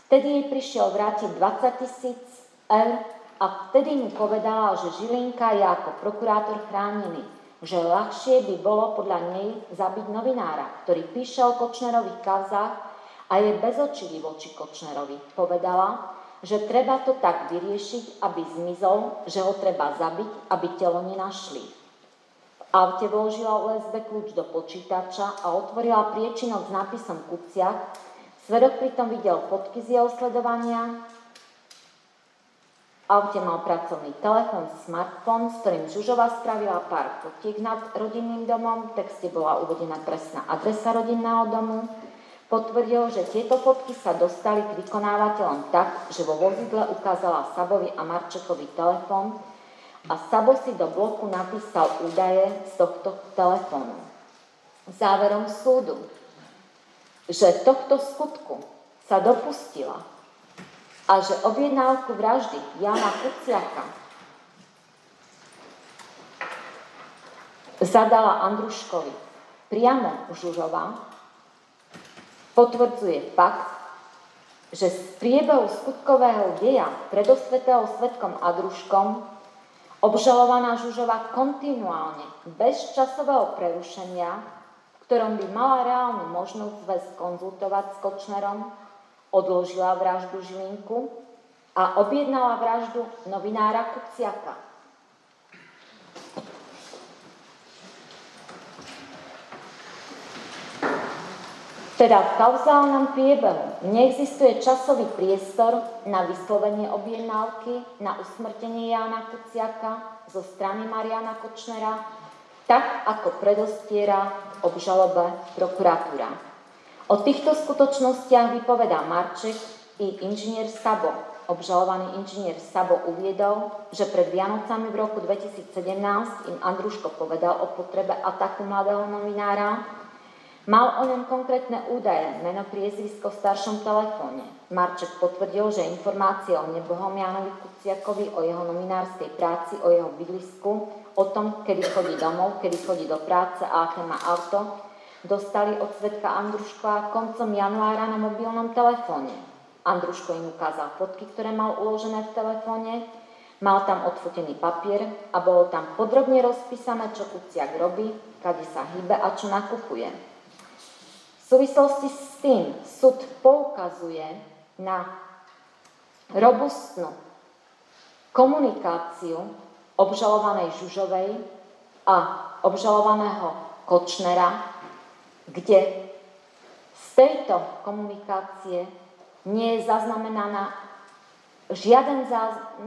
vtedy jej prišiel vrátiť 20 tisíc eur a vtedy mu povedala, že Žilinka je ako prokurátor chránený, že ľahšie by bolo podľa nej zabiť novinára, ktorý píše o Kočnerových kauzách a je bezočivý voči Kočnerovi. Povedala, že treba to tak vyriešiť, aby zmizol, že ho treba zabiť, aby telo nenašli. V aute vložila USB kľúč do počítača a otvorila priečinok s nápisom Kuciak. Svedok pritom videl fotky z jeho sledovania, aute mal pracovný telefón, smartfón, s ktorým Žužova spravila pár fotiek nad rodinným domom. V texte bola uvedená presná adresa rodinného domu. Potvrdil, že tieto fotky sa dostali k vykonávateľom tak, že vo vozidle ukázala Sabovi a Marčekovi telefón a Sabo si do bloku napísal údaje z tohto telefónu. Záverom súdu, že tohto skutku sa dopustila a že objednávku vraždy Jana Kuciaka zadala Andruškovi priamo Žužová, potvrdzuje fakt, že z priebehu skutkového deja predosvetého svetkom Andruškom obžalovaná Žužová kontinuálne, bez časového prerušenia, v ktorom by mala reálnu možnosť zväz konzultovať s Kočnerom, odložila vraždu Žilinku a objednala vraždu novinára Kuciaka. Teda v kauzálnom priebehu neexistuje časový priestor na vyslovenie objednávky na usmrtenie Jána Kuciaka zo strany Mariana Kočnera, tak ako predostiera obžalobe prokuratúra. O týchto skutočnostiach vypovedá Marček i inžinier Sabo. Obžalovaný inžinier Sabo uviedol, že pred Vianocami v roku 2017 im Andruško povedal o potrebe ataku mladého novinára. Mal o ňom konkrétne údaje, meno priezvisko v staršom telefóne. Marček potvrdil, že informácie o nebohom Janovi Kuciakovi, o jeho novinárskej práci, o jeho bydlisku, o tom, kedy chodí domov, kedy chodí do práce a aké má auto, dostali od svetka Andruška koncom januára na mobilnom telefóne. Andruško im ukázal fotky, ktoré mal uložené v telefóne, mal tam odfotený papier a bolo tam podrobne rozpísané, čo Kuciak robí, kade sa hýbe a čo nakupuje. V súvislosti s tým súd poukazuje na robustnú komunikáciu obžalovanej Žužovej a obžalovaného Kočnera, kde z tejto komunikácie nie je zaznamenaná žiaden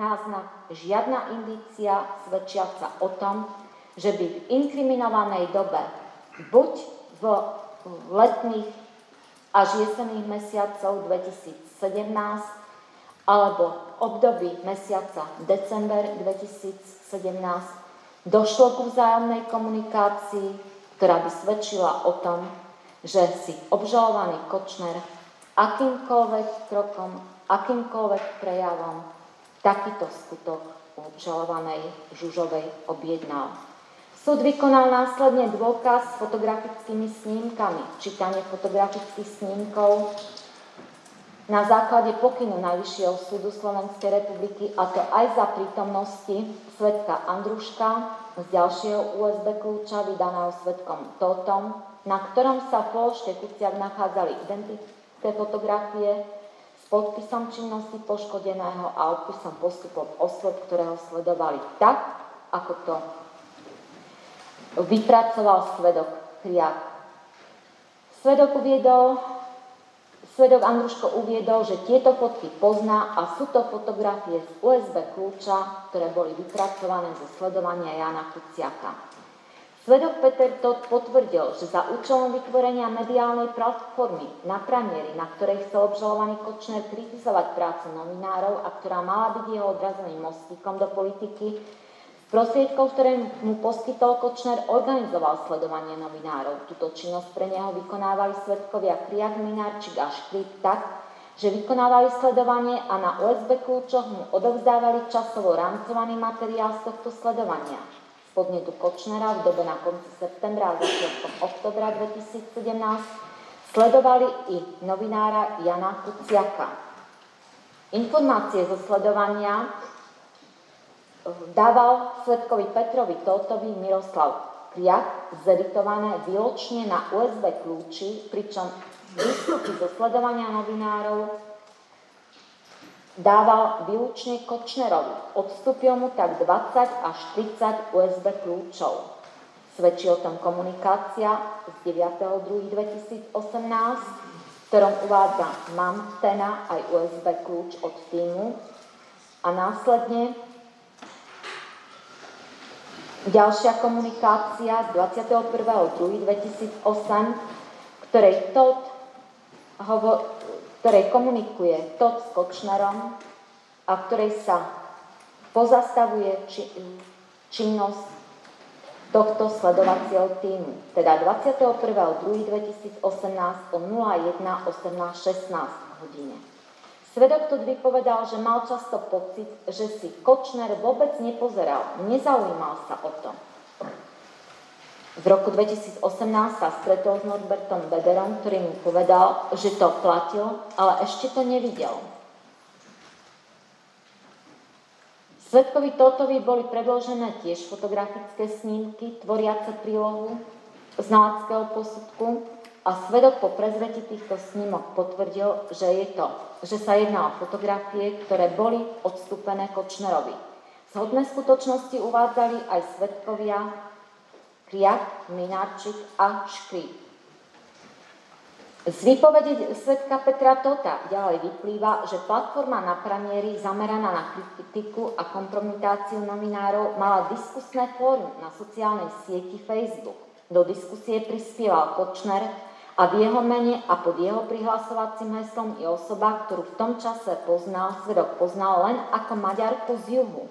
náznak, žiadna indícia svedčiaca o tom, že by v inkriminovanej dobe buď v letných až jesenných mesiacov 2017 alebo v období mesiaca december 2017 došlo ku vzájomnej komunikácii, ktorá by svedčila o tom, že si obžalovaný Kočner akýmkoľvek krokom, akýmkoľvek prejavom takýto skutok obžalovanej Žužovej objednal. Súd vykonal následne dôkaz s fotografickými snímkami. Čítanie fotografických snímkov na základe pokynu Najvyššieho súdu Slovenskej republiky, a to aj za prítomnosti svetka Andruška z ďalšieho USB kľúča vydaného svetkom Totom, na ktorom sa v položke nachádzali identické fotografie s podpisom činnosti poškodeného a odpisom postupov osôb, ktoré ho sledovali tak, ako to vypracoval svedok Kriak. Svedok uviedol, Svedok Andruško uviedol, že tieto fotky pozná a sú to fotografie z USB kľúča, ktoré boli vypracované zo sledovania Jana Kuciaka. Svedok Peter Todd potvrdil, že za účelom vytvorenia mediálnej platformy na pranieri, na ktorej chcel obžalovaný Kočner kritizovať prácu novinárov a ktorá mala byť jeho odrazovým mostíkom do politiky, prostriedkov, ktoré mu poskytol Kočner, organizoval sledovanie novinárov. Túto činnosť pre neho vykonávali svetkovia Kriak, Minárčik a Škrip tak, že vykonávali sledovanie a na USB kľúčoch mu odovzdávali časovo rámcovaný materiál z tohto sledovania. Z podnetu Kočnera v dobe na konci septembra a začiatkom oktobra 2017 sledovali i novinára Jana Kuciaka. Informácie zo sledovania dával svetkovi Petrovi Totovi Miroslav Kriak zeditované výločne na USB kľúči, pričom výstupy zo sledovania novinárov dával výlučne Kočnerovi. Odstúpil mu tak 20 až 30 USB kľúčov. Svedčí o tom komunikácia z 9.2.2018, v ktorom uvádza mám tena aj USB kľúč od týmu a následne Ďalšia komunikácia z 21.2.2008, ktorej Todd hovo, ktorej komunikuje Todd s Kočnerom a ktorej sa pozastavuje či, činnosť tohto sledovacieho týmu. Teda 21.2.2018 o 01.18.16 hodine. Svedok to vypovedal, že mal často pocit, že si Kočner vôbec nepozeral, nezaujímal sa o to. V roku 2018 sa stretol s Norbertom Bederom, ktorý mu povedal, že to platil, ale ešte to nevidel. Svetkovi Totovi boli predložené tiež fotografické snímky, tvoriace prílohu znaleckého posudku a svedok po prezreti týchto snímok potvrdil, že, je to, že sa jedná o fotografie, ktoré boli odstúpené Kočnerovi. Zhodné skutočnosti uvádzali aj svedkovia Kriak, Minárčik a Škríp. Z výpovede svetka Petra Tota ďalej vyplýva, že platforma na pranieri zameraná na kritiku a kompromitáciu novinárov mala diskusné fórum na sociálnej sieti Facebook. Do diskusie prispieval Kočner, a v jeho mene a pod jeho prihlasovacím heslom je osoba, ktorú v tom čase poznal, svedok poznal len ako Maďarku z juhu.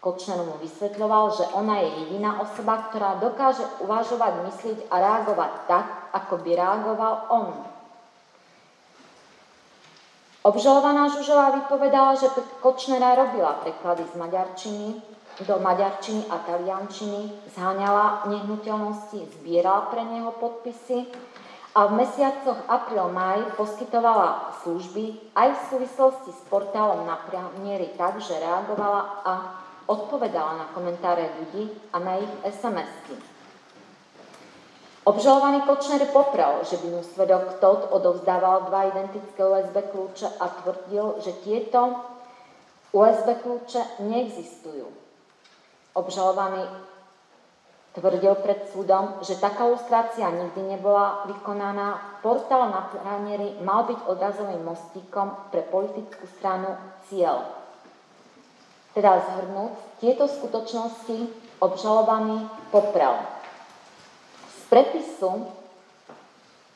Kočner mu vysvetľoval, že ona je jediná osoba, ktorá dokáže uvažovať, myslieť a reagovať tak, ako by reagoval on. Obžalovaná Žužová vypovedala, že Kočnera robila preklady z maďarčiny do maďarčiny a taliančiny, zháňala nehnuteľnosti, zbierala pre neho podpisy a v mesiacoch apríl-maj poskytovala služby aj v súvislosti s portálom na priamiery tak, že reagovala a odpovedala na komentáre ľudí a na ich SMS-ky. Obžalovaný Kočner poprel, že mu svedok Todd odovzdával dva identické USB kľúče a tvrdil, že tieto USB kľúče neexistujú. Obžalovaný tvrdil pred súdom, že taká lustrácia nikdy nebola vykonaná. Portál na pranieri mal byť odrazovým mostíkom pre politickú stranu Ciel. Teda zhrnúť, tieto skutočnosti obžalovaný poprel. Z prepisu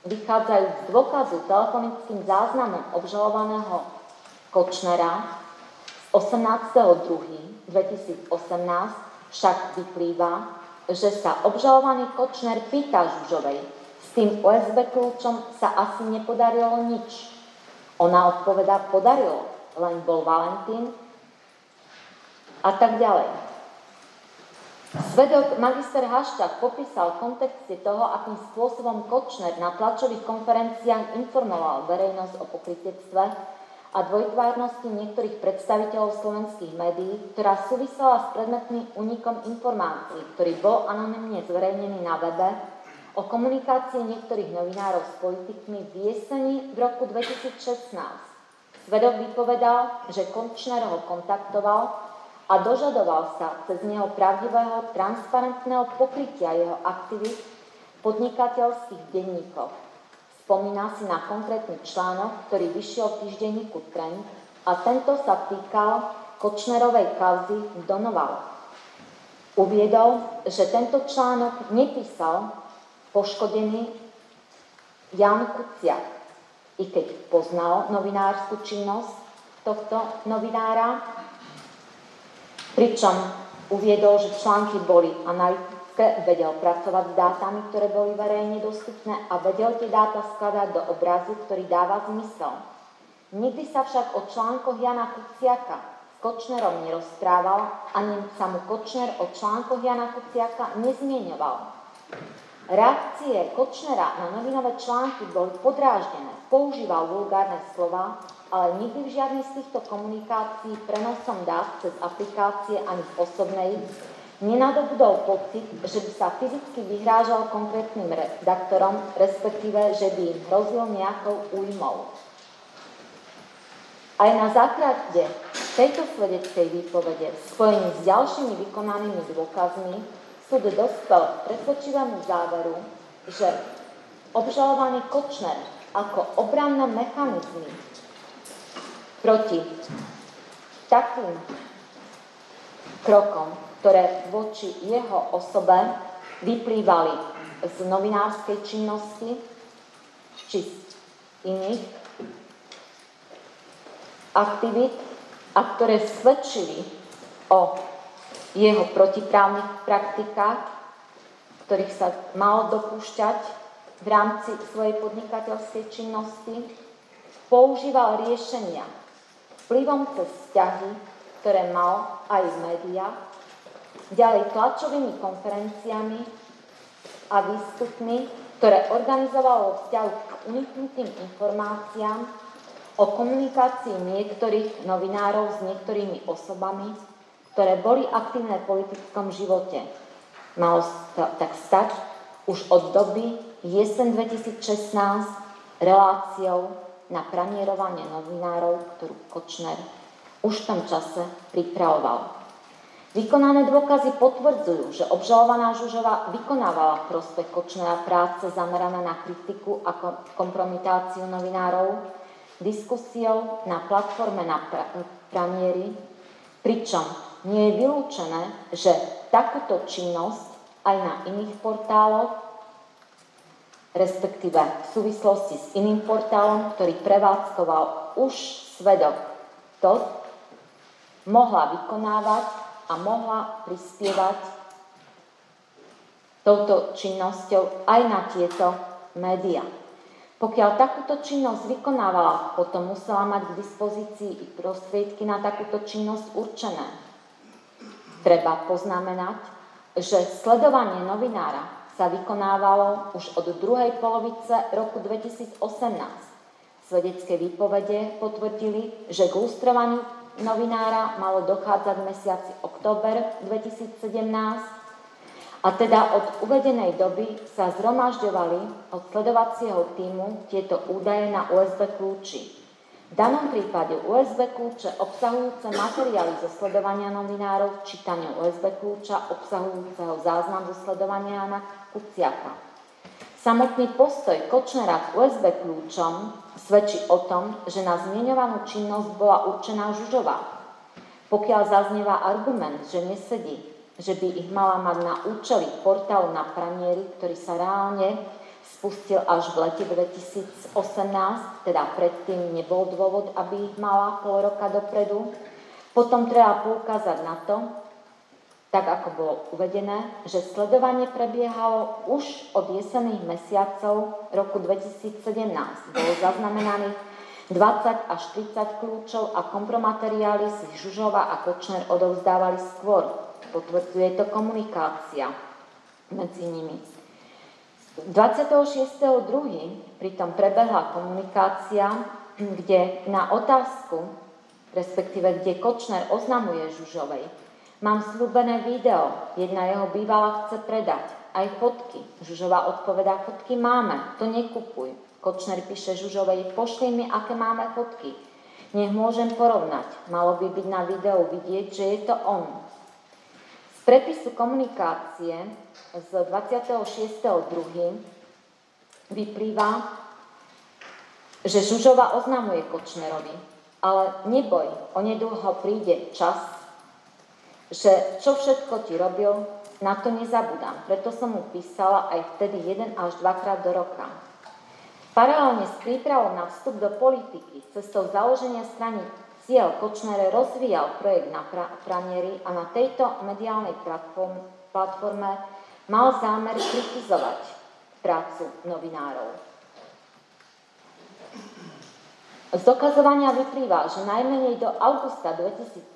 vychádzajú z dôkazu telefonickým záznamom obžalovaného Kočnera 18.2.2018 však vyplýva, že sa obžalovaný Kočner pýta Žužovej, s tým USB kľúčom sa asi nepodarilo nič. Ona odpoveda, podarilo, len bol Valentín a tak ďalej. Svedok magister Haščák popísal v kontexte toho, akým spôsobom Kočner na tlačových konferenciách informoval verejnosť o pokrytectve a dvojtvárnosti niektorých predstaviteľov slovenských médií, ktorá súvisela s predmetným únikom informácií, ktorý bol anonymne zverejnený na webe o komunikácii niektorých novinárov s politikmi v jeseni v roku 2016. Svedok vypovedal, že Končner ho kontaktoval a dožadoval sa cez neho pravdivého, transparentného pokrytia jeho aktivít podnikateľských denníkoch. Spomína si na konkrétny článok, ktorý vyšiel v týždenníku Trend a tento sa týkal Kočnerovej kauzy v Donoval. Uviedol, že tento článok nepísal poškodený Jan Kuciak, i keď poznal novinárskú činnosť tohto novinára, pričom uviedol, že články boli analytické vedel pracovať s dátami, ktoré boli verejne dostupné a vedel tie dáta skladať do obrazu, ktorý dáva zmysel. Nikdy sa však o článkoch Jana Kuciaka s Kočnerom nerozprával, ani sa mu Kočner o článkoch Jana Kuciaka nezmieňoval. Reakcie Kočnera na novinové články boli podráždené, používal vulgárne slova, ale nikdy v žiadnej z týchto komunikácií prenosom dát cez aplikácie ani v osobnej nenadobudol pocit, že by sa fyzicky vyhrážal konkrétnym redaktorom, respektíve, že by im hrozil nejakou újmou. Aj na základe tejto svedeckej výpovede v spojení s ďalšími vykonanými dôkazmi súd dospel k presvedčivému záveru, že obžalovaný Kočner ako obranné mechanizmy proti takým krokom ktoré voči jeho osobe vyplývali z novinárskej činnosti či z iných aktivít a ktoré svedčili o jeho protiprávnych praktikách, ktorých sa mal dopúšťať v rámci svojej podnikateľskej činnosti, používal riešenia vplyvom cez vzťahy, ktoré mal aj v médiách, ďalej tlačovými konferenciami a výstupmi, ktoré organizovalo vzťahu k uniknutým informáciám o komunikácii niektorých novinárov s niektorými osobami, ktoré boli aktívne v politickom živote. Malo tak stať už od doby jesen 2016 reláciou na pranierovanie novinárov, ktorú Kočner už v tom čase pripravoval. Vykonané dôkazy potvrdzujú, že obžalovaná Žužova vykonávala prospech Kočnera práce zamerané na kritiku a kompromitáciu novinárov, diskusiou na platforme na pranieri, pričom nie je vylúčené, že takúto činnosť aj na iných portáloch, respektíve v súvislosti s iným portálom, ktorý prevádzkoval už svedok to, mohla vykonávať a mohla prispievať touto činnosťou aj na tieto médiá. Pokiaľ takúto činnosť vykonávala, potom musela mať k dispozícii i prostriedky na takúto činnosť určené. Treba poznamenať, že sledovanie novinára sa vykonávalo už od druhej polovice roku 2018. Svedecké výpovede potvrdili, že k lustrovaniu novinára malo dochádzať v mesiaci október 2017 a teda od uvedenej doby sa zhromažďovali od sledovacieho týmu tieto údaje na USB kľúči. V danom prípade USB kľúče obsahujúce materiály zo sledovania novinárov, čítanie USB kľúča obsahujúceho záznam zo sledovania Jana Kuciaka. Samotný postoj Kočnera k USB kľúčom svedčí o tom, že na zmienovanú činnosť bola určená Žužová. Pokiaľ zaznieva argument, že nesedí, že by ich mala mať na účely portálu na pranieri, ktorý sa reálne spustil až v lete 2018, teda predtým nebol dôvod, aby ich mala pol roka dopredu. Potom treba poukázať na to, tak ako bolo uvedené, že sledovanie prebiehalo už od jesených mesiacov roku 2017. Bolo zaznamenaných 20 až 30 kľúčov a kompromateriály si Žužova a Kočner odovzdávali skôr. Potvrdzuje to komunikácia medzi nimi. 26.2. pritom prebehla komunikácia, kde na otázku, respektíve kde Kočner oznamuje Žužovej, mám slúbené video, jedna jeho bývala chce predať, aj fotky. Žužová odpovedá, fotky máme, to nekupuj. Kočner píše Žužovej, pošli mi, aké máme fotky. Nech môžem porovnať. Malo by byť na videu vidieť, že je to on. Z prepisu komunikácie z 26.2. vyplýva, že Žužova oznamuje Kočnerovi, ale neboj, onedlho príde čas, že čo všetko ti robil, na to nezabudám. Preto som mu písala aj vtedy jeden až dvakrát do roka. Paralelne s prípravou na vstup do politiky, cestou založenia strany Cieľ Kočnere rozvíjal projekt na Pranieri a na tejto mediálnej platforme mal zámer kritizovať prácu novinárov. Z dokazovania vyplýva, že najmenej do augusta 2018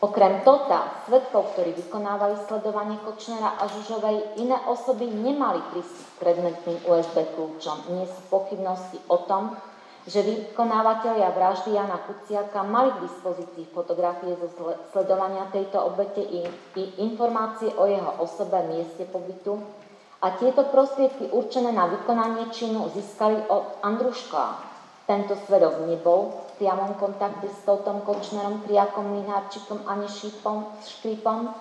okrem Tota, svetkov, ktorí vykonávali sledovanie Kočnera a Žužovej, iné osoby nemali prístup k predmetným USB kľúčom. Nie sú pochybnosti o tom, že vykonávateľia vraždy Jana Kuciaka mali k dispozícii fotografie zo sledovania tejto obete i, i informácie o jeho osobe, mieste pobytu a tieto prostriedky určené na vykonanie činu získali od Andruška. Tento svedok nebol priamom kontakte s Toutom Kočnerom, Kriakom, Linárčikom ani Šípom, Šklípom,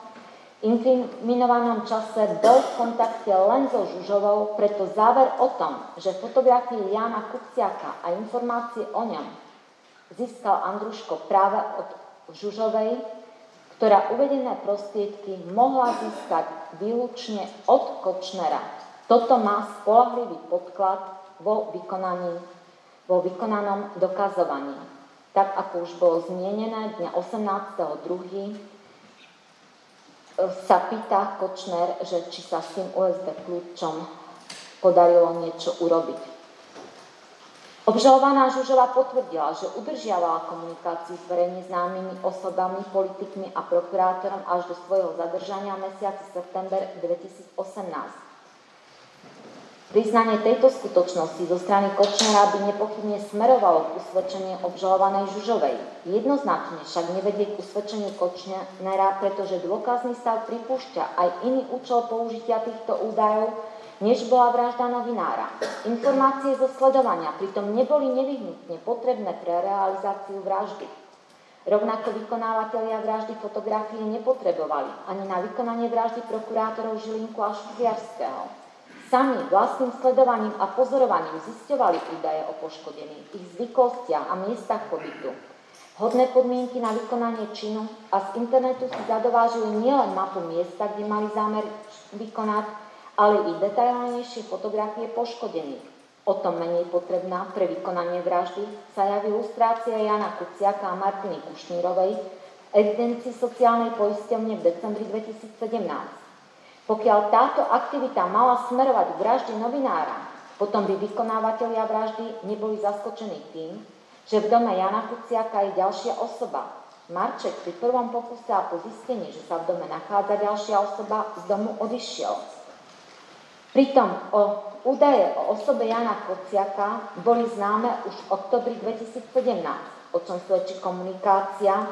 inkriminovanom čase bol v kontakte len so Žužovou, preto záver o tom, že fotografie Jana Kuciaka a informácie o ňom získal Andruško práve od Žužovej, ktorá uvedené prostriedky mohla získať výlučne od Kočnera. Toto má spolahlivý podklad vo, vykonaní, vo vykonanom dokazovaní. Tak ako už bolo zmienené dňa 18.2 sa pýta Kočner, že či sa s tým USB kľúčom podarilo niečo urobiť. Obžalovaná Žužová potvrdila, že udržiavala komunikáciu s verejne známymi osobami, politikmi a prokurátorom až do svojho zadržania mesiaci september 2018. Priznanie tejto skutočnosti zo strany Kočnera by nepochybne smerovalo k usvedčeniu obžalovanej Žužovej. Jednoznačne však nevedie k usvedčeniu Kočnera, pretože dôkazný stav pripúšťa aj iný účel použitia týchto údajov, než bola vražda novinára. Informácie zo sledovania pritom neboli nevyhnutne potrebné pre realizáciu vraždy. Rovnako vykonávateľia vraždy fotografie nepotrebovali ani na vykonanie vraždy prokurátorov Žilinku a Šufiarského. Sami vlastným sledovaním a pozorovaním zisťovali údaje o poškodených, ich zvykostiach a miestach pobytu. Hodné podmienky na vykonanie činu a z internetu si zadovážili nielen mapu miesta, kde mali zámer vykonať, ale i detailnejšie fotografie poškodených. O tom menej potrebná pre vykonanie vraždy sa javí ilustrácia Jana Kuciaka a Martiny Kušnírovej v evidencii sociálnej poisťovne v decembri 2017. Pokiaľ táto aktivita mala smerovať k vražde novinára, potom by vykonávateľia vraždy neboli zaskočení tým, že v dome Jana Kuciaka je ďalšia osoba. Marček pri prvom pokuse a po zistení, že sa v dome nachádza ďalšia osoba, z domu odišiel. Pritom o údaje o osobe Jana Kuciaka boli známe už v oktobri 2017, o čom svedčí komunikácia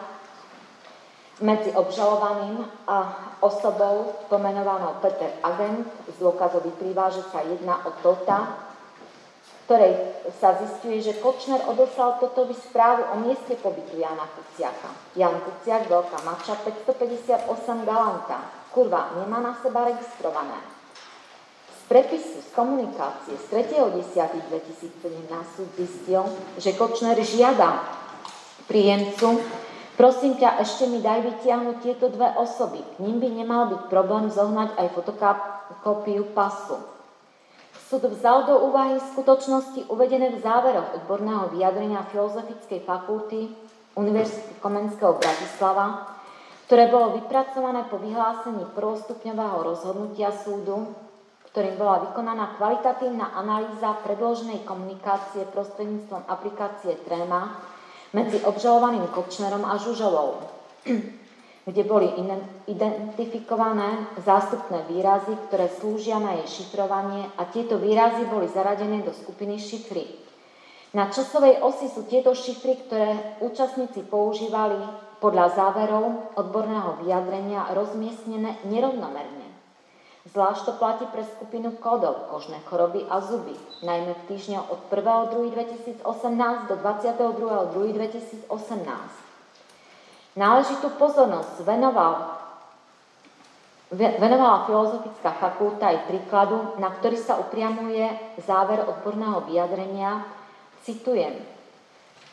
medzi obžalovaným a osobou pomenovanou Peter Agent z dôkazov vyplýva, že sa jedná o Tota, ktorej sa zistuje, že Kočner odoslal Totovi správu o mieste pobytu Jana Kuciaka. Jan Kuciak, Veľká Mača, 558 Galanta. Kurva, nemá na seba registrované. Z prepisu z komunikácie z 3.10.2017 súd zistil, že Kočner žiada príjemcu Prosím ťa, ešte mi daj vytiahnuť tieto dve osoby. K ním by nemal byť problém zohnať aj fotokópiu pasu. Súd vzal do úvahy skutočnosti uvedené v záveroch odborného vyjadrenia Filozofickej fakulty Univerzity Komenského Bratislava, ktoré bolo vypracované po vyhlásení prvostupňového rozhodnutia súdu, ktorým bola vykonaná kvalitatívna analýza predloženej komunikácie prostredníctvom aplikácie Tréma medzi obžalovaným Kočnerom a Žužovou kde boli identifikované zástupné výrazy, ktoré slúžia na jej šifrovanie a tieto výrazy boli zaradené do skupiny šifry. Na časovej osi sú tieto šifry, ktoré účastníci používali podľa záverov odborného vyjadrenia rozmiestnené nerovnomerne. Zvlášť to platí pre skupinu kódov, kožné choroby a zuby, najmä v týždňoch od 1.2.2018 do 22.2.2018. Náležitú pozornosť venoval, venovala Filozofická fakulta aj príkladu, na ktorý sa upriamuje záver odborného vyjadrenia. Citujem.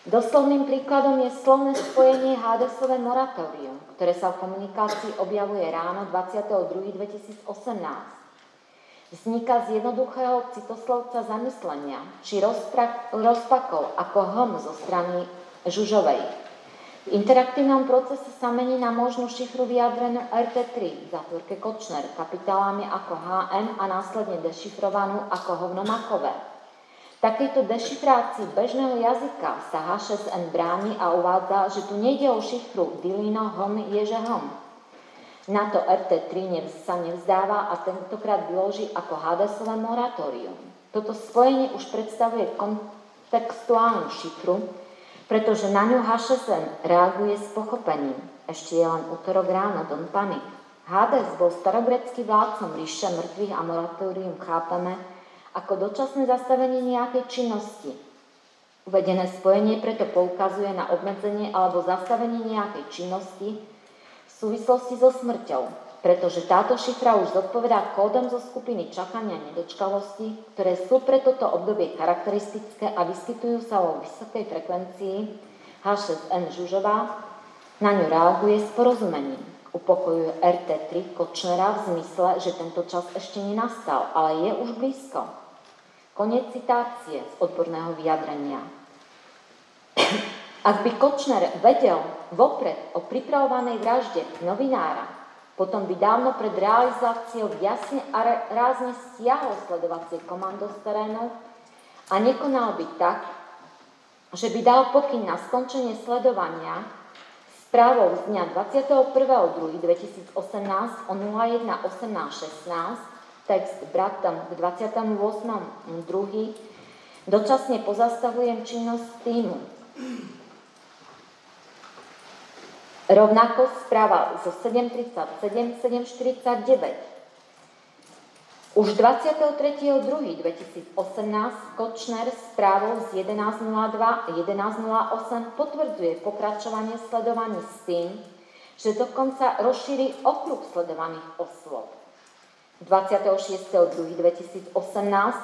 Doslovným príkladom je slovné spojenie Hadesové moratórium, ktoré sa v komunikácii objavuje ráno 22.2018. Vzniká z jednoduchého citoslovca zamyslenia, či rozpakov ako hm zo strany Žužovej. V interaktívnom procese sa mení na možnú šifru vyjadrenú RT3 v zátvorke Kočner kapitálami ako HM a následne dešifrovanú ako hovnomakové. Takejto dešifrácii bežného jazyka sa H6N bráni a uvádza, že tu nejde o šifru Dilino hom je že hom. Na to RT3 sa nevzdáva a tentokrát vyloží ako Hadesové moratórium. Toto spojenie už predstavuje kontextuálnu šifru, pretože na ňu Hašesen reaguje s pochopením. Ešte je len útorok ráno, Don Panik. Hades bol starogrecký vládcom ríše mŕtvych a moratórium chápame ako dočasné zastavenie nejakej činnosti. Uvedené spojenie preto poukazuje na obmedzenie alebo zastavenie nejakej činnosti v súvislosti so smrťou, pretože táto šifra už zodpovedá kódom zo skupiny čakania nedočkavosti, ktoré sú pre toto obdobie charakteristické a vyskytujú sa vo vysokej frekvencii H6N Žužová, na ňu reaguje s porozumením. Upokojuje RT3 Kočnera v zmysle, že tento čas ešte nenastal, ale je už blízko. Konec citácie z odborného vyjadrenia. Ak by Kočner vedel vopred o pripravovanej vražde novinára, potom by dávno pred realizáciou jasne a rázne stiahol sledovacie komando z terénu a nekonal by tak, že by dal pokyn na skončenie sledovania správou z dňa 21.2.2018 o 01.18.16 text bratom k 28.2. dočasne pozastavujem činnosť týmu Rovnako správa zo 7.37, 7.49. Už 23.2.2018 Kočner správou z 11.02 a 11.08 potvrdzuje pokračovanie sledovaní s tým, že dokonca rozšíri okruh sledovaných osôb. 26.2.2018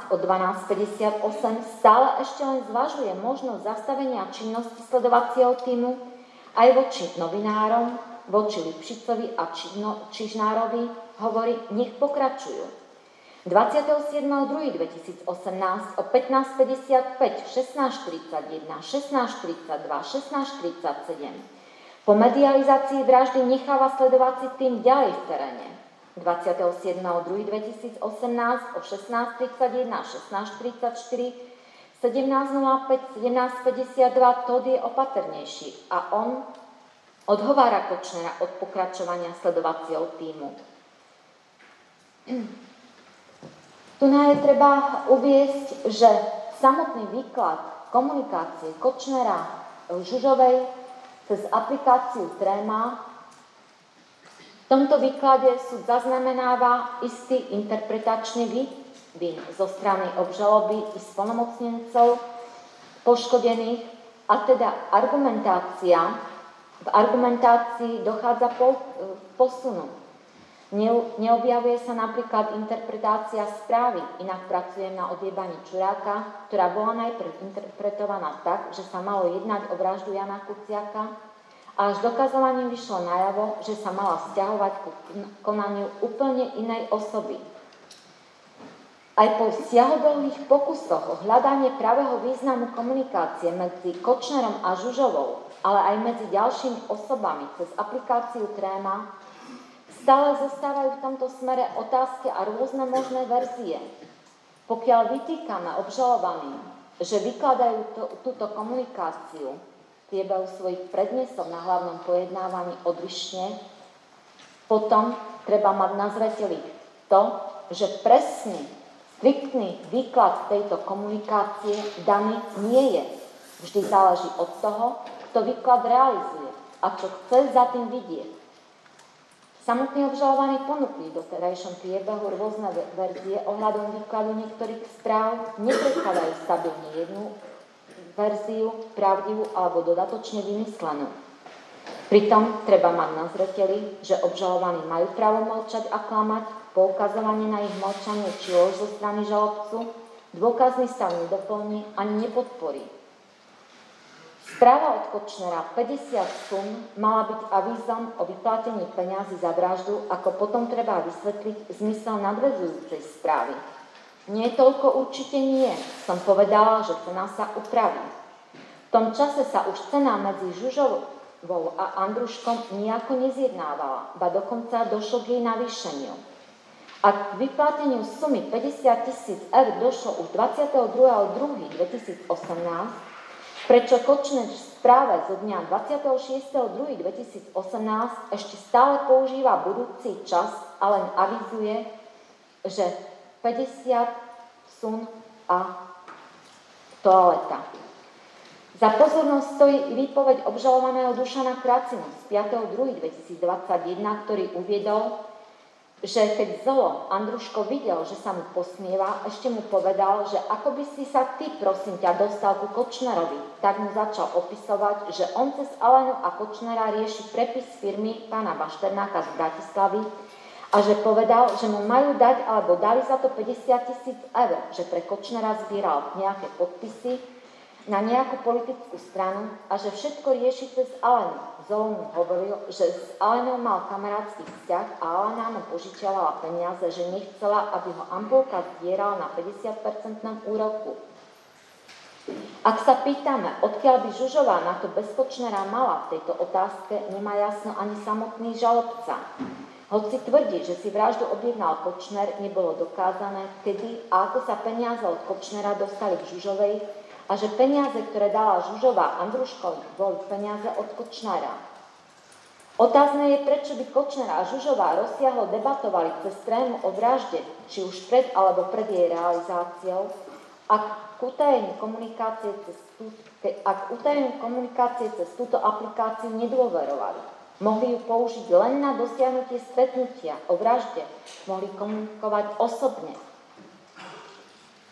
o 12.58 stále ešte len zvažuje možnosť zastavenia činnosti sledovacieho týmu aj voči novinárom, voči Lipšicovi a Čižnárovi hovorí, nech pokračujú. 27.2.2018 o 15.55, 16.31, 16.32, 16.37 po medializácii vraždy necháva sledovací tým ďalej v teréne. 27.2.2018 o 16.31, 16.34 17.05, 17.52 Todd je opatrnejší a on odhovára Kočnera od pokračovania sledovacieho týmu. Tu je treba uviesť, že samotný výklad komunikácie Kočnera Žužovej cez aplikáciu Tréma v tomto výklade súd zaznamenáva istý interpretačný vin zo strany obžaloby i spolnomocnencov poškodených a teda argumentácia, v argumentácii dochádza po, posunu. Neobjavuje sa napríklad interpretácia správy, inak pracujem na odjebaní Čuráka, ktorá bola najprv interpretovaná tak, že sa malo jednať o vraždu Jana Kuciaka a až dokazovaním vyšlo najavo, že sa mala vzťahovať ku konaniu úplne inej osoby. Aj po siahodlhých pokusoch o hľadanie pravého významu komunikácie medzi Kočnerom a Žužovou, ale aj medzi ďalšími osobami cez aplikáciu Tréma, Stále zostávajú v tomto smere otázky a rôzne možné verzie. Pokiaľ vytýkame obžalovaným, že vykladajú to, túto komunikáciu priebehu svojich prednesov na hlavnom pojednávaní odlišne, potom treba mať na zreteli to, že presný, striktný výklad tejto komunikácie daný nie je. Vždy záleží od toho, kto výklad realizuje a čo chce za tým vidieť. Samotní obžalovaní ponúkli do terajšom priebehu rôzne verzie ohľadom výkladu niektorých správ, nepredkladajú stabilne jednu verziu, pravdivú alebo dodatočne vymyslenú. Pritom treba mať na zreteli, že obžalovaní majú právo mlčať a klamať, poukazovanie na ich mlčanie či lož zo strany žalobcu, dôkazný stav nedoplní ani nepodporí. Správa od Kočnera 50 sum mala byť avízom o vyplatení peňazí za vraždu, ako potom treba vysvetliť zmysel nadvezujúcej správy. Nie toľko určite nie, som povedala, že cena sa upraví. V tom čase sa už cena medzi Žužovou a Andruškom nejako nezjednávala, ba dokonca došlo k jej navýšeniu. A k vyplateniu sumy 50 tisíc eur došlo už 22.2.2018, Prečo Kočner v správe zo dňa 26.2.2018 ešte stále používa budúci čas a len avizuje, že 50 sun a toaleta. Za pozornosť stojí výpoveď obžalovaného Dušana Kracinu z 5.2.2021, ktorý uviedol, že keď Zolo Andruško videl, že sa mu posmieva, ešte mu povedal, že ako by si sa ty, prosím ťa, dostal ku Kočnerovi. Tak mu začal opisovať, že on cez Alenu a Kočnera rieši prepis firmy pána Bašternáka z Bratislavy a že povedal, že mu majú dať alebo dali za to 50 tisíc eur, že pre Kočnera zbieral nejaké podpisy na nejakú politickú stranu a že všetko rieši cez Alenu. Zolo mu hovoril, že s Alenou mal kamarátsky vzťah a Alena mu požičiavala peniaze, že nechcela, aby ho Ampolka zdieral na 50% úroku. Ak sa pýtame, odkiaľ by Žužová na to bezpočnera mala v tejto otázke, nemá jasno ani samotný žalobca. Hoci tvrdí, že si vraždu objednal Kočner, nebolo dokázané, kedy a ako sa peniaze od Kočnera dostali k Žužovej, a že peniaze, ktoré dala Žužová Andruškovi, boli peniaze od Kočnera. Otázne je, prečo by Kočner a Žužová rozsiahlo debatovali cez trému o vražde, či už pred alebo pred jej realizáciou, ak utajeniu komunikácie cez, ak utajeniu komunikácie cez túto aplikáciu nedôverovali. Mohli ju použiť len na dosiahnutie stretnutia o vražde, mohli komunikovať osobne.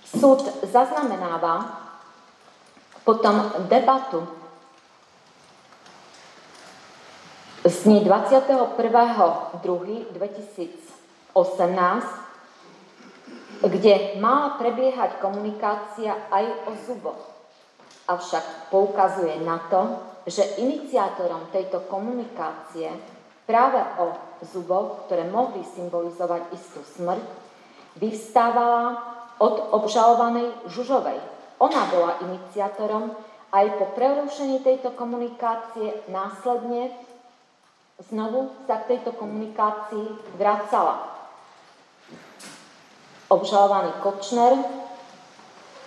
Súd zaznamenáva, potom debatu z dní 21.2.2018, kde mala prebiehať komunikácia aj o zuboch. Avšak poukazuje na to, že iniciátorom tejto komunikácie práve o zuboch, ktoré mohli symbolizovať istú smrť, vyvstávala od obžalovanej Žužovej, ona bola iniciátorom aj po prerušení tejto komunikácie následne znovu sa k tejto komunikácii vracala. Obžalovaný Kočner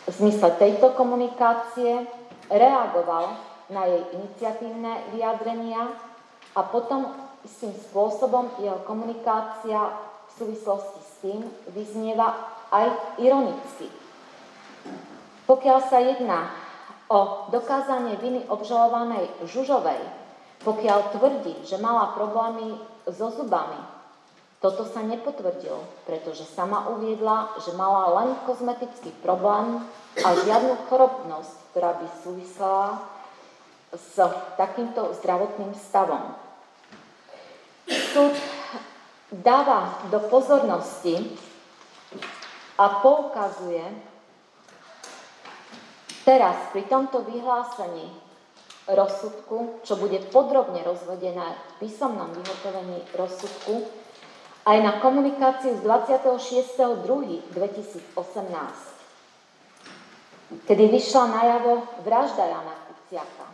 v zmysle tejto komunikácie reagoval na jej iniciatívne vyjadrenia a potom istým spôsobom jeho komunikácia v súvislosti s tým vyznieva aj ironicky. Pokiaľ sa jedná o dokázanie viny obžalovanej Žužovej, pokiaľ tvrdí, že mala problémy so zubami, Toto sa nepotvrdilo, pretože sama uviedla, že mala len kozmetický problém a žiadnu chorobnosť, ktorá by súvislela s takýmto zdravotným stavom. Súd dáva do pozornosti a poukazuje teraz pri tomto vyhlásení rozsudku, čo bude podrobne rozvedené v písomnom vyhotovení rozsudku, aj na komunikáciu z 26.2.2018, kedy vyšla najavo vražda Jana Kuciaka.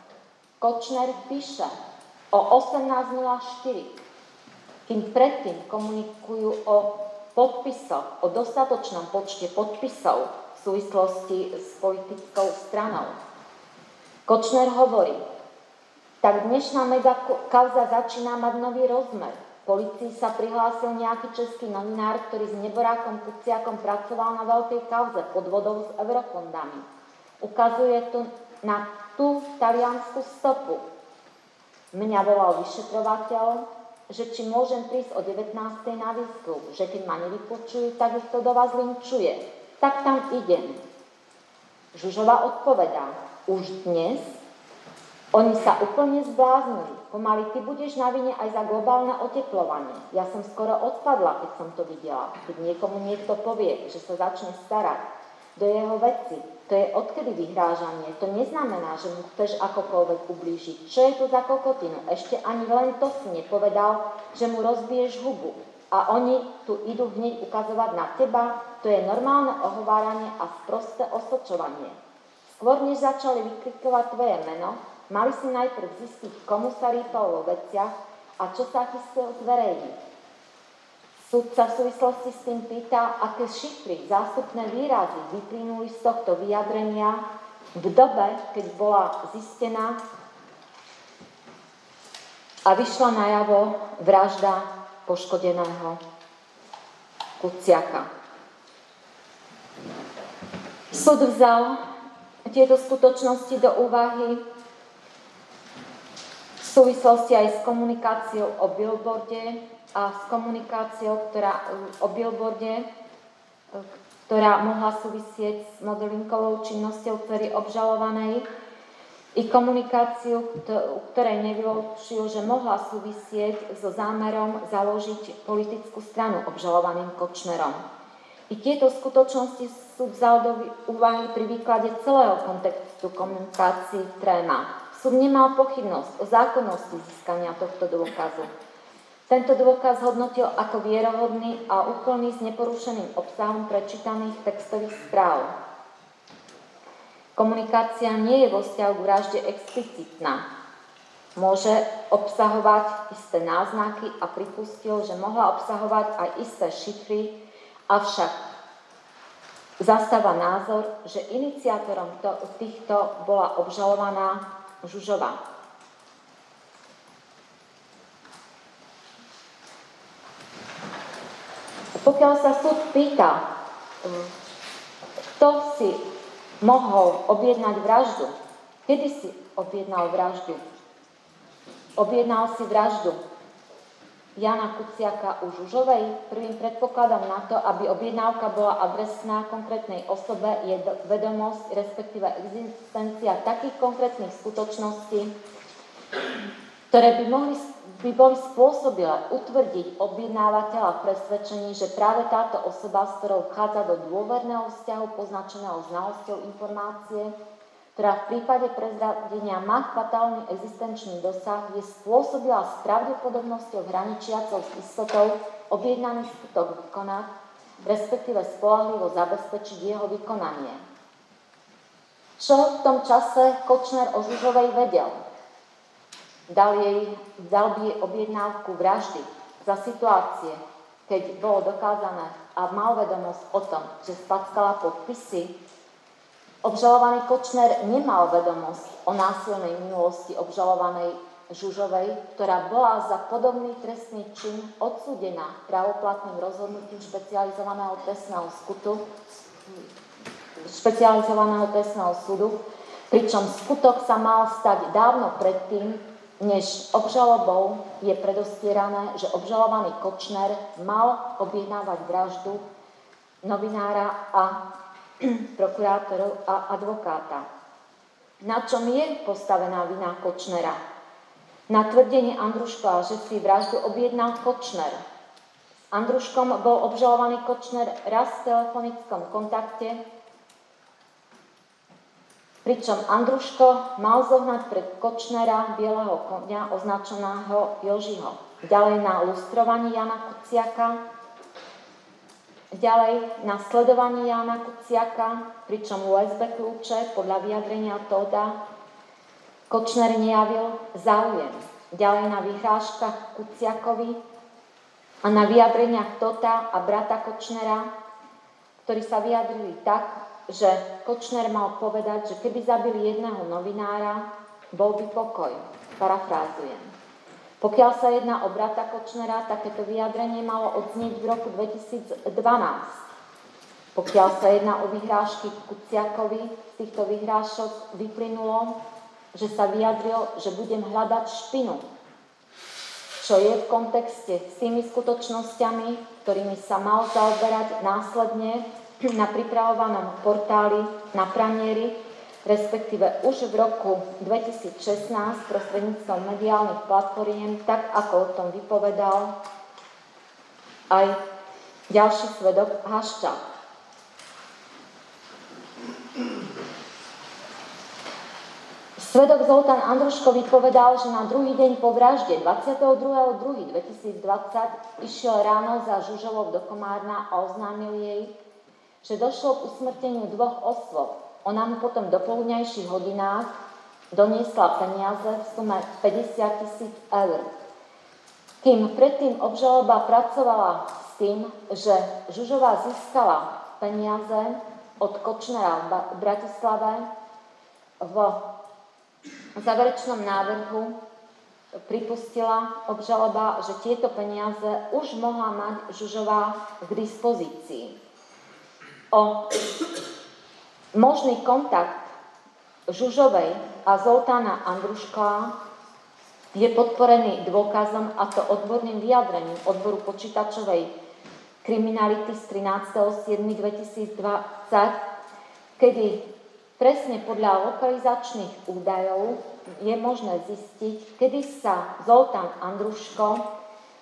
Kočner píše o 18.04, kým predtým komunikujú o podpisoch, o dostatočnom počte podpisov v súvislosti s politickou stranou. Kočner hovorí, tak dnešná mega kauza začína mať nový rozmer. Policii sa prihlásil nejaký český novinár, ktorý s neborákom Kuciakom pracoval na veľkej kauze podvodov s eurofondami. Ukazuje tu na tú taliansku stopu. Mňa volal vyšetrovateľ, že či môžem prísť o 19. na výskup, že keď ma nevypočujú, tak ich to do vás linčuje. Tak tam idem. Žužova odpovedá, už dnes oni sa úplne zbláznili. Pomaly ty budeš na vine aj za globálne oteplovanie. Ja som skoro odpadla, keď som to videla. Keď niekomu niekto povie, že sa začne starať do jeho veci, to je odkedy vyhrážanie. To neznamená, že mu chceš akokoľvek ublížiť. Čo je to za kokotinu? Ešte ani len to si nepovedal, že mu rozbiješ hubu. A oni tu idú hneď ukazovať na teba. To je normálne ohováranie a sprosté osočovanie. Skôr než začali vykrikovať tvoje meno, Mali si najprv zistiť, komu sa rýpalo vo veciach a čo sa chystil zverejniť. Súdca v súvislosti s tým pýta, aké šifry, zástupné výrazy vyplynuli z tohto vyjadrenia v dobe, keď bola zistená a vyšla najavo vražda poškodeného Kuciaka. Súd vzal tieto skutočnosti do úvahy súvislosti aj s komunikáciou o billboarde a s komunikáciou ktorá, o billboarde, ktorá mohla súvisieť s modelinkovou činnosťou, ktorý obžalovanej, i komunikáciu, ktorej nevylučujú, že mohla súvisieť so zámerom založiť politickú stranu obžalovaným Kočnerom. I tieto skutočnosti sú vzal do úvahy pri výklade celého kontextu komunikácií tréma. Súd nemal pochybnosť o zákonnosti získania tohto dôkazu. Tento dôkaz hodnotil ako vierohodný a úplný s neporušeným obsahom prečítaných textových správ. Komunikácia nie je vo vzťahu k vražde explicitná. Môže obsahovať isté náznaky a pripustil, že mohla obsahovať aj isté šifry, avšak zastáva názor, že iniciátorom to, týchto bola obžalovaná Žužová. Pokiaľ sa súd pýta, kto si mohol objednať vraždu, kedy si objednal vraždu? Objednal si vraždu Jana Kuciaka u Žužovej. Prvým predpokladom na to, aby objednávka bola adresná konkrétnej osobe, je vedomosť, respektíve existencia takých konkrétnych skutočností, ktoré by, mohli, by boli spôsobile utvrdiť objednávateľa v presvedčení, že práve táto osoba, s ktorou vchádza do dôverného vzťahu poznačeného znalosťou informácie, ktorá v prípade prezradenia má fatálny existenčný dosah, je spôsobila s pravdepodobnosťou hraničiacou s istotou objednaný skutok vykonať, respektíve spolahlivo zabezpečiť jeho vykonanie. Čo v tom čase Kočner o Žužovej vedel? Dal, jej, dal by jej objednávku vraždy za situácie, keď bolo dokázané a mal vedomosť o tom, že spackala podpisy. Obžalovaný Kočner nemal vedomosť o násilnej minulosti obžalovanej Žužovej, ktorá bola za podobný trestný čin odsúdená pravoplatným rozhodnutím špecializovaného trestného skutu, špecializovaného trestného súdu, pričom skutok sa mal stať dávno predtým, než obžalobou je predostierané, že obžalovaný Kočner mal objednávať vraždu novinára a prokurátorov a advokáta. Na čom je postavená vina Kočnera? Na tvrdenie Andruška, že si vraždu objednal Kočner. S Andruškom bol obžalovaný Kočner raz v telefonickom kontakte Pričom Andruško mal zohnať pred Kočnera bieleho konia označeného Jožiho. Ďalej na lustrovanie Jana Kuciaka, ďalej na sledovanie Jana Kuciaka, pričom USB kľúče podľa vyjadrenia Toda Kočner nejavil záujem. Ďalej na vyhrážkach Kuciakovi a na vyjadreniach Tota a brata Kočnera, ktorí sa vyjadrili tak, že Kočner mal povedať, že keby zabili jedného novinára, bol by pokoj. Parafrázujem. Pokiaľ sa jedná o brata Kočnera, takéto vyjadrenie malo odznieť v roku 2012. Pokiaľ sa jedná o vyhrážky Kuciakovi, z týchto vyhrážok vyplynulo, že sa vyjadril, že budem hľadať špinu, čo je v kontexte s tými skutočnosťami, ktorými sa mal zaoberať následne na pripravovanom portáli na pranieri, respektíve už v roku 2016 prostredníctvom mediálnych platformiem, tak ako o tom vypovedal aj ďalší svedok Haščák. Svedok Zoltán Andruško vypovedal, že na druhý deň po vražde 22.2.2020 išiel ráno za Žužovou do Komárna a oznámil jej, že došlo k usmrteniu dvoch osôb. Ona mu potom do poludňajších hodinách doniesla peniaze v sume 50 tisíc eur. Kým predtým obžaloba pracovala s tým, že Žužová získala peniaze od Kočnera v Bratislave, v záverečnom návrhu pripustila obžaloba, že tieto peniaze už mohla mať Žužová k dispozícii o možný kontakt Žužovej a Zoltána Andruška je podporený dôkazom a to odborným vyjadrením odboru počítačovej kriminality z 13.7.2020, kedy presne podľa lokalizačných údajov je možné zistiť, kedy sa Zoltán Andruško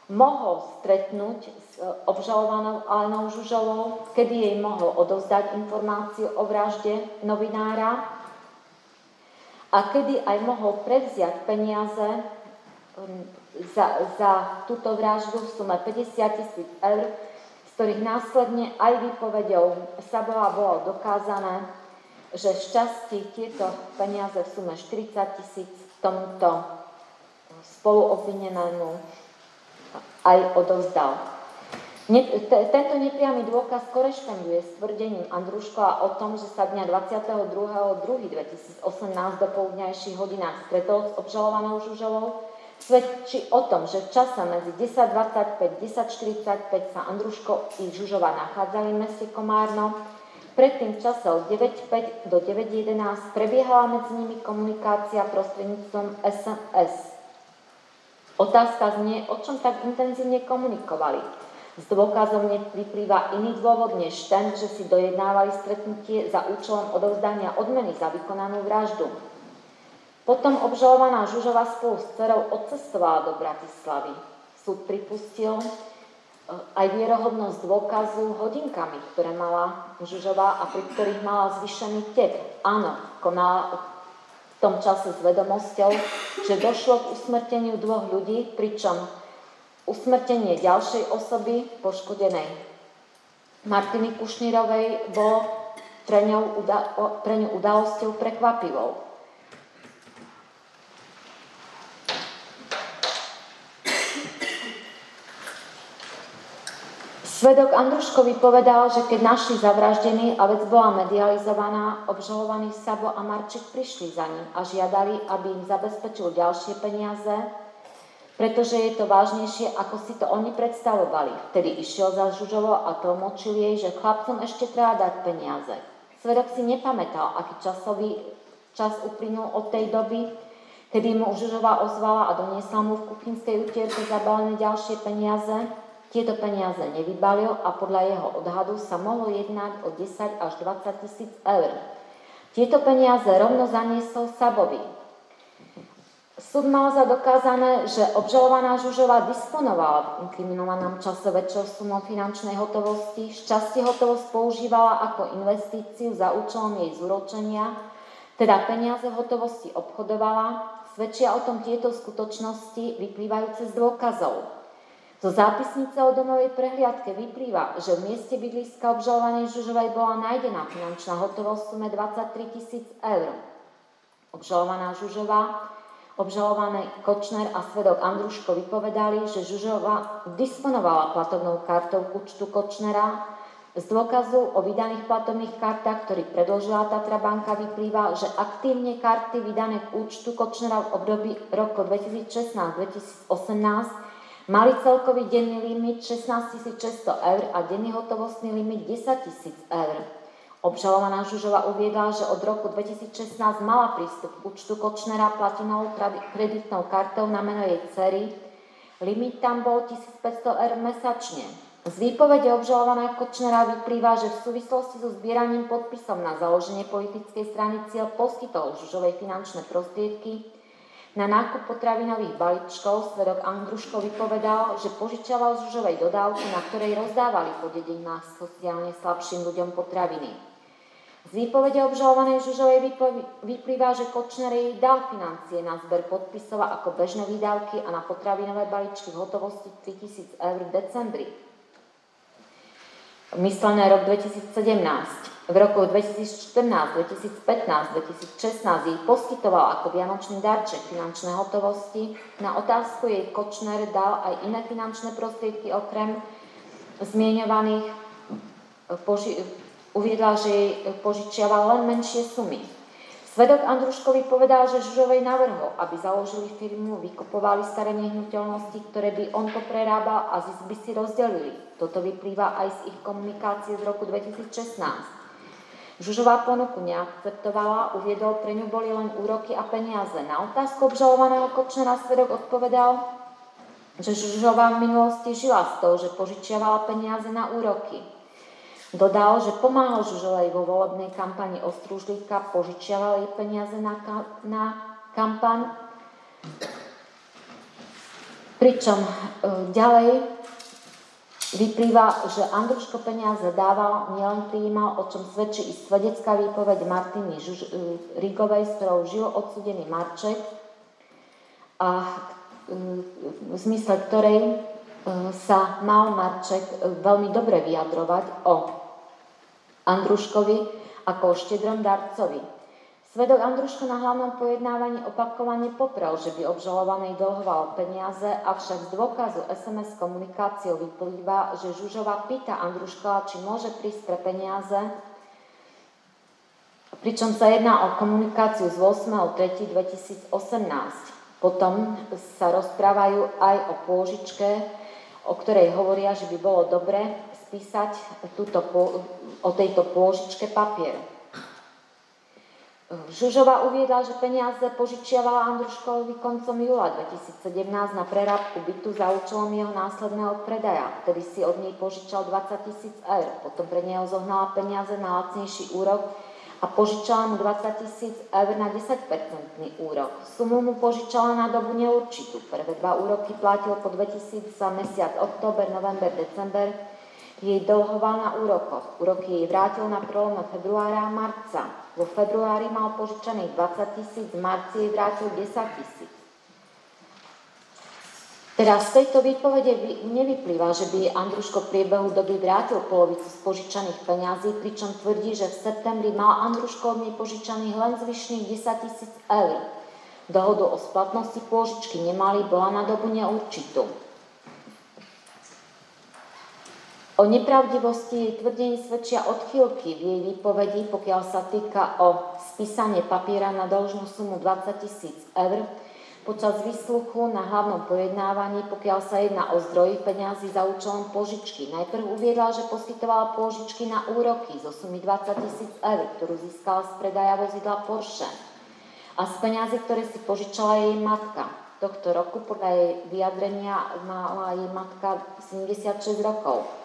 mohol stretnúť obžalovanou Alenou Žužovou, kedy jej mohol odovzdať informáciu o vražde novinára a kedy aj mohol prevziať peniaze um, za, za túto vraždu v sume 50 tisíc eur, z ktorých následne aj výpovedou sa bola, bolo dokázané, že šťastí tieto peniaze v sume 40 tisíc tomuto spoluobvinenému aj odovzdal. Tento nepriamy dôkaz korešponduje s tvrdením Andruškova o tom, že sa dňa 22.2.2018 do poludňajších hodinách stretol s obžalovanou Žužovou, svedčí o tom, že v čase medzi 10.25 10.45 sa Andruško i Žužova nachádzali v meste Komárno. Predtým v čase od 9.5 do 9.11 prebiehala medzi nimi komunikácia prostredníctvom SMS. Otázka znie, o čom tak intenzívne komunikovali. Z dôkazov vyplýva iný dôvod než ten, že si dojednávali stretnutie za účelom odovzdania odmeny za vykonanú vraždu. Potom obžalovaná Žužova spolu s dcerou odcestovala do Bratislavy. Súd pripustil eh, aj vierohodnosť dôkazu hodinkami, ktoré mala Žužová a pri ktorých mala zvyšený tek. Áno, konala tom čase s vedomosťou, že došlo k usmrteniu dvoch ľudí, pričom usmrtenie ďalšej osoby poškodenej Martiny Kušnírovej bolo pre ňou, pre ňu udalosťou prekvapivou. Svedok Andruškovi povedal, že keď našli zavraždený a vec bola medializovaná, obžalovaní Sabo a Marček prišli za ním a žiadali, aby im zabezpečil ďalšie peniaze, pretože je to vážnejšie, ako si to oni predstavovali. Vtedy išiel za Žužovo a tlmočil jej, že chlapcom ešte treba dať peniaze. Svedok si nepamätal, aký časový čas uplynul od tej doby, Kedy mu Žužová ozvala a doniesla mu v kuchynskej utierke zabalené ďalšie peniaze, tieto peniaze nevybalil a podľa jeho odhadu sa mohlo jednať o 10 až 20 tisíc eur. Tieto peniaze rovno zaniesol Sabovi. Súd mal za dokázané, že obžalovaná Žužová disponovala v inkriminovanom čase väčšou sumou finančnej hotovosti, šťastie hotovosť používala ako investíciu za účelom jej zúročenia, teda peniaze v hotovosti obchodovala, Svedčia o tom tieto skutočnosti vyplývajúce z dôkazov. Zo zápisnice o domovej prehliadke vyplýva, že v mieste bydliska obžalovanej Žužovej bola nájdená finančná hotovosť sume 23 tisíc eur. Obžalovaná Žužová, obžalovaný Kočner a svedok Andruško vypovedali, že Žužová disponovala platovnou kartou účtu Kočnera, z dôkazu o vydaných platobných kartách, ktorý predložila Tatra banka, vyplýva, že aktívne karty vydané k účtu Kočnera v období roku 2016-2018 mali celkový denný limit 16 600 eur a denný hotovostný limit 10 000 eur. Obžalovaná Žužova uviedla, že od roku 2016 mala prístup k účtu Kočnera platinovou kreditnou kartou na meno jej dcery. Limit tam bol 1500 eur mesačne. Z výpovede obžalovaného Kočnera vyplýva, že v súvislosti so zbieraním podpisom na založenie politickej strany cieľ poskytol Žužovej finančné prostriedky na nákup potravinových balíčkov svedok Andruško vypovedal, že požičaval Žužovej dodávku, na ktorej rozdávali po dedinách sociálne slabším ľuďom potraviny. Z výpovede obžalovanej Žužovej vyplýva, že Kočner jej dal financie na zber podpisov ako bežné výdavky a na potravinové balíčky v hotovosti 3000 eur v decembri myslené rok 2017. V roku 2014, 2015, 2016 jej poskytoval ako vianočný darček finančné hotovosti. Na otázku jej Kočner dal aj iné finančné prostriedky okrem zmienovaných. Uviedla, že jej požičiaval len menšie sumy. Svedok Andruškovi povedal, že Žužovej navrhol, aby založili firmu, vykupovali staré nehnuteľnosti, ktoré by on poprerábal a zisk by si rozdelili. Toto vyplýva aj z ich komunikácie z roku 2016. Žužová ponuku neakceptovala, uviedol, pre ňu boli len úroky a peniaze. Na otázku obžalovaného Kočnera svedok odpovedal, že Žužová v minulosti žila z toho, že požičiavala peniaze na úroky. Dodal, že pomáhal Žužovej vo volebnej kampani Ostružlíka, požičiaval jej peniaze na, ka- na kampaň. Pričom e, ďalej vyplýva, že Andruško peniaze dával, nielen prijímal, o čom svedčí i svedecká výpoveď Martiny Žuž- e, Rigovej, s ktorou žil odsudený Marček a e, v zmysle ktorej e, sa mal Marček veľmi dobre vyjadrovať o Andruškovi ako o štedrom darcovi. Svedok Andruško na hlavnom pojednávaní opakovane poprel, že by obžalovaný dlhoval peniaze, avšak z dôkazu SMS komunikáciou vyplýva, že Žužova pýta Andruškova, či môže prísť pre peniaze, pričom sa jedná o komunikáciu z 8.3.2018. Potom sa rozprávajú aj o pôžičke, o ktorej hovoria, že by bolo dobre spísať túto, o tejto pôžičke papier. Žužová uviedla, že peniaze požičiavala Andruškovi koncom júla 2017 na prerábku bytu za účelom jeho následného predaja, ktorý si od nej požičal 20 tisíc eur. Potom pre neho zohnala peniaze na lacnejší úrok a požičala mu 20 tisíc eur na 10-percentný úrok. Sumu mu požičala na dobu neurčitú. Prvé dva úroky platil po 2000 za mesiac október, november, december jej dlhoval na úrokoch. Úroky jej vrátil na prelome februára a marca. Vo februári mal požičaných 20 tisíc, v marci jej vrátil 10 tisíc. Teda z tejto výpovede nevyplýva, že by Andruško v priebehu doby vrátil polovicu z požičaných peňazí, pričom tvrdí, že v septembri mal Andruško od nej požičaných len zvyšných 10 tisíc eur. Dohodu o splatnosti pôžičky nemali, bola na dobu neurčitú. O nepravdivosti jej tvrdení svedčia odchýlky v jej výpovedi, pokiaľ sa týka o spísanie papiera na dlžnú sumu 20 tisíc eur, počas výsluchu na hlavnom pojednávaní, pokiaľ sa jedná o zdroji peňazí za účelom požičky. Najprv uviedla, že poskytovala požičky na úroky zo sumy 20 tisíc eur, ktorú získala z predaja vozidla Porsche. a z peňazí, ktoré si požičala jej matka. Tohto roku podľa jej vyjadrenia mala jej matka 76 rokov.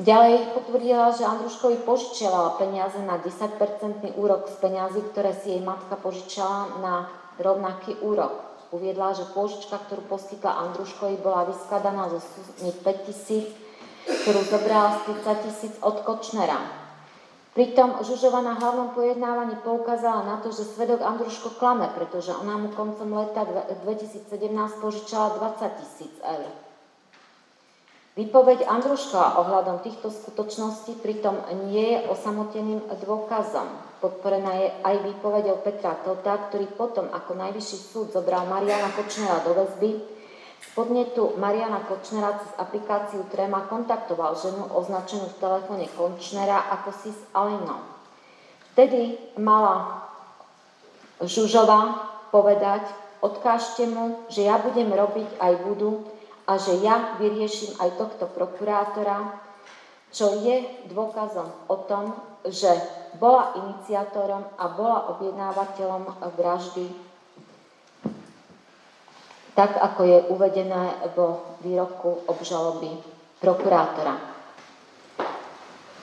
Ďalej potvrdila, že Andruškovi požičiavala peniaze na 10% úrok z peňazí, ktoré si jej matka požičala na rovnaký úrok. Uviedla, že pôžička, ktorú poskytla Andruškovi, bola vyskladaná zo sumy 5 tisíc, ktorú zobrala z 30 tisíc od Kočnera. Pritom Žužova na hlavnom pojednávaní poukázala na to, že svedok Andruško klame, pretože ona mu koncom leta 2017 požičala 20 tisíc eur. Výpoveď Andruška ohľadom týchto skutočností pritom nie je osamoteným dôkazom. Podporená je aj výpovedou Petra Tota, ktorý potom ako najvyšší súd zobral Mariana Kočnera do väzby. Z podnetu Mariana Kočnera cez aplikáciu Trema kontaktoval ženu označenú v telefóne Kočnera ako Sis Alinou. Vtedy mala Žužova povedať, odkážte mu, že ja budem robiť aj budu, a že ja vyrieším aj tohto prokurátora, čo je dôkazom o tom, že bola iniciátorom a bola objednávateľom vraždy, tak ako je uvedené vo výroku obžaloby prokurátora.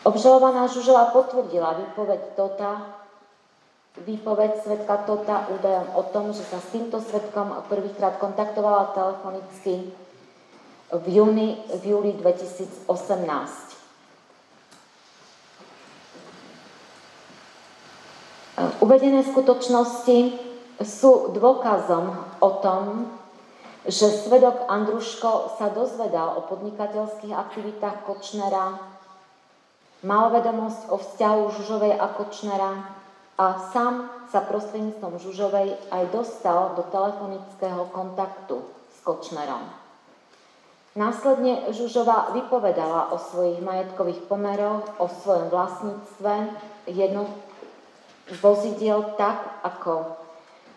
Obžalovaná Žužová potvrdila výpoveď Tota, výpoveď svetka Tota údajom o tom, že sa s týmto svetkom prvýkrát kontaktovala telefonicky v júni, v júli 2018. Uvedené skutočnosti sú dôkazom o tom, že svedok Andruško sa dozvedal o podnikateľských aktivitách Kočnera, mal vedomosť o vzťahu Žužovej a Kočnera a sám sa prostredníctvom Žužovej aj dostal do telefonického kontaktu s Kočnerom. Následne Žužová vypovedala o svojich majetkových pomeroch, o svojom vlastníctve jedno vozidiel tak, ako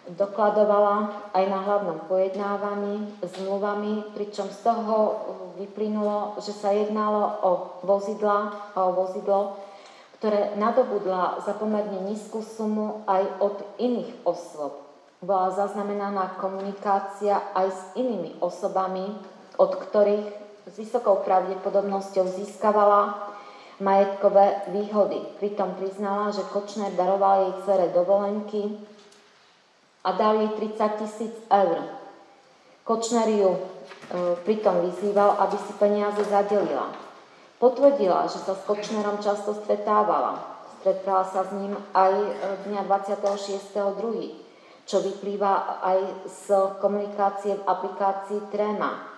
dokladovala aj na hlavnom pojednávaní zmluvami, pričom z toho vyplynulo, že sa jednalo o, vozidla, o vozidlo, ktoré nadobudla za pomerne nízku sumu aj od iných osôb. Bola zaznamenaná komunikácia aj s inými osobami, od ktorých s vysokou pravdepodobnosťou získavala majetkové výhody. Pritom priznala, že Kočner daroval jej cere dovolenky a dal jej 30 tisíc eur. Kočner ju e, pritom vyzýval, aby si peniaze zadelila. Potvrdila, že sa s Kočnerom často stretávala. Stretala sa s ním aj e, dňa 26.2., čo vyplýva aj z komunikácie v aplikácii Trema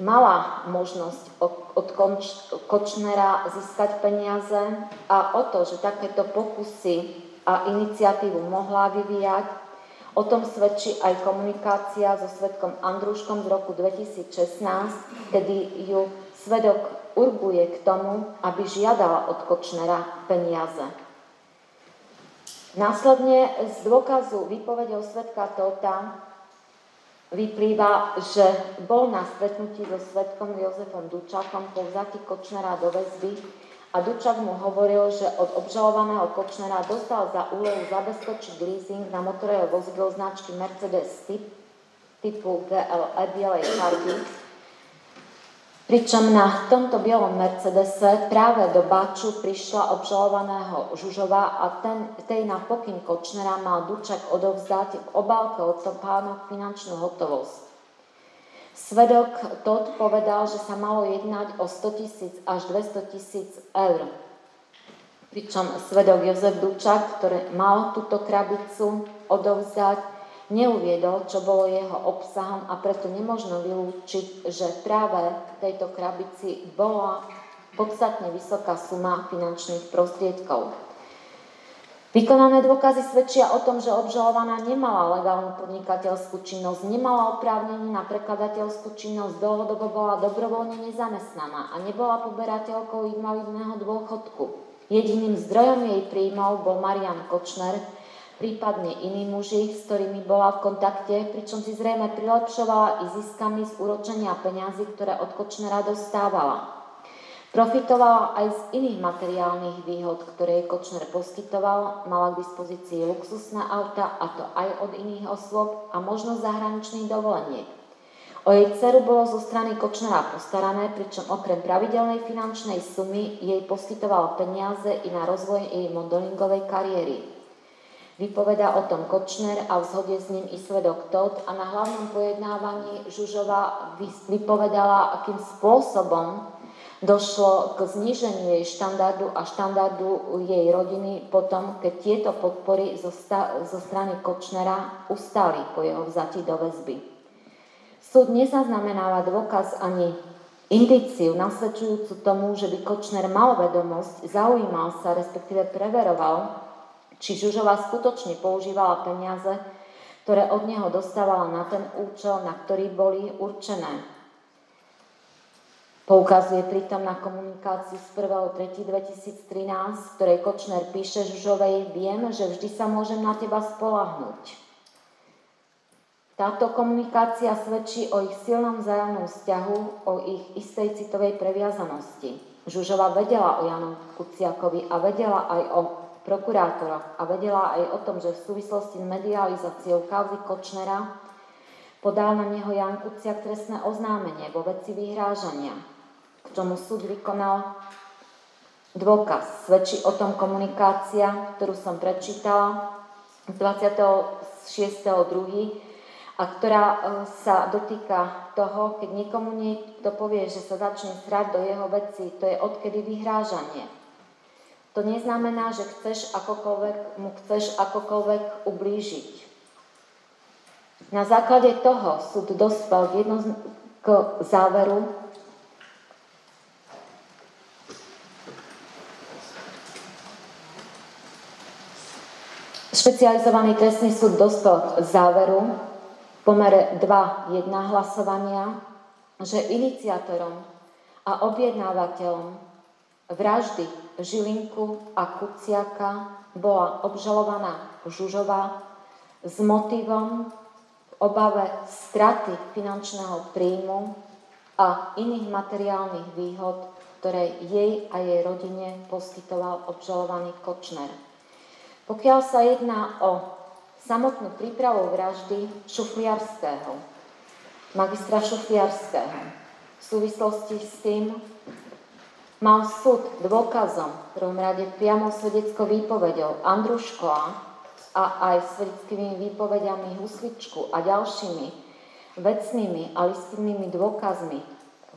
mala možnosť od Kočnera získať peniaze a o to, že takéto pokusy a iniciatívu mohla vyvíjať, o tom svedčí aj komunikácia so svedkom Andruškom z roku 2016, kedy ju svedok urbuje k tomu, aby žiadala od Kočnera peniaze. Následne z dôkazu výpovedou svedka Tota vyplýva, že bol na stretnutí so svetkom Jozefom Dučakom povzatý Kočnera do väzby a Dučak mu hovoril, že od obžalovaného Kočnera dostal za úlohu zabezpečiť leasing na motorové vozidlo značky Mercedes typ, typu GLE bielej farby Pričom na tomto bielom Mercedese práve do Báču prišla obžalovaného Žužova a ten, tej na pokyn Kočnera mal Dučak odovzdať v obálke od topánok finančnú hotovosť. Svedok Todd povedal, že sa malo jednať o 100 tisíc až 200 tisíc eur. Pričom svedok Jozef Dučak, ktorý mal túto krabicu odovzdať, neuviedol, čo bolo jeho obsahom a preto nemožno vylúčiť, že práve v tejto krabici bola podstatne vysoká suma finančných prostriedkov. Vykonané dôkazy svedčia o tom, že obžalovaná nemala legálnu podnikateľskú činnosť, nemala oprávnenie na prekladateľskú činnosť, dlhodobo bola dobrovoľne nezamestnaná a nebola poberateľkou invalidného dôchodku. Jediným zdrojom jej príjmov bol Marian Kočner, prípadne iní muži, s ktorými bola v kontakte, pričom si zrejme prilepšovala i ziskami z úročenia peňazí, ktoré od Kočnera dostávala. Profitovala aj z iných materiálnych výhod, ktoré jej Kočner poskytoval. Mala k dispozícii luxusné auta, a to aj od iných osôb, a možnosť zahraničných dovoleniek. O jej dceru bolo zo strany Kočnera postarané, pričom okrem pravidelnej finančnej sumy jej poskytoval peniaze i na rozvoj jej modelingovej kariéry. Vypovedá o tom Kočner a v zhode s ním i svedok Todd a na hlavnom pojednávaní Žužova vypovedala, akým spôsobom Došlo k zniženiu jej štandardu a štandardu jej rodiny potom, keď tieto podpory zo, sta- zo strany Kočnera ustali po jeho vzati do väzby. Súd nezaznamenáva dôkaz ani indiciu nasvedčujúcu tomu, že by Kočner mal vedomosť, zaujímal sa, respektíve preveroval, či Žužová skutočne používala peniaze, ktoré od neho dostávala na ten účel, na ktorý boli určené. Poukazuje pritom na komunikáciu z 1.3.2013, v ktorej Kočner píše Žužovej, viem, že vždy sa môžem na teba spolahnúť. Táto komunikácia svedčí o ich silnom vzájomnom vzťahu, o ich istej citovej previazanosti. Žužova vedela o Janu Kuciakovi a vedela aj o prokurátoroch a vedela aj o tom, že v súvislosti s medializáciou kauzy Kočnera podal na neho Jan Kuciak trestné oznámenie vo veci vyhrážania k čomu súd vykonal dôkaz. Svedčí o tom komunikácia, ktorú som prečítala z 26.2. a ktorá e, sa dotýka toho, keď niekomu niekto povie, že sa začne srať do jeho veci, to je odkedy vyhrážanie. To neznamená, že chceš akokoľvek, mu chceš akokoľvek ublížiť. Na základe toho súd dospel k, jedno, k záveru, Špecializovaný trestný súd dospel k záveru v pomere 2-1 hlasovania, že iniciátorom a objednávateľom vraždy Žilinku a Kuciaka bola obžalovaná Žužová s motivom v obave straty finančného príjmu a iných materiálnych výhod, ktoré jej a jej rodine poskytoval obžalovaný Kočner. Pokiaľ sa jedná o samotnú prípravu vraždy Šufliarského, magistra Šufliarského, v súvislosti s tým mal súd dôkazom, v prvom rade priamo svedeckou výpovedou Andruškoa a aj svedeckými výpovediami Husličku a ďalšími vecnými a listinnými dôkazmi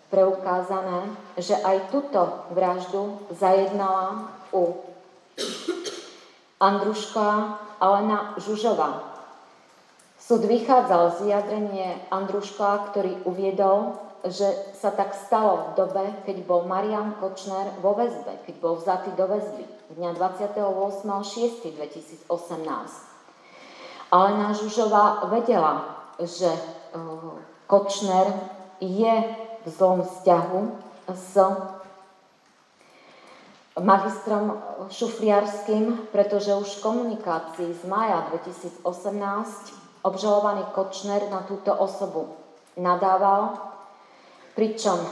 preukázané, že aj túto vraždu zajednala u Andruška Alena Žužová. Súd vychádzal z vyjadrenie Andruška, ktorý uviedol, že sa tak stalo v dobe, keď bol Marian Kočner vo väzbe, keď bol vzatý do väzby dňa 28.6.2018. Alena Žužová vedela, že e, Kočner je v zlom vzťahu s magistrom Šufliarským, pretože už v komunikácii z maja 2018 obžalovaný Kočner na túto osobu nadával, pričom e,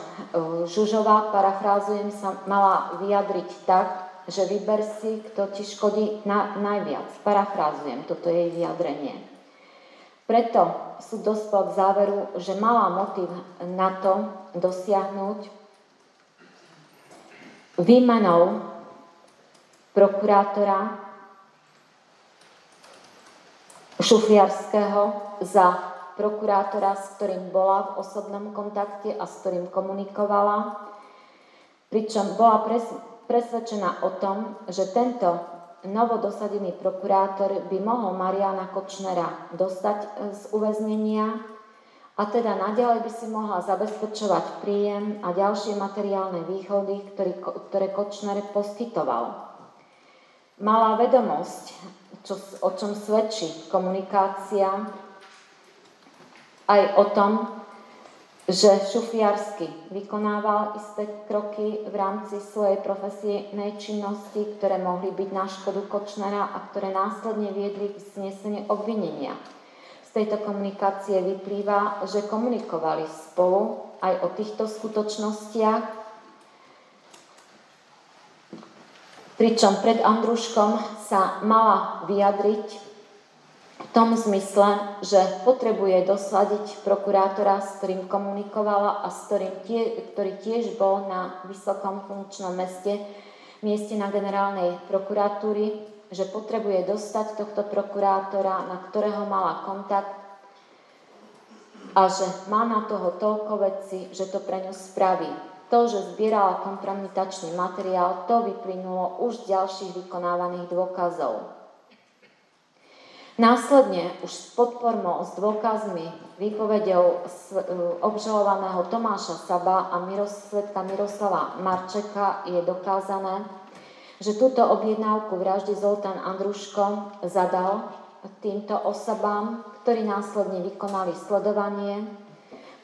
Žužová, parafrázujem sa, mala vyjadriť tak, že vyber si, kto ti škodí na, najviac. Parafrázujem toto jej vyjadrenie. Preto sú dospel k záveru, že mala motiv na to dosiahnuť výmenou prokurátora Šufliarského za prokurátora, s ktorým bola v osobnom kontakte a s ktorým komunikovala, pričom bola presvedčená o tom, že tento novodosadený prokurátor by mohol Mariana Kočnera dostať z uväznenia a teda naďalej by si mohla zabezpečovať príjem a ďalšie materiálne výhody, ktorý, ktoré Kočner poskytoval. Mala vedomosť, čo, o čom svedčí komunikácia, aj o tom, že Šufiarsky vykonával isté kroky v rámci svojej profesijnej činnosti, ktoré mohli byť na škodu Kočnera a ktoré následne viedli k zneseniu obvinenia. Z tejto komunikácie vyplýva, že komunikovali spolu aj o týchto skutočnostiach pričom pred Andruškom sa mala vyjadriť tom zmysle, že potrebuje dosladiť prokurátora, s ktorým komunikovala a s ktorým tie, ktorý tiež bol na vysokom funkčnom meste, mieste na generálnej prokuratúry, že potrebuje dostať tohto prokurátora, na ktorého mala kontakt a že má na toho toľko veci, že to pre ňu spraví. To, že zbierala kompromitačný materiál, to vyplynulo už z ďalších vykonávaných dôkazov. Následne už s podpormou, s dôkazmi, výpovedou e, obžalovaného Tomáša Saba a svetka Miroslava Marčeka je dokázané, že túto objednávku vraždy Zoltán Andruško zadal týmto osobám, ktorí následne vykonali sledovanie.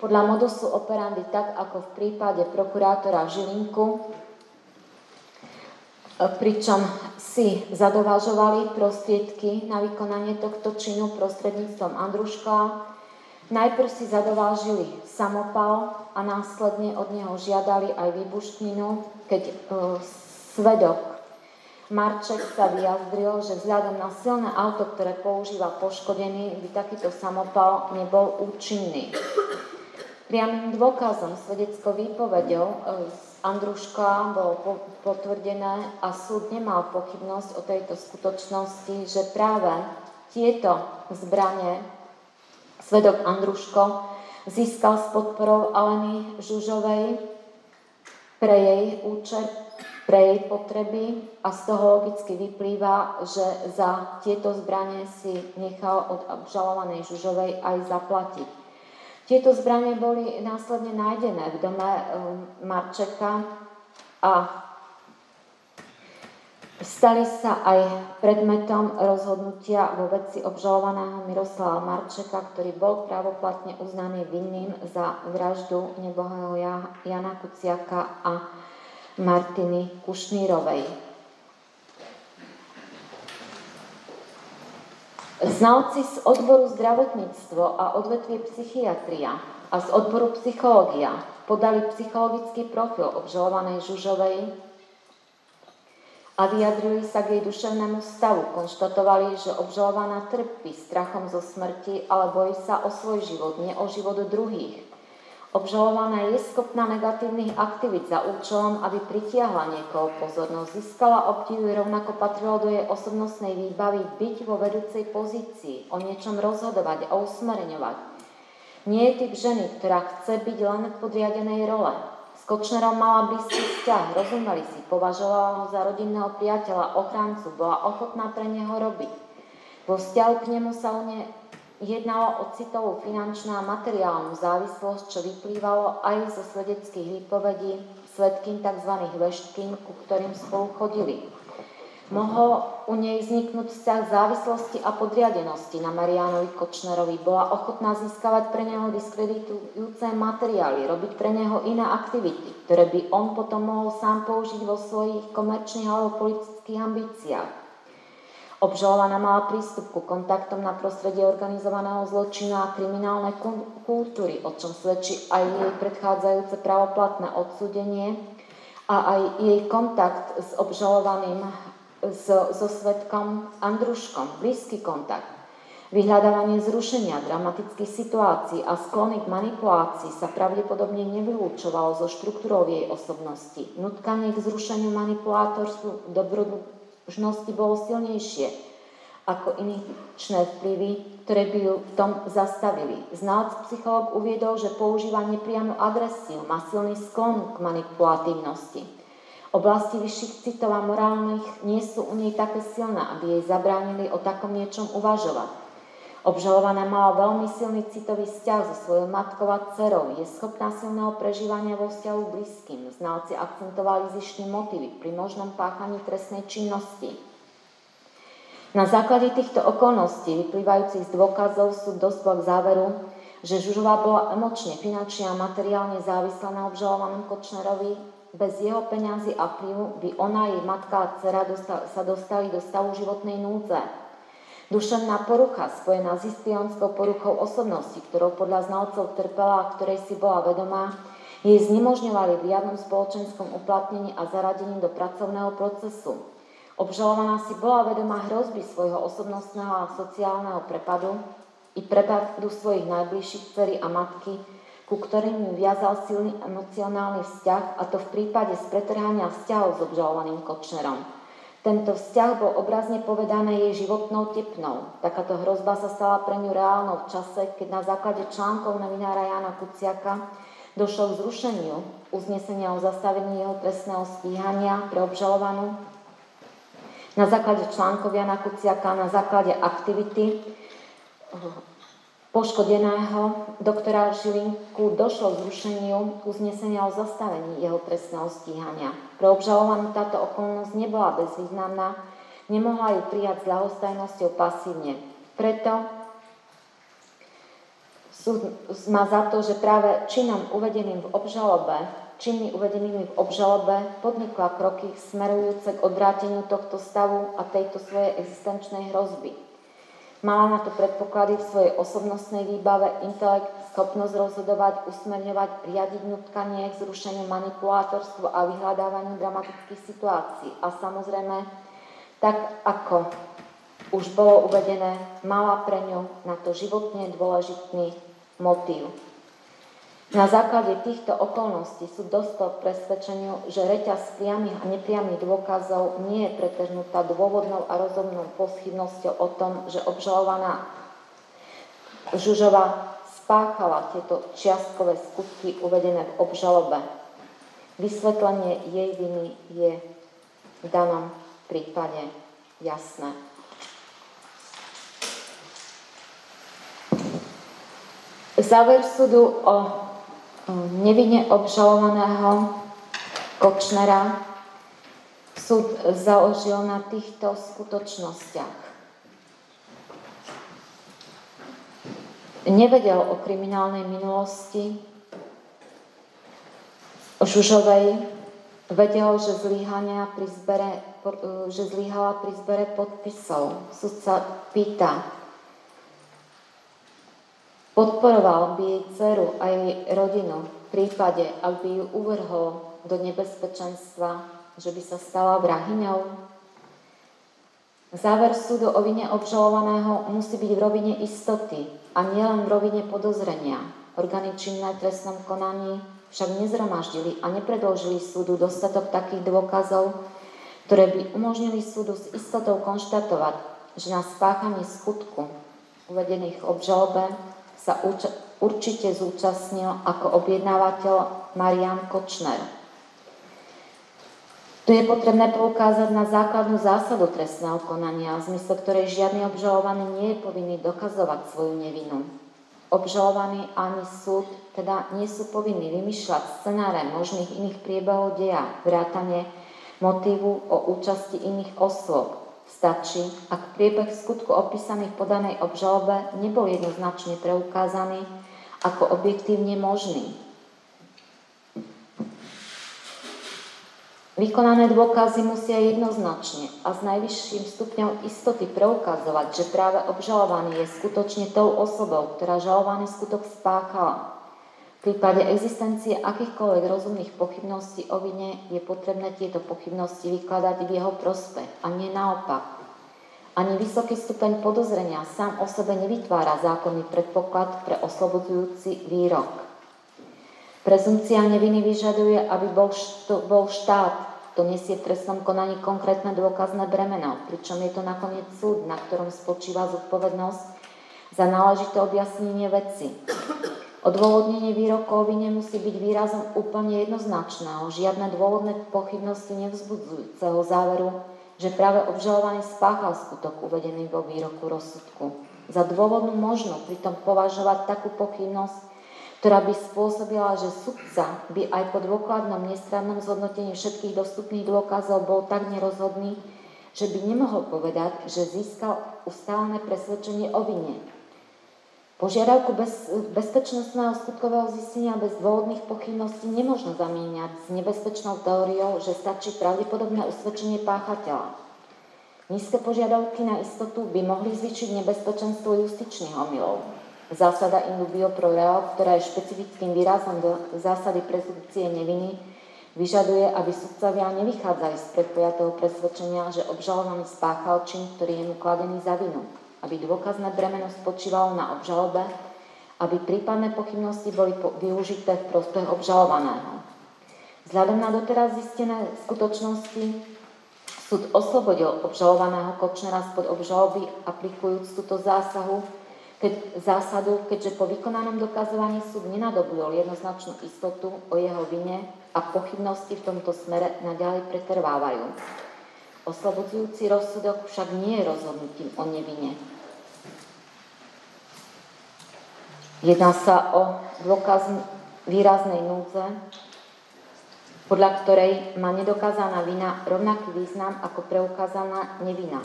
Podľa modusu operandi tak, ako v prípade prokurátora Žilinku, pričom si zadovážovali prostriedky na vykonanie tohto činu prostredníctvom Andruška. Najprv si zadovážili samopal a následne od neho žiadali aj výbušninu, keď e, svedok Marček sa vyjadril, že vzhľadom na silné auto, ktoré používa poškodený, by takýto samopal nebol účinný. Priamým dôkazom svedeckou výpovedou e, Andruška bolo potvrdené a súd nemal pochybnosť o tejto skutočnosti, že práve tieto zbranie svedok Andruško získal s podporou Aleny Žužovej pre jej účet, pre jej potreby a z toho logicky vyplýva, že za tieto zbranie si nechal od obžalovanej Žužovej aj zaplatiť. Tieto zbranie boli následne nájdené v dome um, Marčeka a stali sa aj predmetom rozhodnutia vo veci obžalovaného Miroslava Marčeka, ktorý bol právoplatne uznaný vinným za vraždu nebohého Jana Kuciaka a Martiny Kušnírovej. Znalci z odboru zdravotníctvo a odvetvie psychiatria a z odboru psychológia podali psychologický profil obžalovanej Žužovej a vyjadrili sa k jej duševnému stavu. Konštatovali, že obžalovaná trpí strachom zo smrti, ale bojí sa o svoj život, nie o život druhých. Obžalovaná je schopná negatívnych aktivít za účelom, aby pritiahla niekoho pozornosť, získala obdiv, rovnako patrilo do jej osobnostnej výbavy byť vo vedúcej pozícii, o niečom rozhodovať, o usmereňovať. Nie je typ ženy, ktorá chce byť len v podriadenej role. S Kočnerom mala blízky vzťah, rozumeli si, považovala ho za rodinného priateľa, ochráncu, bola ochotná pre neho robiť. Vo vzťahu k nemu sa u ne Jednalo o citovú finančnú a materiálnu závislosť, čo vyplývalo aj zo svedeckých výpovedí svetkým tzv. veštkým, ku ktorým spolu chodili. Mohol u nej vzniknúť vzťah závislosti a podriadenosti na Marianovi Kočnerovi. Bola ochotná získavať pre neho diskreditujúce materiály, robiť pre neho iné aktivity, ktoré by on potom mohol sám použiť vo svojich komerčných alebo politických ambíciách. Obžalovaná mala prístup ku kontaktom na prostredie organizovaného zločinu a kriminálnej kultúry, o čom svedčí aj jej predchádzajúce pravoplatné odsúdenie a aj jej kontakt s obžalovaným so, so svetkom Andruškom, blízky kontakt. Vyhľadávanie zrušenia dramatických situácií a sklony k manipulácii sa pravdepodobne nevylúčovalo zo štruktúrou jej osobnosti. Nutkanie k zrušeniu manipulátorstvu dobrodružnosti možnosti bolo silnejšie ako iničné vplyvy, ktoré by ju v tom zastavili. Znalec psycholog uviedol, že používa nepriamu agresiu, má silný sklon k manipulatívnosti. Oblasti vyšších citov a morálnych nie sú u nej také silné, aby jej zabránili o takom niečom uvažovať. Obžalovaná mala veľmi silný citový vzťah so svojou matkou a dcerou. Je schopná silného prežívania vo vzťahu blízkym. Znalci akcentovali zišné motívy pri možnom páchaní trestnej činnosti. Na základe týchto okolností, vyplývajúcich z dôkazov, sú dospel k záveru, že Žužová bola emočne, finančne a materiálne závislá na obžalovanom Kočnerovi. Bez jeho peňazí a vplyvu by ona, jej matka a dcera sa dostali do stavu životnej núdze. Duševná porucha spojená s histrionskou poruchou osobnosti, ktorou podľa znalcov trpela a ktorej si bola vedomá, jej znemožňovali v riadnom spoločenskom uplatnení a zaradení do pracovného procesu. Obžalovaná si bola vedomá hrozby svojho osobnostného a sociálneho prepadu i prepadu svojich najbližších dcerí a matky, ku ktorým viazal silný emocionálny vzťah, a to v prípade spretrhania vzťahov s obžalovaným Kočnerom. Tento vzťah bol obrazne povedané jej životnou tepnou. Takáto hrozba sa stala pre ňu reálnou v čase, keď na základe článkov novinára Jana Kuciaka došlo k zrušeniu uznesenia o zastavení jeho trestného stíhania pre obžalovanú. Na základe článkov Jana Kuciaka, na základe aktivity poškodeného doktora Žilinku došlo k zrušeniu uznesenia o zastavení jeho trestného stíhania. Pre obžalovanú táto okolnosť nebola bezvýznamná, nemohla ju prijať s ľahostajnosťou pasívne. Preto súd má za to, že práve činom uvedeným v obžalobe, činmi uvedenými v obžalobe podnikla kroky smerujúce k odvráteniu tohto stavu a tejto svojej existenčnej hrozby. Mala na to predpoklady v svojej osobnostnej výbave, intelekt, schopnosť rozhodovať, usmerňovať, riadiť nutkanie k zrušeniu manipulátorstvu a vyhľadávaniu dramatických situácií. A samozrejme, tak ako už bolo uvedené, mala pre ňu na to životne dôležitý motív. Na základe týchto okolností sú dostal k presvedčeniu, že reťaz priamých a nepriamých dôkazov nie je pretrhnutá dôvodnou a rozumnou poschybnosťou o tom, že obžalovaná Žužova spáchala tieto čiastkové skutky uvedené v obžalobe. Vysvetlenie jej viny je v danom prípade jasné. Záver súdu o nevinne obžalovaného Kočnera súd založil na týchto skutočnostiach. Nevedel o kriminálnej minulosti Žužovej, vedel, že, zlyhania pri zbere, že zlyhala pri zbere podpisov. Súd sa pýta, Podporoval by jej dceru a jej rodinu v prípade, ak by ju uvrhol do nebezpečenstva, že by sa stala vrahyňou? Záver súdu o vine obžalovaného musí byť v rovine istoty a nielen v rovine podozrenia. Orgány činné v trestnom konaní však nezromaždili a nepredložili súdu dostatok takých dôkazov, ktoré by umožnili súdu s istotou konštatovať, že na spáchanie skutku uvedených obžalobe sa určite zúčastnil ako objednávateľ Marian Kočner. Tu je potrebné poukázať na základnú zásadu trestného konania, v zmysle ktorej žiadny obžalovaný nie je povinný dokazovať svoju nevinu. Obžalovaný ani súd teda nie sú povinní vymýšľať scenáre možných iných priebehov deja, vrátane motívu o účasti iných osôb, Stačí, ak priebeh skutku opísaný v podanej obžalobe nebol jednoznačne preukázaný ako objektívne možný. Vykonané dôkazy musia jednoznačne a s najvyšším stupňom istoty preukazovať, že práve obžalovaný je skutočne tou osobou, ktorá žalovaný skutok spáchala. V prípade existencie akýchkoľvek rozumných pochybností o vine je potrebné tieto pochybnosti vykladať v jeho prospech a nie naopak. Ani vysoký stupeň podozrenia sám o sebe nevytvára zákonný predpoklad pre oslobodzujúci výrok. Prezumcia neviny vyžaduje, aby bol, što, bol štát, to nesie v trestnom konaní konkrétne dôkazné bremeno, pričom je to nakoniec súd, na ktorom spočíva zodpovednosť za náležité objasnenie veci. Odôvodnenie výrokov nemusí byť výrazom úplne jednoznačného, žiadne dôvodné pochybnosti nevzbudzujúceho záveru, že práve obžalovaný spáchal skutok uvedený vo výroku rozsudku. Za dôvodnú možno pritom považovať takú pochybnosť, ktorá by spôsobila, že sudca by aj po dôkladnom nestrannom zhodnotení všetkých dostupných dôkazov bol tak nerozhodný, že by nemohol povedať, že získal ustálené presvedčenie o vine, Požiadavku bez, bezpečnostného skutkového zistenia bez dôvodných pochybností nemôžno zamieňať s nebezpečnou teóriou, že stačí pravdepodobné usvedčenie páchateľa. Nízke požiadavky na istotu by mohli zvýšiť nebezpečenstvo justičných omylov. Zásada in dubio pro reo, ktorá je špecifickým výrazom do zásady prezumpcie neviny, Vyžaduje, aby sudcovia nevychádzali z predpojatého presvedčenia, že obžalovaný spáchal čin, ktorý je mu kladený za vinu, aby dôkazné bremeno spočívalo na obžalobe, aby prípadné pochybnosti boli využité v prospech obžalovaného. Vzhľadom na doteraz zistené skutočnosti súd oslobodil obžalovaného Kočnera spod obžaloby, aplikujúc túto zásahu keď, zásadu, keďže po vykonanom dokazovaní súd nenadobudol jednoznačnú istotu o jeho vine a pochybnosti v tomto smere naďalej pretrvávajú. Oslobodzujúci rozsudok však nie je rozhodnutím o nevine. Jedná sa o dôkaz výraznej núdze, podľa ktorej má nedokázaná vina rovnaký význam ako preukázaná nevina.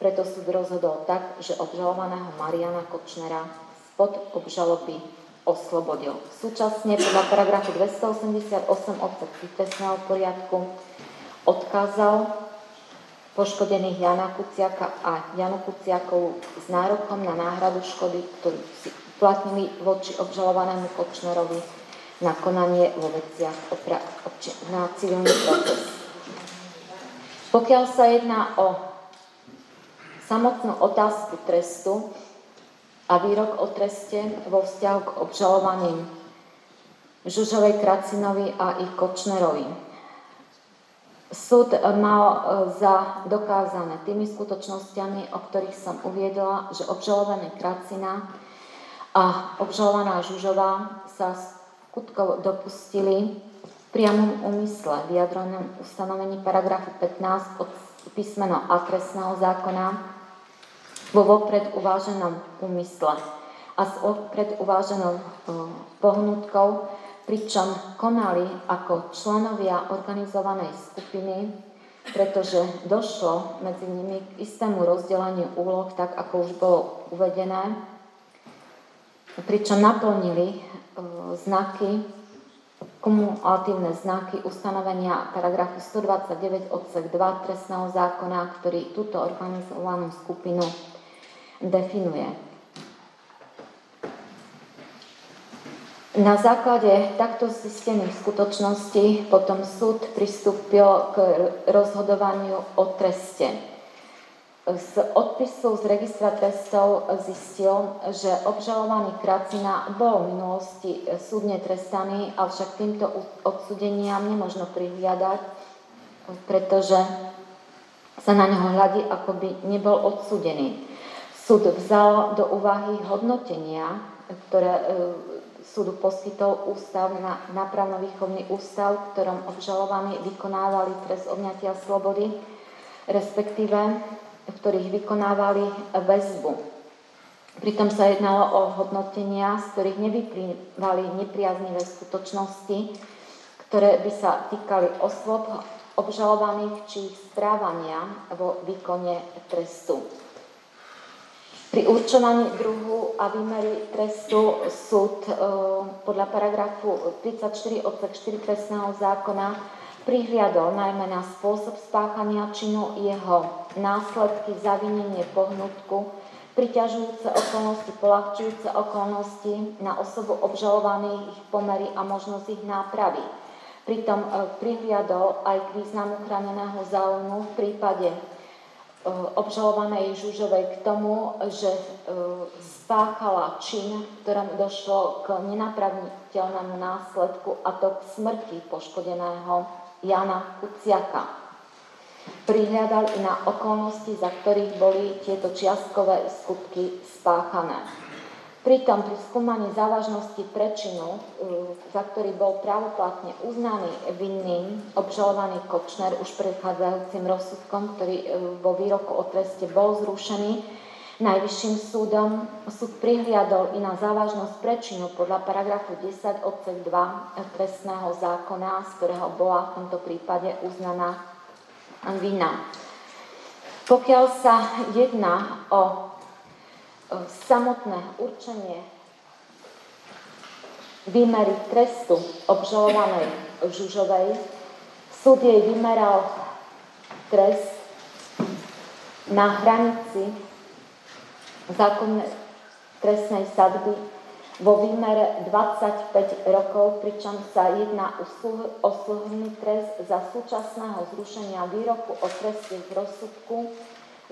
Preto súd rozhodol tak, že obžalovaného Mariana Kočnera spod obžaloby oslobodil. Súčasne podľa paragrafu 288 odsek trestného poriadku odkázal poškodených Jana Kuciaka a Janu Kuciakovú s nárokom na náhradu škody, ktorú si uplatnili voči obžalovanému Kočnerovi na konanie vo veciach na civilný proces. Pokiaľ sa jedná o samotnú otázku trestu a výrok o treste vo vzťahu k obžalovaným Žužovej Kracinovi a ich Kočnerovi. Súd mal e, za dokázané tými skutočnosťami, o ktorých som uviedla, že obžalovaný Kracina a obžalovaná Žužová sa skutkov dopustili v priamom úmysle vyjadrenom ustanovení paragrafu 15 od písmeno a trestného zákona vo vopred uváženom úmysle a s opred uváženou e, pohnutkou, pričom konali ako členovia organizovanej skupiny, pretože došlo medzi nimi k istému rozdeleniu úloh, tak ako už bolo uvedené, pričom naplnili e, znaky, kumulatívne znaky ustanovenia paragrafu 129 odsek 2 trestného zákona, ktorý túto organizovanú skupinu definuje. Na základe takto zistených skutočností potom súd pristúpil k rozhodovaniu o treste. Z odpisu z registra trestov zistil, že obžalovaný Kracina bol v minulosti súdne trestaný, avšak týmto odsudeniam nemožno prihliadať, pretože sa na neho hľadí, ako by nebol odsudený. Súd vzal do úvahy hodnotenia, ktoré e, súdu poskytol ústav na nápravno-výchovný ústav, v ktorom obžalovaní vykonávali trest odňatia slobody, respektíve v ktorých vykonávali väzbu. Pritom sa jednalo o hodnotenia, z ktorých nevyplývali nepriaznivé skutočnosti, ktoré by sa týkali osôb obžalovaných či ich správania vo výkone trestu. Pri určovaní druhu a výmery trestu súd e, podľa paragrafu 34 odsek 4 trestného zákona prihliadol najmä na spôsob spáchania činu, jeho následky, zavinenie pohnutku, priťažujúce okolnosti, polahčujúce okolnosti na osobu obžalovaných, ich pomery a možnosť ich nápravy. Pritom e, prihliadol aj k významu chráneného záujmu v prípade Eh, obžalovanej Žužovej k tomu, že eh, spáchala čin, ktorom došlo k nenapraviteľnému následku a to k smrti poškodeného Jana Kuciaka. Prihľadal i na okolnosti, za ktorých boli tieto čiastkové skutky spáchané. Pritom pri skúmaní závažnosti prečinu, e, za ktorý bol právoplatne uznaný vinným, obžalovaný Kočner už predchádzajúcim rozsudkom, ktorý e, vo výroku o treste bol zrušený, Najvyšším súdom súd prihliadol i na závažnosť prečinu podľa paragrafu 10 odsek 2 trestného zákona, z ktorého bola v tomto prípade uznaná vina. Pokiaľ sa jedná o samotné určenie výmery trestu obžalovanej Žužovej, súd jej vymeral trest na hranici zákonnej trestnej sadby vo výmere 25 rokov, pričom sa jedná o súhrný trest za súčasného zrušenia výroku o treste v rozsudku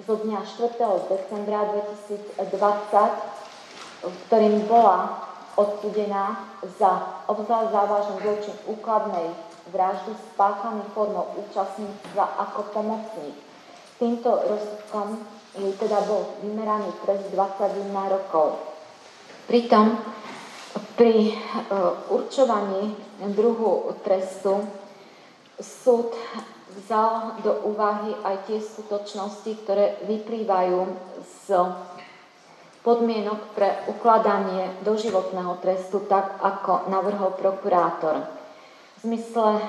zo dňa 4. decembra 2020, ktorým bola odsudená za obzvlášť závažný zločin úkladnej vraždy spáchaný formou účastníctva ako pomocník. Týmto rozsudkom jej teda bol vymeraný trest 21 rokov. Pritom pri e, určovaní druhu trestu súd vzal do úvahy aj tie skutočnosti, ktoré vyplývajú z podmienok pre ukladanie doživotného trestu, tak ako navrhol prokurátor. V zmysle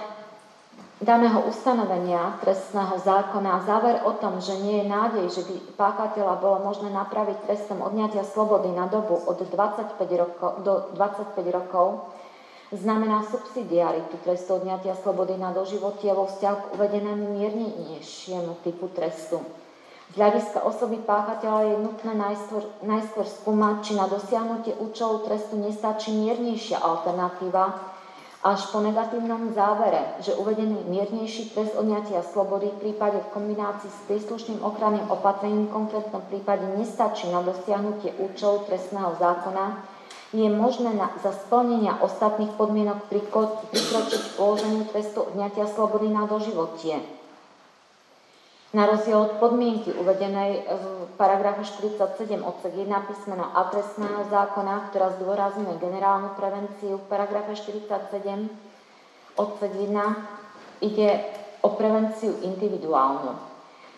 daného ustanovenia trestného zákona záver o tom, že nie je nádej, že by páchateľa bolo možné napraviť trestom odňatia slobody na dobu od 25 rokov, do 25 rokov, znamená subsidiaritu trestu odňatia slobody na doživotie vo vzťahu k uvedenému miernejšiemu typu trestu. Z hľadiska osoby páchateľa je nutné najskôr, najskôr skúmať, či na dosiahnutie účelu trestu nestačí miernejšia alternatíva, až po negatívnom závere, že uvedený miernejší trest odňatia slobody v prípade v kombinácii s príslušným ochranným opatrením v konkrétnom prípade nestačí na dosiahnutie účelu trestného zákona, je možné na, za splnenia ostatných podmienok prikročiť k položeniu trestu odňatia slobody na doživotie. Na rozdiel od podmienky uvedenej v paragrafe 47 odsek 1 písmeno A trestného zákona, ktorá zdôrazňuje generálnu prevenciu, v paragrafe 47 odsek 1 ide o prevenciu individuálnu.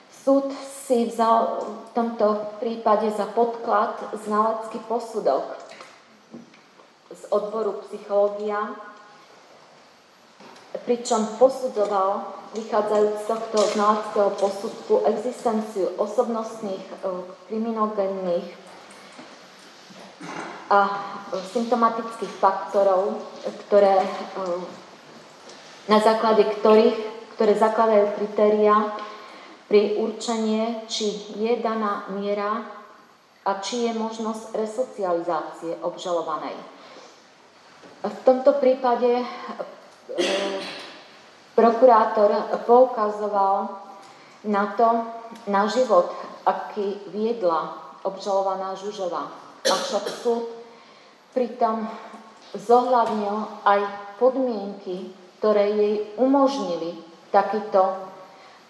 Súd si vzal v tomto prípade za podklad znalecký posudok odboru psychológia, pričom posudzoval vychádzajúc z tohto znaleckého posudku existenciu osobnostných e, kriminogénnych a symptomatických faktorov, ktoré, e, na základe ktorých, ktoré zakladajú kritéria pri určenie, či je daná miera a či je možnosť resocializácie obžalovanej. V tomto prípade Prokurátor poukazoval na to, na život, aký viedla obžalovaná Žužova. Avšak súd pritom zohľadnil aj podmienky, ktoré jej umožnili takýto,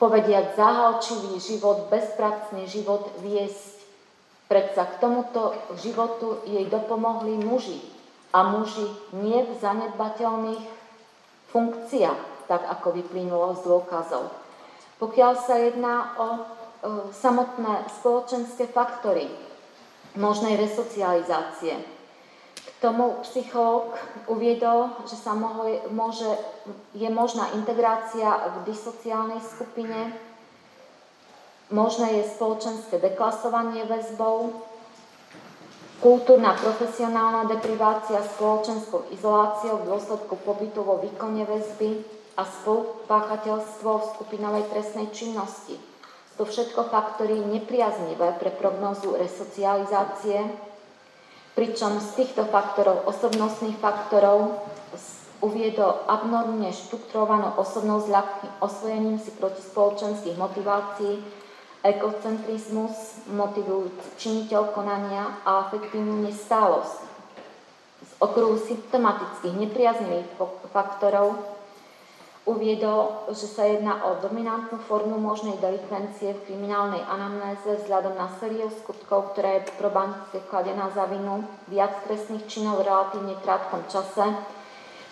povediať, zahalčivý život, bezpracný život viesť. Predsa k tomuto životu jej dopomohli muži. A muži nie v zanedbateľných funkciách tak ako vyplynulo z dôkazov. Pokiaľ sa jedná o e, samotné spoločenské faktory možnej resocializácie, k tomu psychológ uviedol, že sa mohol, môže, je možná integrácia v disociálnej skupine, možné je spoločenské deklasovanie väzbou, kultúrna profesionálna deprivácia spoločenskou izoláciou v dôsledku pobytu vo výkone väzby, a spolupáchateľstvo v skupinovej trestnej činnosti. To všetko faktory nepriaznivé pre prognózu resocializácie, pričom z týchto faktorov, osobnostných faktorov, uviedol abnormne štrukturovanú osobnosť s ľahkým osvojením si proti spoločenských motivácií, ekocentrizmus, motivujúci činiteľ konania a afektívnu nestálosť. Z okruhu symptomatických nepriaznivých faktorov Uviedol, že sa jedná o dominantnú formu možnej delikvencie v kriminálnej anamnéze vzhľadom na sériu skutkov, ktorá je probantické kladená za vinu viac trestných činov v relatívne krátkom čase,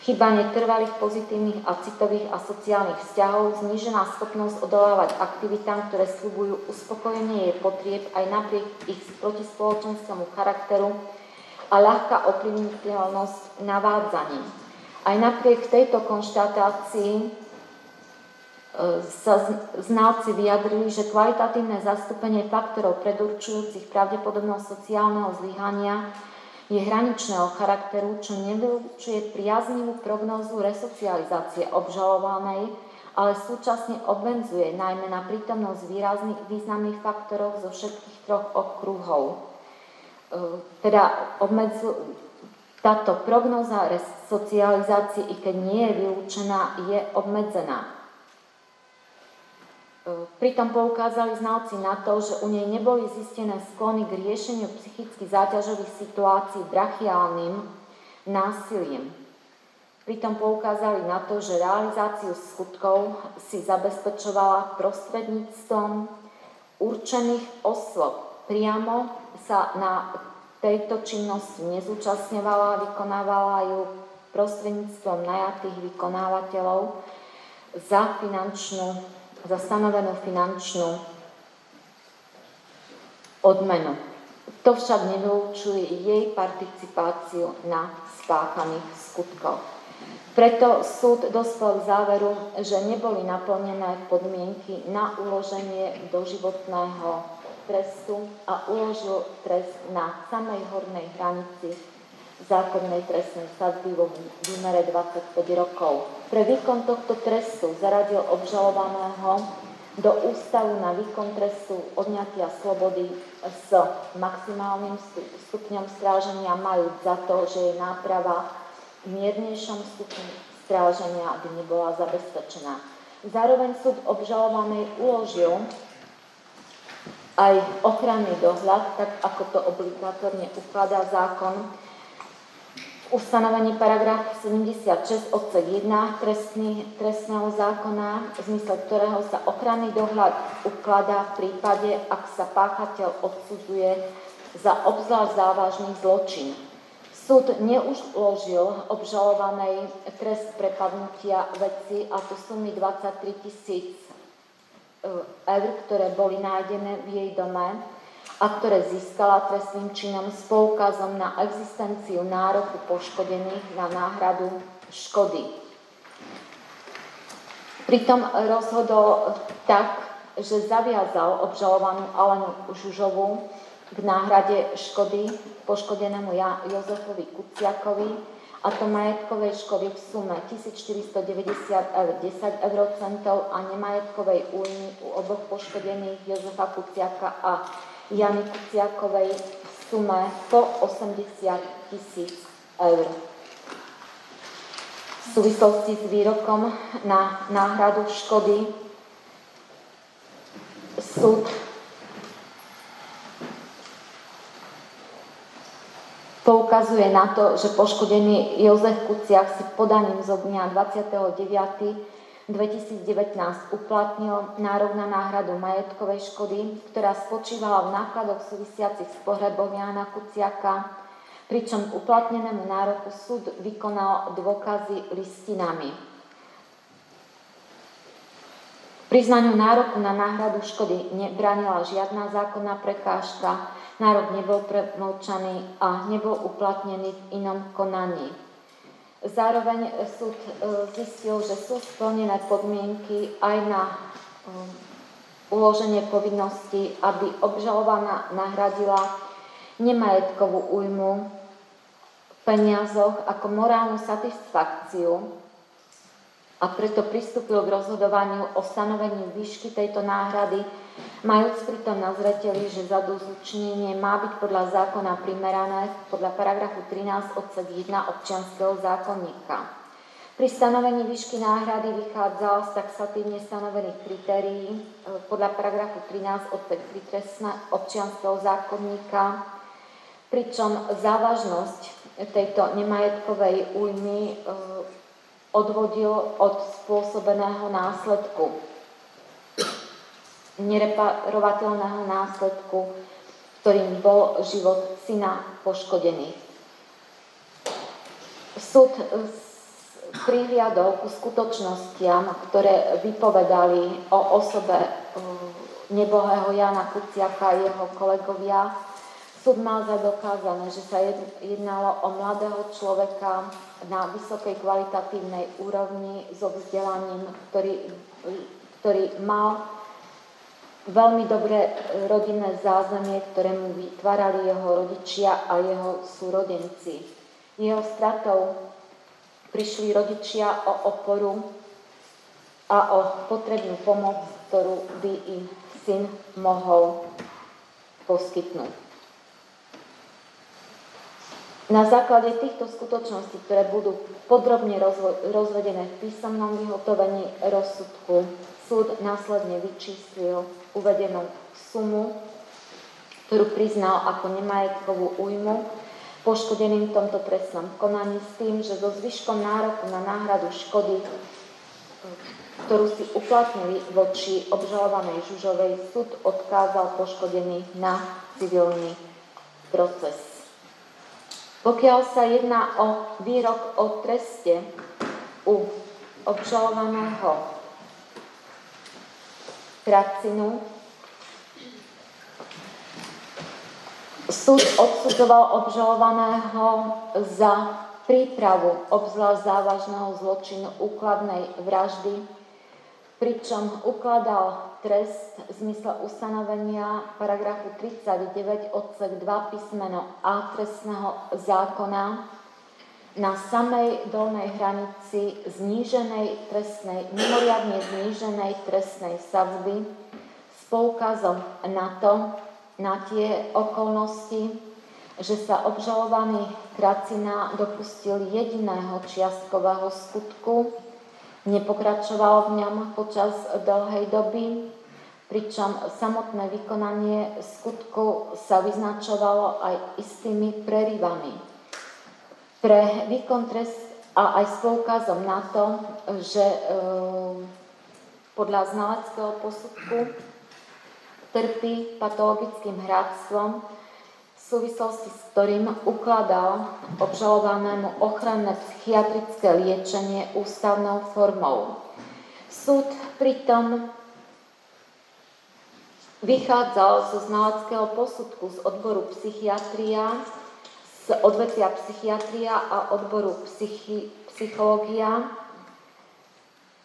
chyba netrvalých pozitívnych a citových a sociálnych vzťahov, znížená schopnosť odolávať aktivitám, ktoré slúbujú uspokojenie jej potrieb aj napriek ich protispoločenskému charakteru a ľahká ovplyvniteľnosť navádzaním. Aj napriek tejto konštatácii e, sa znalci vyjadrili, že kvalitatívne zastúpenie faktorov predurčujúcich pravdepodobnosť sociálneho zlyhania je hraničného charakteru, čo nevylučuje priaznivú prognózu resocializácie obžalovanej, ale súčasne obmedzuje najmä na prítomnosť výrazných významných faktorov zo všetkých troch okruhov. E, teda obmedzu, Táto prognoza resocializácie, i keď nie je vylúčená, je obmedzená. E, pritom poukázali znalci na to, že u nej neboli zistené sklony k riešeniu psychicky záťažových situácií brachiálnym násilím. Pritom poukázali na to, že realizáciu skutkov si zabezpečovala prostredníctvom určených osôb. Priamo sa na tejto činnosti nezúčastňovala, vykonávala ju prostredníctvom najatých vykonávateľov za, finančnú, za stanovenú finančnú odmenu. To však nevylúčuje jej participáciu na spáchaných skutkoch. Preto súd dospel k záveru, že neboli naplnené podmienky na uloženie doživotného trestu a uložil trest na samej hornej hranici zákonnej trestnej sadzby vo výmere 25 rokov. Pre výkon tohto trestu zaradil obžalovaného do ústavu na výkon trestu odňatia slobody s maximálnym stupňom stráženia majú za to, že je náprava v miernejšom stupni stráženia by nebola zabezpečená. Zároveň súd obžalovanej uložil aj ochranný dohľad, tak ako to obligatorne ukladá zákon. Ustanovení paragraf 76 odsek 1 trestný, trestného zákona, v zmysle ktorého sa ochranný dohľad ukladá v prípade, ak sa páchateľ odsudzuje za obzvlášť závažný zločin. Súd neuložil obžalovanej trest prepadnutia veci a to sumy 23 tisíc Eh, eur, ktoré boli nájdené v jej dome a ktoré získala trestným činom s poukazom na existenciu nároku poškodených na náhradu škody. Pritom rozhodol tak, že zaviazal obžalovanú Alenu Žužovu k náhrade škody poškodenému Jozefovi Kuciakovi a to majetkovej škody v sume 1490 eur 10 eurocentov a nemajetkovej újmy u oboch poškodených Jozefa Kuciaka a Jany Kuciakovej v sume po 80 tisíc eur. V súvislosti s výrokom na náhradu škody súd poukazuje na to, že poškodený Jozef Kuciak si podaním zo dňa 29. 2019 uplatnil nárok na náhradu majetkovej škody, ktorá spočívala v nákladoch súvisiacich s pohrebom Jána Kuciaka, pričom uplatnenému nároku súd vykonal dôkazy listinami. Priznaniu nároku na náhradu škody nebránila žiadna zákonná prekážka, Nárok nebol premlčaný a nebol uplatnený v inom konaní. Zároveň súd e, zistil, že sú splnené podmienky aj na e, uloženie povinnosti, aby obžalovaná nahradila nemajetkovú újmu v peniazoch ako morálnu satisfakciu a preto pristúpil k rozhodovaniu o stanovení výšky tejto náhrady, majúc pritom na zreteli, že zadúzučnenie má byť podľa zákona primerané podľa paragrafu 13 odsek 1 občianského zákonníka. Pri stanovení výšky náhrady vychádzal z taxatívne stanovených kritérií e, podľa paragrafu 13 odsek 3 občianského zákonníka, pričom závažnosť tejto nemajetkovej újmy e, odvodil od spôsobeného následku, nereparovateľného následku, ktorým bol život syna poškodený. Súd prihliadol ku skutočnostiam, ktoré vypovedali o osobe eh, nebohého Jana Kuciaka a jeho kolegovia, Súd mal za dokázané, že sa jednalo o mladého človeka na vysokej kvalitatívnej úrovni so vzdelaním, ktorý, ktorý mal veľmi dobré rodinné zázemie, ktoré mu vytvárali jeho rodičia a jeho súrodenci. Jeho stratou prišli rodičia o oporu a o potrebnú pomoc, ktorú by im syn mohol poskytnúť. Na základe týchto skutočností, ktoré budú podrobne rozvedené v písomnom vyhotovení rozsudku, súd následne vyčíslil uvedenú sumu, ktorú priznal ako nemajetkovú újmu poškodeným v tomto trestnom konaní s tým, že so zvyškom nároku na náhradu škody, ktorú si uplatnili voči obžalovanej Žužovej, súd odkázal poškodený na civilný proces. Pokiaľ sa jedná o výrok o treste u obžalovaného Kracinu, súd odsudzoval obžalovaného za prípravu obzvlášť závažného zločinu úkladnej vraždy pričom ukladal trest v zmysle ustanovenia paragrafu 39 odsek 2 písmeno A trestného zákona na samej dolnej hranici zníženej trestnej, mimoriadne zníženej trestnej sadzby s poukazom na to, na tie okolnosti, že sa obžalovaný Kracina dopustil jediného čiastkového skutku, nepokračoval v ňom počas dlhej doby, pričom samotné vykonanie skutku sa vyznačovalo aj istými prerivami. Pre výkon trest a aj s poukazom na to, že e, podľa znaleckého posudku trpí patologickým hráctvom, súvislosti s ktorým ukladal obžalovanému ochranné psychiatrické liečenie ústavnou formou. Súd pritom vychádzal zo znaleckého posudku z odboru psychiatria, z odvetvia psychiatria a odboru psychi, psychológia,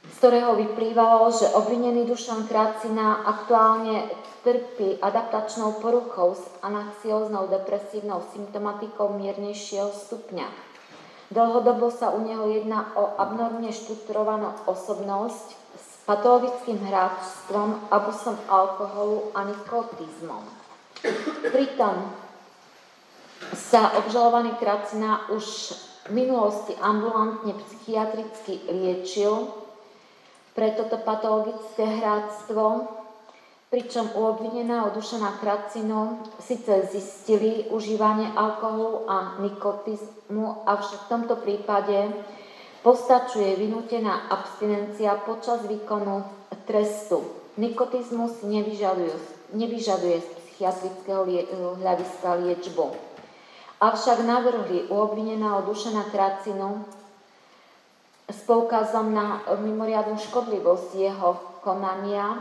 z ktorého vyplývalo, že obvinený Dušan Kracina aktuálne trpí adaptačnou poruchou s anaxióznou depresívnou symptomatikou miernejšieho stupňa. Dlhodobo sa u neho jedná o abnormne štrukturovanú osobnosť s patologickým hráčstvom, abusom alkoholu a nikotizmom. Pritom sa obžalovaný Kracina už v minulosti ambulantne psychiatricky liečil pre toto patologické hráctvo pričom u obvineného Dušana Kracinu síce zistili užívanie alkoholu a nikotizmu, avšak v tomto prípade postačuje vynútená abstinencia počas výkonu trestu. Nikotizmus nevyžaduje, nevyžaduje z psychiatrického hľadiska liečbu. Avšak navrhli u obvineného Dušana Kracinu s poukazom na mimoriadnú škodlivosť jeho konania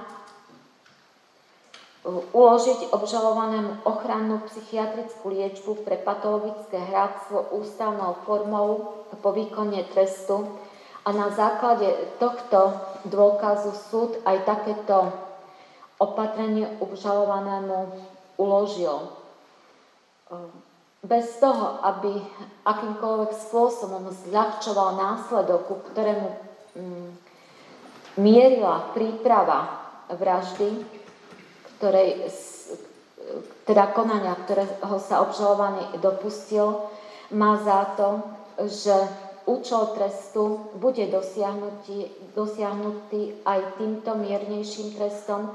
uložiť obžalovanému ochrannú psychiatrickú liečbu pre patologické hráctvo ústavnou formou po výkone trestu a na základe tohto dôkazu súd aj takéto opatrenie obžalovanému uložil. Bez toho, aby akýmkoľvek spôsobom zľahčoval následok, ku ktorému mm, mierila príprava vraždy, ktorej, teda konania, ktorého sa obžalovaný dopustil, má za to, že účel trestu bude dosiahnutý, dosiahnutý aj týmto miernejším trestom,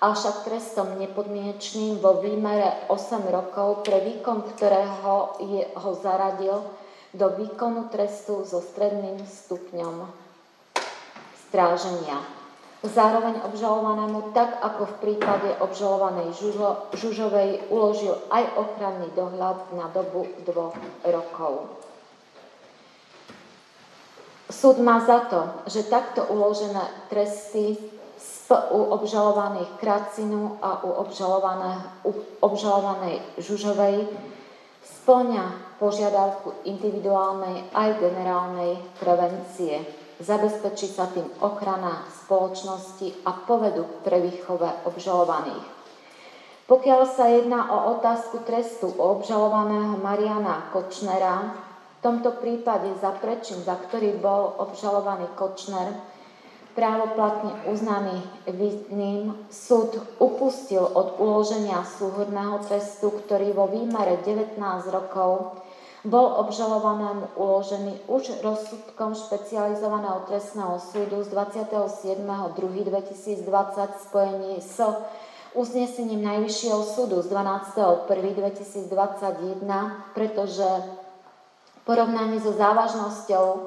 avšak trestom nepodmienečným vo výmere 8 rokov, pre výkon ktorého je, ho zaradil do výkonu trestu so stredným stupňom stráženia zároveň obžalovanému, tak ako v prípade obžalovanej Žužo, Žužovej uložil aj ochranný dohľad na dobu dvoch rokov. Súd má za to, že takto uložené tresty u obžalovaných Kracinu a u, u obžalovanej Žužovej splňa požiadavku individuálnej aj generálnej prevencie Zabezpečí sa tým ochrana spoločnosti a povedu k prevýchove obžalovaných. Pokiaľ sa jedná o otázku trestu u obžalovaného Mariana Kočnera, v tomto prípade za prečin, za ktorý bol obžalovaný Kočner, právoplatne uznaný vinným, súd upustil od uloženia súhodného trestu, ktorý vo výmere 19 rokov bol obžalovanému uložený už rozsudkom špecializovaného trestného súdu z 27.2.2020 v spojení s uznesením Najvyššieho súdu z 12.1.2021, pretože v porovnaní so závažnosťou e,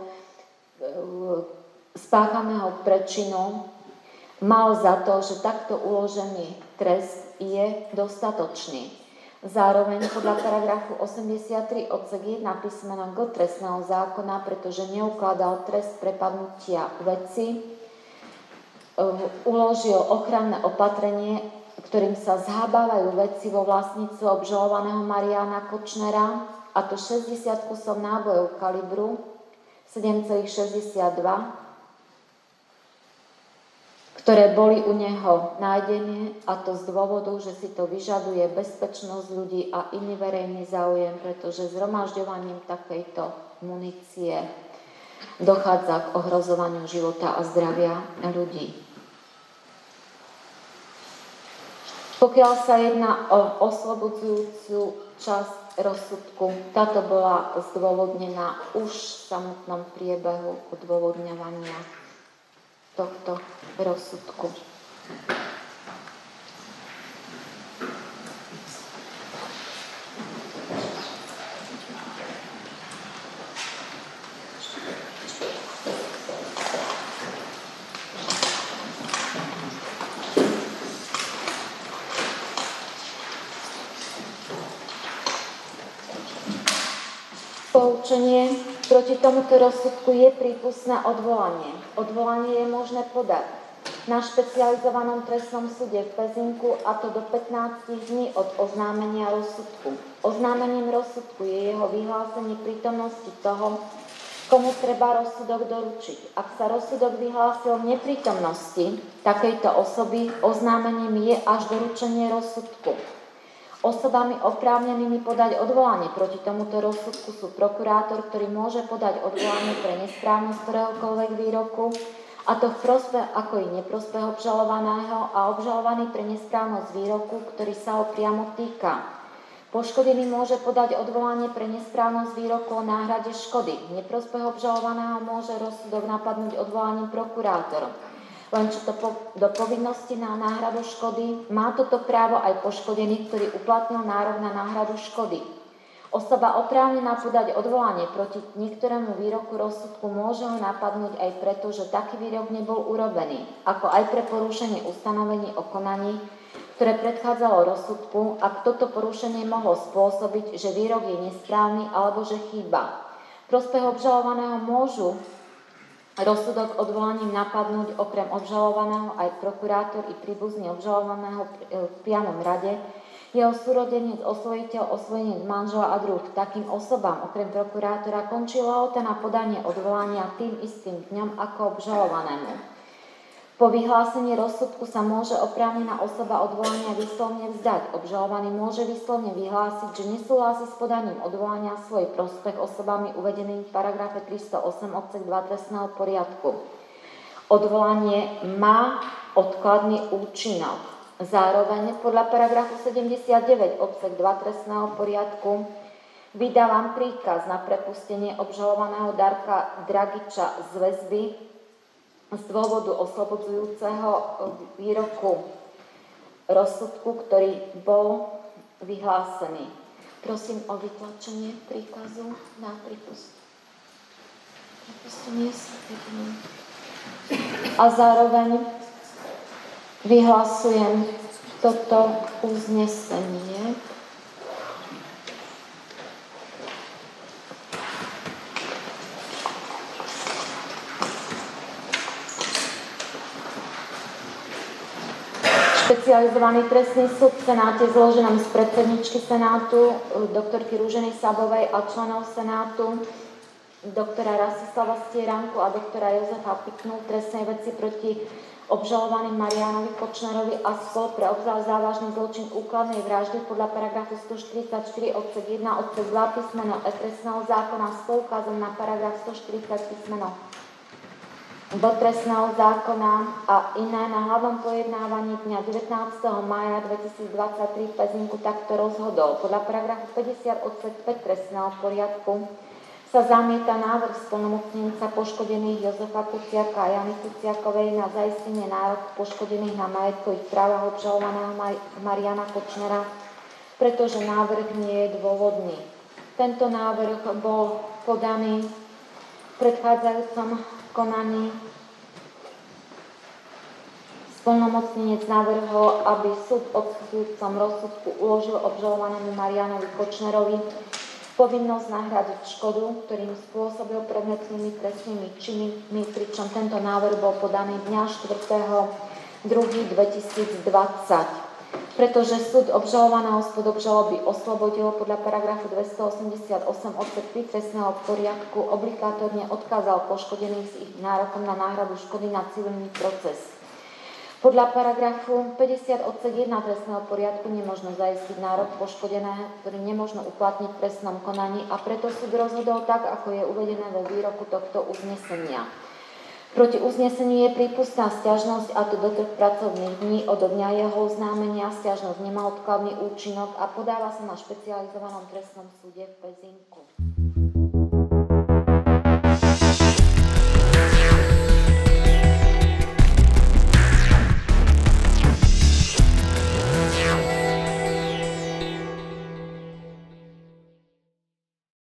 spáchaného prečinu mal za to, že takto uložený trest je dostatočný. Zároveň podľa paragrafu 83 odsek 1 písmena G trestného zákona, pretože neukladal trest prepadnutia veci, e, uložil ochranné opatrenie, ktorým sa zhábavajú veci vo vlastníctve obžalovaného Mariana Kočnera, a to 60 kusov nábojov kalibru 7,62 ktoré boli u neho nájdené a to z dôvodu, že si to vyžaduje bezpečnosť ľudí a iný verejný záujem, pretože zhromažďovaním takejto munície dochádza k ohrozovaniu života a zdravia ľudí. Pokiaľ sa jedná o oslobodzujúcu časť rozsudku, táto bola zdôvodnená už v samotnom priebehu odôvodňovania tohto rozsudku. Proti tomuto rozsudku je prípustné odvolanie. Odvolanie je možné podať na špecializovanom trestnom súde v Pezinku a to do 15 dní od oznámenia rozsudku. Oznámením rozsudku je jeho vyhlásenie prítomnosti toho, komu treba rozsudok doručiť. Ak sa rozsudok vyhlásil v neprítomnosti takejto osoby, oznámením je až doručenie rozsudku. Osobami oprávnenými podať odvolanie proti tomuto rozsudku sú prokurátor, ktorý môže podať odvolanie pre nesprávnosť ktoréhokoľvek výroku, a to v prospech ako i neprospech obžalovaného a obžalovaný pre nesprávnosť výroku, ktorý sa ho priamo týka. Poškodený môže podať odvolanie pre nesprávnosť výroku o náhrade škody. Neprospech obžalovaného môže rozsudok napadnúť odvolaním prokurátorom. Len čo to po, do povinnosti na náhradu škody má toto právo aj poškodený, ktorý uplatnil nárok na náhradu škody. Osoba oprávnená podať odvolanie proti niektorému výroku rozsudku môže ho napadnúť aj preto, že taký výrok nebol urobený, ako aj pre porušenie ustanovení o konaní, ktoré predchádzalo rozsudku, ak toto porušenie mohlo spôsobiť, že výrok je nesprávny alebo že chýba. Prospech obžalovaného môžu rozsudok odvolaním napadnúť okrem obžalovaného aj prokurátor i príbuzný obžalovaného v priamom rade, jeho súrodenec, osvojiteľ, osvojenec manžela a druh. Takým osobám okrem prokurátora končila lehota na podanie odvolania tým istým dňom ako obžalovanému. Po vyhlásení rozsudku sa môže oprávnená osoba odvolania vyslovne vzdať. Obžalovaný môže vyslovne vyhlásiť, že nesúhlasí s podaním odvolania svoj prospech osobami uvedeným v paragrafe 308 odsek 2 trestného poriadku. Odvolanie má odkladný účinok. Zároveň podľa paragrafu 79 odsek 2 trestného poriadku vydávam príkaz na prepustenie obžalovaného Darka Dragiča z väzby z dôvodu oslobodzujúceho výroku rozsudku, ktorý bol vyhlásený. Prosím o vytlačenie príkazu na. Pripustenie sa A zároveň vyhlasujem toto uznesenie. Špecializovaný trestný súd v Senáte zloženom z predsedničky Senátu, doktorky Rúženy Sabovej a členov Senátu, doktora Rasislava Stieranku a doktora Jozefa Piknu v trestnej veci proti obžalovaným Marianovi Kočnerovi a spol pre obzvlášť závažný zločin úkladnej vraždy podľa paragrafu 144 odsek 1 odsek 2 písmeno E trestného zákona s poukazom na paragraf 140 písmeno do trestného zákona a iné na hlavnom pojednávaní dňa 19. maja 2023 v Pezinku takto rozhodol. Podľa paragrafu 50 odsek 5 trestného poriadku sa zamieta návrh splnomocnenca poškodených Jozefa Kuciaka a Jany Kuciakovej na zaistenie nárok poškodených na majetkových právach obžalovaného Mariana Kočnera, pretože návrh nie je dôvodný. Tento návrh bol podaný v predchádzajúcom konaní. Splnomocnenec navrhol, aby súd odsudujúcom rozsudku uložil obžalovanému Marianovi Kočnerovi povinnosť nahradiť škodu, ktorým spôsobil predmetnými trestnými činmi, pričom tento návrh bol podaný dňa 4. 2020. Pretože súd obžalovaného spod obžaloby oslobodil podľa paragrafu 288 odsek 3 trestného poriadku, obligátorne odkázal poškodených s ich nárokom na náhradu škody na civilný proces. Podľa paragrafu 50 odsek 1 trestného poriadku nemožno zaistiť nárok poškodeného, ktorý nemožno uplatniť v trestnom konaní a preto súd rozhodol tak, ako je uvedené vo výroku tohto uznesenia. Proti uzneseniu je prípustná stiažnosť a to do troch pracovných dní od dňa jeho oznámenia. Stiažnosť nemá odkladný účinok a podáva sa na špecializovanom trestnom súde v Pezinku.